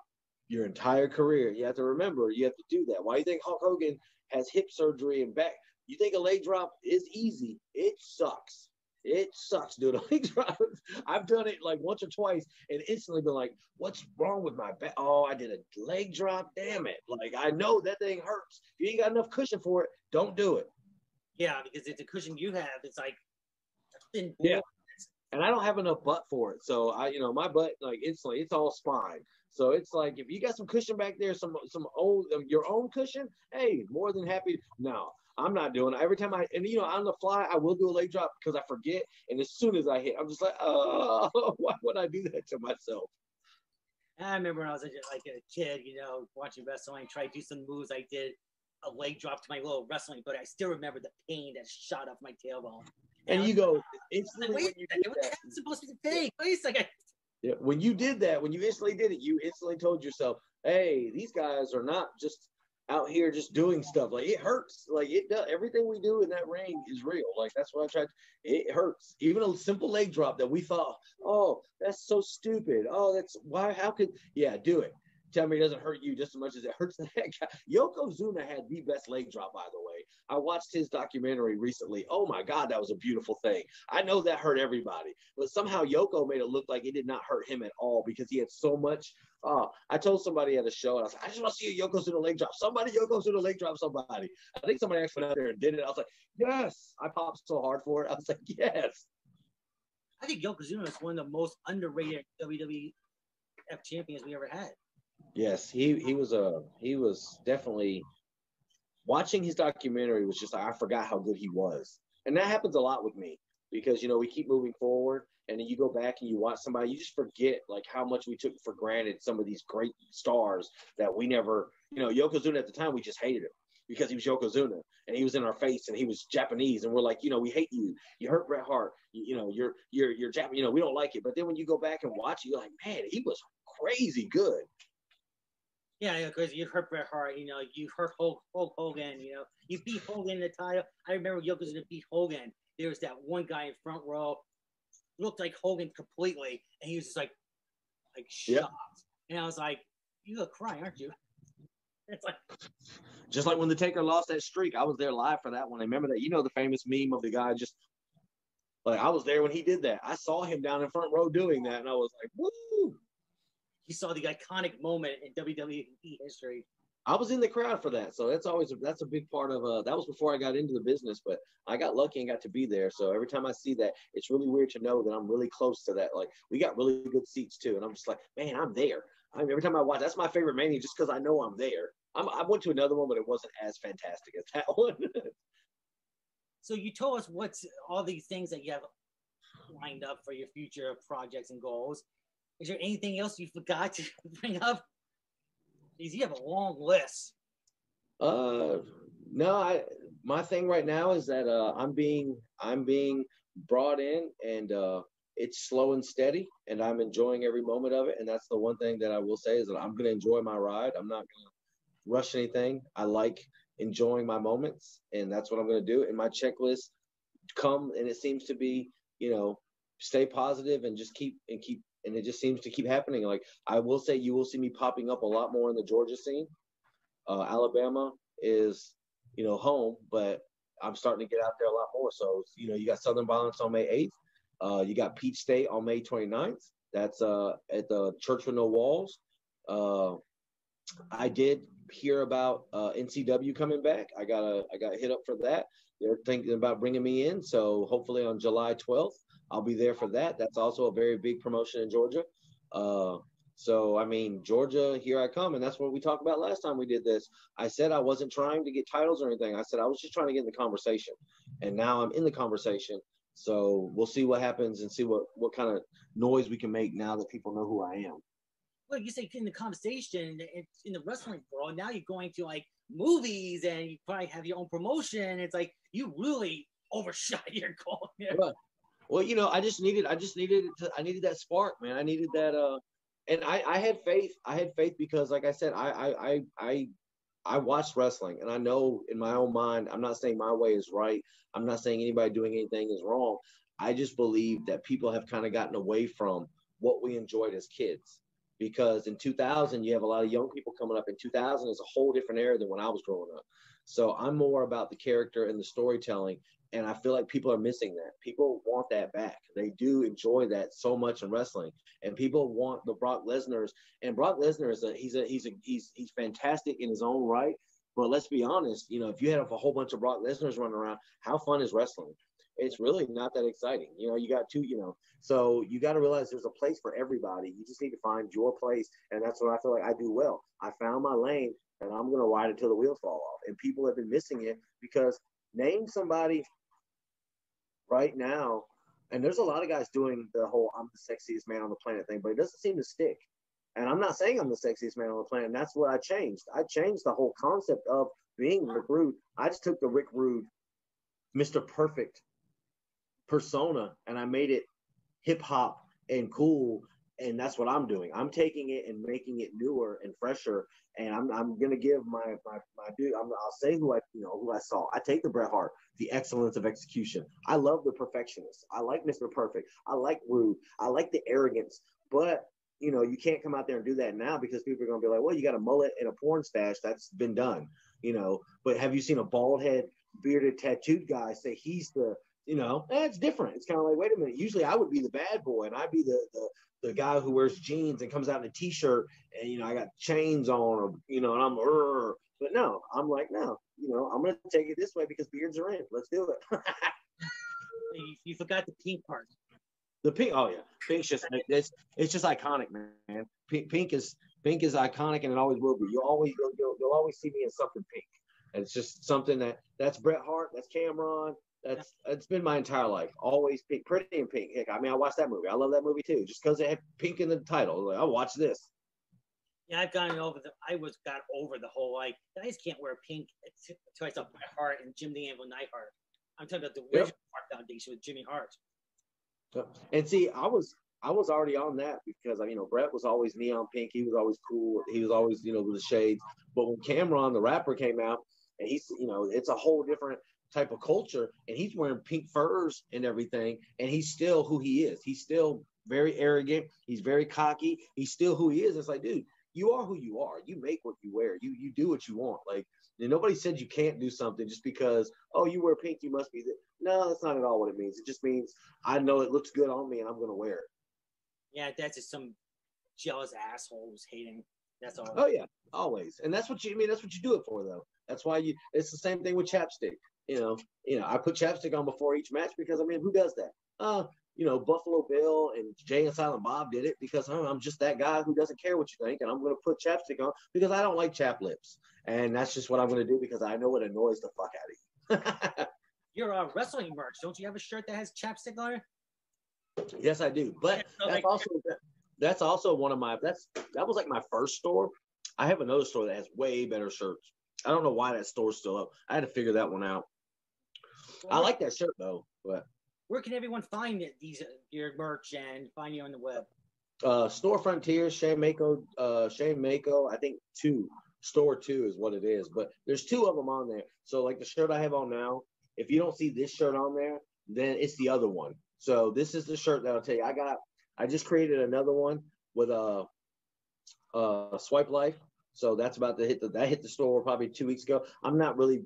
your entire career. You have to remember you have to do that. Why do you think Hulk Hogan has hip surgery and back? You think a leg drop is easy? It sucks. It sucks, dude. <laughs> I've done it like once or twice and instantly been like, what's wrong with my back? Oh, I did a leg drop. Damn it. Like, I know that thing hurts. If you ain't got enough cushion for it, don't do it. Yeah, because it's a cushion you have. It's like. Yeah. And I don't have enough butt for it. So I, you know, my butt, like instantly, it's all spine. So it's like if you got some cushion back there, some some old um, your own cushion, hey, more than happy. No, I'm not doing it. Every time I, and you know, on the fly, I will do a leg drop because I forget. And as soon as I hit, I'm just like, oh, <laughs> why would I do that to myself? I remember when I was like a kid, you know, watching wrestling, try to do some moves. I did a leg drop to my little wrestling, but I still remember the pain that shot off my tailbone. And, and you go, it's like, wait, it was supposed to be fake. Wait a second. Yeah, when you did that, when you instantly did it, you instantly told yourself, "Hey, these guys are not just out here just doing stuff. Like it hurts. Like it does. Everything we do in that ring is real. Like that's what I tried. It hurts. Even a simple leg drop that we thought, oh, that's so stupid. Oh, that's why. How could? Yeah, do it. tell me it doesn't hurt you just as much as it hurts <laughs> that guy. Yokozuna had the best leg drop, by the way. I watched his documentary recently. Oh my God, that was a beautiful thing. I know that hurt everybody, but somehow Yoko made it look like it did not hurt him at all because he had so much. Uh, I told somebody at a show, and I was like, I just want to see a Yokozuna leg drop. Somebody Yokozuna leg drop somebody. I think somebody actually went out there and did it. I was like, yes. I popped so hard for it. I was like, yes. I think Yokozuna is one of the most underrated WWF champions we ever had. Yes, he he was a he was definitely watching his documentary was just like I forgot how good he was, and that happens a lot with me because you know we keep moving forward, and then you go back and you watch somebody, you just forget like how much we took for granted some of these great stars that we never, you know, Yokozuna at the time we just hated him because he was Yokozuna and he was in our face and he was Japanese and we're like, you know, we hate you. You hurt Bret Hart. You, you know, you're you're you're Japanese. You know, we don't like it. But then when you go back and watch it, you're like, man, he was crazy good. Yeah, because you've heard Bret Hart, you know, you've heard Hulk, Hulk Hogan, you know, you beat Hogan in the title. I remember Yokozuna beat Hogan. There was that one guy in front row, looked like Hogan completely, and he was just like, like shocked. And I was like, "You look crying, aren't you?" <laughs> It's like, just like when the Taker lost that streak, I was there live for that one. I remember that. You know the famous meme of the guy just like I was there when he did that. I saw him down in front row doing that, and I was like, "Woo!" he saw the iconic moment in WWE history. I was in the crowd for that, so that's always that's a big part of. Uh, that was before I got into the business, but I got lucky and got to be there. So every time I see that, it's really weird to know that I'm really close to that. Like we got really good seats too, and I'm just like, man, I'm there. I mean, every time I watch, that's my favorite mania, just because I know I'm there. I'm, I went to another one, but it wasn't as fantastic as <laughs> that one. so you told us what's all these things that you have lined up for your future projects and goals. Is there anything else you forgot to <laughs> bring up? Because you have a long list. Uh, no, I my thing right now is that uh, I'm being I'm being brought in and uh, it's slow and steady and I'm enjoying every moment of it. And that's the one thing that I will say is that I'm going to enjoy my ride. I'm not going to rush anything. I like enjoying my moments and that's what I'm going to do. And my checklist come and it seems to be, you know, stay positive and just keep and keep and it just seems to keep happening. Like I will say, you will see me popping up a lot more in the Georgia scene. Uh, Alabama is, you know, home, but I'm starting to get out there a lot more. So, you know, you got Southern Violence on May 8th. Uh, you got Peach State on May 29th. That's uh, at the Church with No Walls. Uh, I did hear about uh, NCW coming back. I got a I got hit up for that. They're thinking about bringing me in. So hopefully on July 12th, I'll be there for that. That's also a very big promotion in Georgia. Uh, so I mean, Georgia, here I come, and that's what we talked about last time we did this. I said I wasn't trying to get titles or anything. I said I was just trying to get in the conversation, and now I'm in the conversation. So we'll see what happens and see what what kind of noise we can make now that people know who I am. Well, you say in the conversation in the wrestling world. Now you're going to like movies, and you probably have your own promotion. It's like you really overshot <laughs> your goal. Well, well, you know, I just needed, I just needed to, I needed that spark, man. I needed that, uh, and I, I had faith. I had faith because, like I said, I, I, I, I, I watched wrestling, and I know in my own mind, I'm not saying my way is right. I'm not saying anybody doing anything is wrong. I just believe that people have kind of gotten away from what we enjoyed as kids. Because in 2000, you have a lot of young people coming up. In 2000 is a whole different era than when I was growing up. So I'm more about the character and the storytelling and I feel like people are missing that. People want that back. They do enjoy that so much in wrestling, and people want the Brock Lesnar's. And Brock Lesnar is a he's a he's a he's he's fantastic in his own right. But let's be honest, you know, if you had a whole bunch of Brock Lesnar's running around, how fun is wrestling? It's really not that exciting. You know, you got two, you know, so you got to realize there's a place for everybody. You just need to find your place, and that's what I feel like I do well. I found my lane, and I'm going to ride it till the wheels fall off. And people have been missing it because name somebody right now, and there's a lot of guys doing the whole "I'm the sexiest man on the planet" thing, but it doesn't seem to stick. And I'm not saying I'm the sexiest man on the planet. that's what I changed. I changed the whole concept of being Rick Rude. I just took the Rick Rude, Mr. Perfect persona, and I made it hip hop and cool and that's what I'm doing. I'm taking it and making it newer and fresher. And I'm, I'm gonna give my my my dude. i will say who I you know who I saw. I take the Bret Hart, the excellence of execution. I love the perfectionist. I like Mr. Perfect. I like Rude. I like the arrogance. But you know, you can't come out there and do that now because people are to be like, well, you got a mullet and a porn stash. That's been done, you know. But have you seen a bald head, bearded, tattooed guy say he's the, you know, eh, that's different. It's kind of like, wait a minute. Usually I would be the bad boy and I'd be the, the, the guy who wears jeans and comes out in a t-shirt and, you know, I got chains on or, you know, and I'm, but no, I'm like, no, you know, I'm to take it this way because beards are in. Let's do it. <laughs> you, you forgot the pink part. The pink, oh yeah, pink's just it's it's just iconic, man. Pink, pink is pink is iconic, and it always will be. you'll always you'll, you'll, you'll always see me in something pink. And it's just something that that's Bret Hart, that's Cam'ron, that's it's been my entire life. Always pink, pretty and pink. Heck, I mean, I watched that movie. I love that movie too, just because it had pink in the title. Like, I'll watch this. Yeah, I've gotten over the. I was got over the whole like guys can't wear pink. Until I saw Bret Hart and Jim the Anvil Neidhart. I'm talking about the yep. Hart Foundation with Jimmy Hart. And see, I was I was already on that because you know Bret was always neon pink. He was always cool. He was always you know with the shades. But when Cam'ron the rapper came out, and he's you know it's a whole different type of culture, and he's wearing pink furs and everything, and he's still who he is. He's still very arrogant. He's very cocky. He's still who he is. It's like, dude, you are who you are. You make what you wear. You you do what you want. Like nobody said you can't do something just because oh you wear pink you must be. No, that's not at all what it means. It just means I know it looks good on me and I'm going to wear it. Yeah, that's just some jealous asshole who's hating. That's all. Oh yeah, always. And that's what you I mean. That's what you do it for though. That's why you. It's the same thing with chapstick. You know, you know. I put chapstick on before each match because I mean, who does that? Uh, you know, Buffalo Bill and Jay and Silent Bob did it because oh, I'm just that guy who doesn't care what you think, and I'm going to put chapstick on because I don't like chap lips, and that's just what I'm going to do because I know it annoys the fuck out of you. <laughs> Your uh, wrestling merch, don't you have a shirt that has chapstick on it? Yes, I do, but so that's like, also that's also one of my that's that was like my first store. I have another store that has way better shirts. I don't know why that store's still up. I had to figure that one out. I like that shirt though, but where can everyone find it, these uh, your merch and find you on the web? Uh, Store Frontiers, Shane Mako, uh, Shane Mako. I think two. Store two is what it is, but there's two of them on there. So like the shirt I have on now, if you don't see this shirt on there, then it's the other one. So this is the shirt that I'll tell you. I got. I just created another one with a, a swipe life. So that's about to hit the that hit the store probably two weeks ago. I'm not really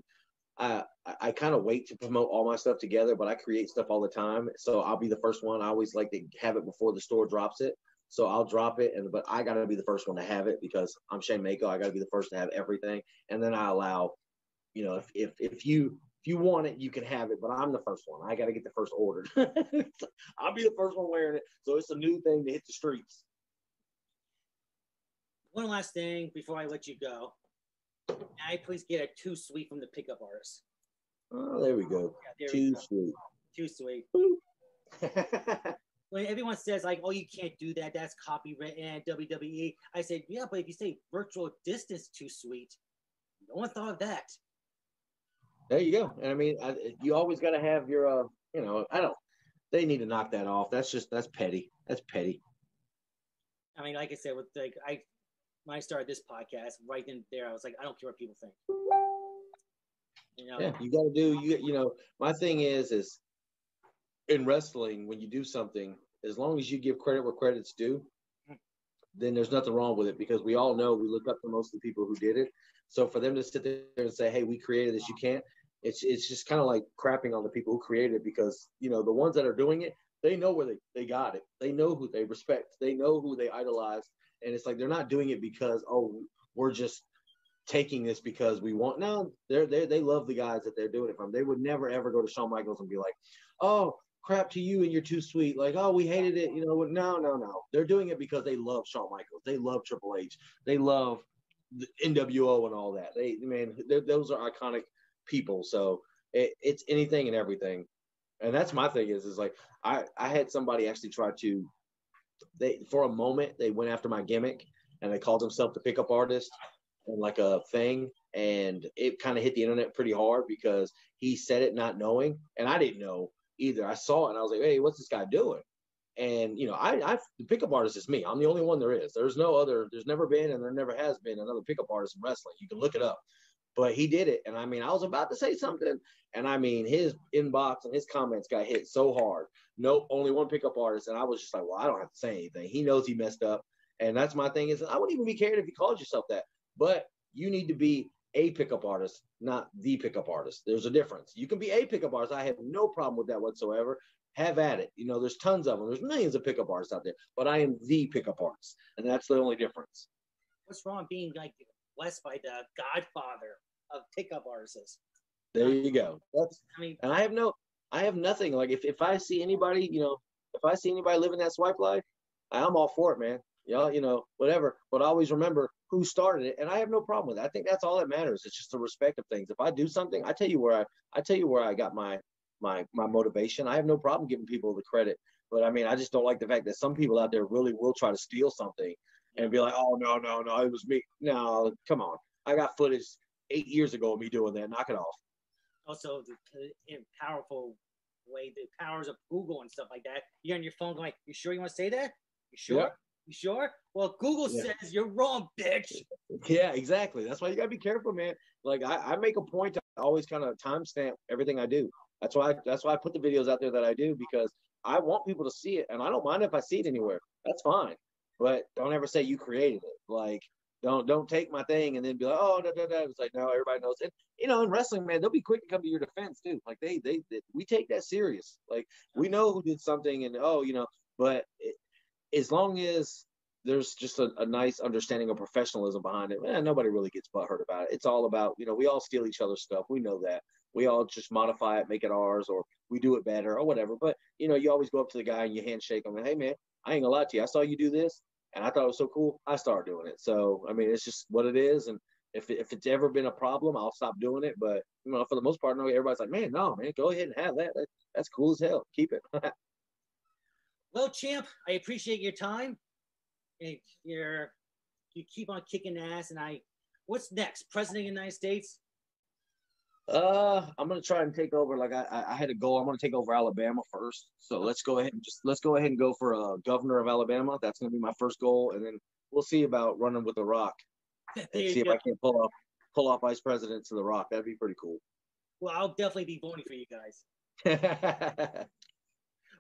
I I kind of wait to promote all my stuff together, but I create stuff all the time. So I'll be the first one. I always like to have it before the store drops it. So I'll drop it, and but I got to be the first one to have it because I'm Shane Mako. I got to be the first to have everything, and then I allow, you know, if if if you if you want it, you can have it, but I'm the first one. I got to get the first order. <laughs> I'll be the first one wearing it, so it's a new thing to hit the streets. One last thing before I let you go. I please get a too sweet from the pickup artist? Oh, there we go. Yeah, there too we go. sweet. Too sweet. <laughs> when everyone says like, "Oh, you can't do that. That's copywritten." WWE. I said, "Yeah, but if you say virtual distance too sweet, no one thought of that." There you go. And I mean, I, you always got to have your, uh, you know, I don't. They need to knock that off. That's just that's petty. That's petty. I mean, like I said, with like I when I started this podcast, right then there, I was like, I don't care what people think. You know? Yeah, you got to do. You you know, my thing is is in wrestling when you do something, as long as you give credit where credit's due, then there's nothing wrong with it because we all know we look up to most of the people who did it. So for them to sit there and say, "Hey, we created this," you uh-huh. can't. It's it's just kind of like crapping on the people who created it because you know the ones that are doing it, they know where they, they got it. They know who they respect. They know who they idolize and it's like they're not doing it because oh we're just taking this because we want. No, they're they they love the guys that they're doing it from. They would never ever go to Shawn Michaels and be like, oh crap to you and you're too sweet. Like oh we hated it. You know no no no. They're doing it because they love Shawn Michaels. They love Triple H. They love the NWO and all that. They man those are iconic people. So it, it's anything and everything. And that's my thing is is like I I had somebody actually try to they for a moment they went after my gimmick and they called themselves the pickup artist like a thing and it kind of hit the internet pretty hard because he said it not knowing and i didn't know either i saw it and i was like hey what's this guy doing and you know i i the pickup artist is me i'm the only one there is there's no other there's never been and there never has been another pickup artist in wrestling you can look it up but he did it and i mean i was about to say something and i mean his inbox and his comments got hit so hard nope, only one pickup artist. And I was just like, well, I don't have to say anything. He knows he messed up. And that's my thing is I wouldn't even be cared if he called yourself that. But you need to be a pickup artist, not the pickup artist. There's a difference. You can be a pickup artist. I have no problem with that whatsoever. Have at it. You know, there's tons of them. There's millions of pickup artists out there, but I am the pickup artist, and that's the only difference. What's wrong being like blessed by the godfather of pickup artists? There you go. That's I mean, and I have no, I have nothing. Like if, if I see anybody, you know, if I see anybody living that swipe life, I'm all for it, man. Know, you know, whatever. But always remember who started it, and I have no problem with it. I think that's all that matters. It's just the respect of things. If I do something, I tell you where I, I tell you where I got my my my motivation. I have no problem giving people the credit. But I mean, I just don't like the fact that some people out there really will try to steal something and be like, "Oh no, no, no, it was me." No, come on. I got footage eight years ago of me doing that. Knock it off. Also, the powerful way, the powers of Google and stuff like that. You're on your phone going, "You sure you want to say that? You sure?" Yep. You sure? Well, Google yeah. says you're wrong, bitch. <laughs> Yeah, exactly. That's why you gotta be careful, man. Like I, I make a point to always kind of timestamp everything I do. That's why that's why I put the videos out there that I do because I want people to see it, and I don't mind if I see it anywhere. That's fine, but don't ever say you created it. Like don't don't take my thing and then be like, oh, da, da, da. It's like no, everybody knows it. You know, in wrestling, man, they'll be quick to come to your defense too. Like they they, they we take that serious. Like we know who did something, and oh, you know, but it, as long as there's just a, a, nice understanding of professionalism behind it, nobody really gets butthurt about it. It's all about, you know, we all steal each other's stuff. We know that. We all just modify it, make it ours, or we do it better or whatever. But, you know, you always go up to the guy and you handshake him and, hey, man, I ain't gonna lie to you. I saw you do this and I thought it was so cool. I started doing it. So, I mean, it's just what it is. And if, if it's ever been a problem, I'll stop doing it. But, you know, for the most part, no, everybody's like, man, no, man, go ahead and have that that's cool as hell. Keep it. <laughs> Well, champ, I appreciate your time. You're you keep on kicking ass, and I. What's next? President of the United States. Uh, I'm gonna try and take over. Like I, I had a goal. I'm gonna take over Alabama first. So let's go ahead and just let's go ahead and go for a governor of Alabama. That's gonna be my first goal, and then we'll see about running with the Rock. <laughs> and see go. if I can pull off pull off vice president to the Rock. That'd be pretty cool. Well, I'll definitely be voting for you guys. <laughs>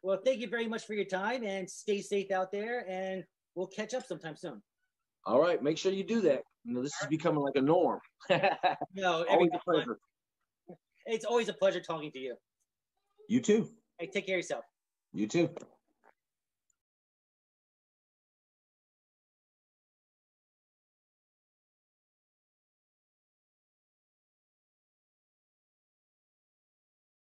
Well, thank you very much for your time and stay safe out there. And we'll catch up sometime soon. All right. Make sure you do that. You know, this is becoming like a norm. <laughs> no, always a pleasure. It's always a pleasure talking to you. You too. Hey, take care of yourself. You too.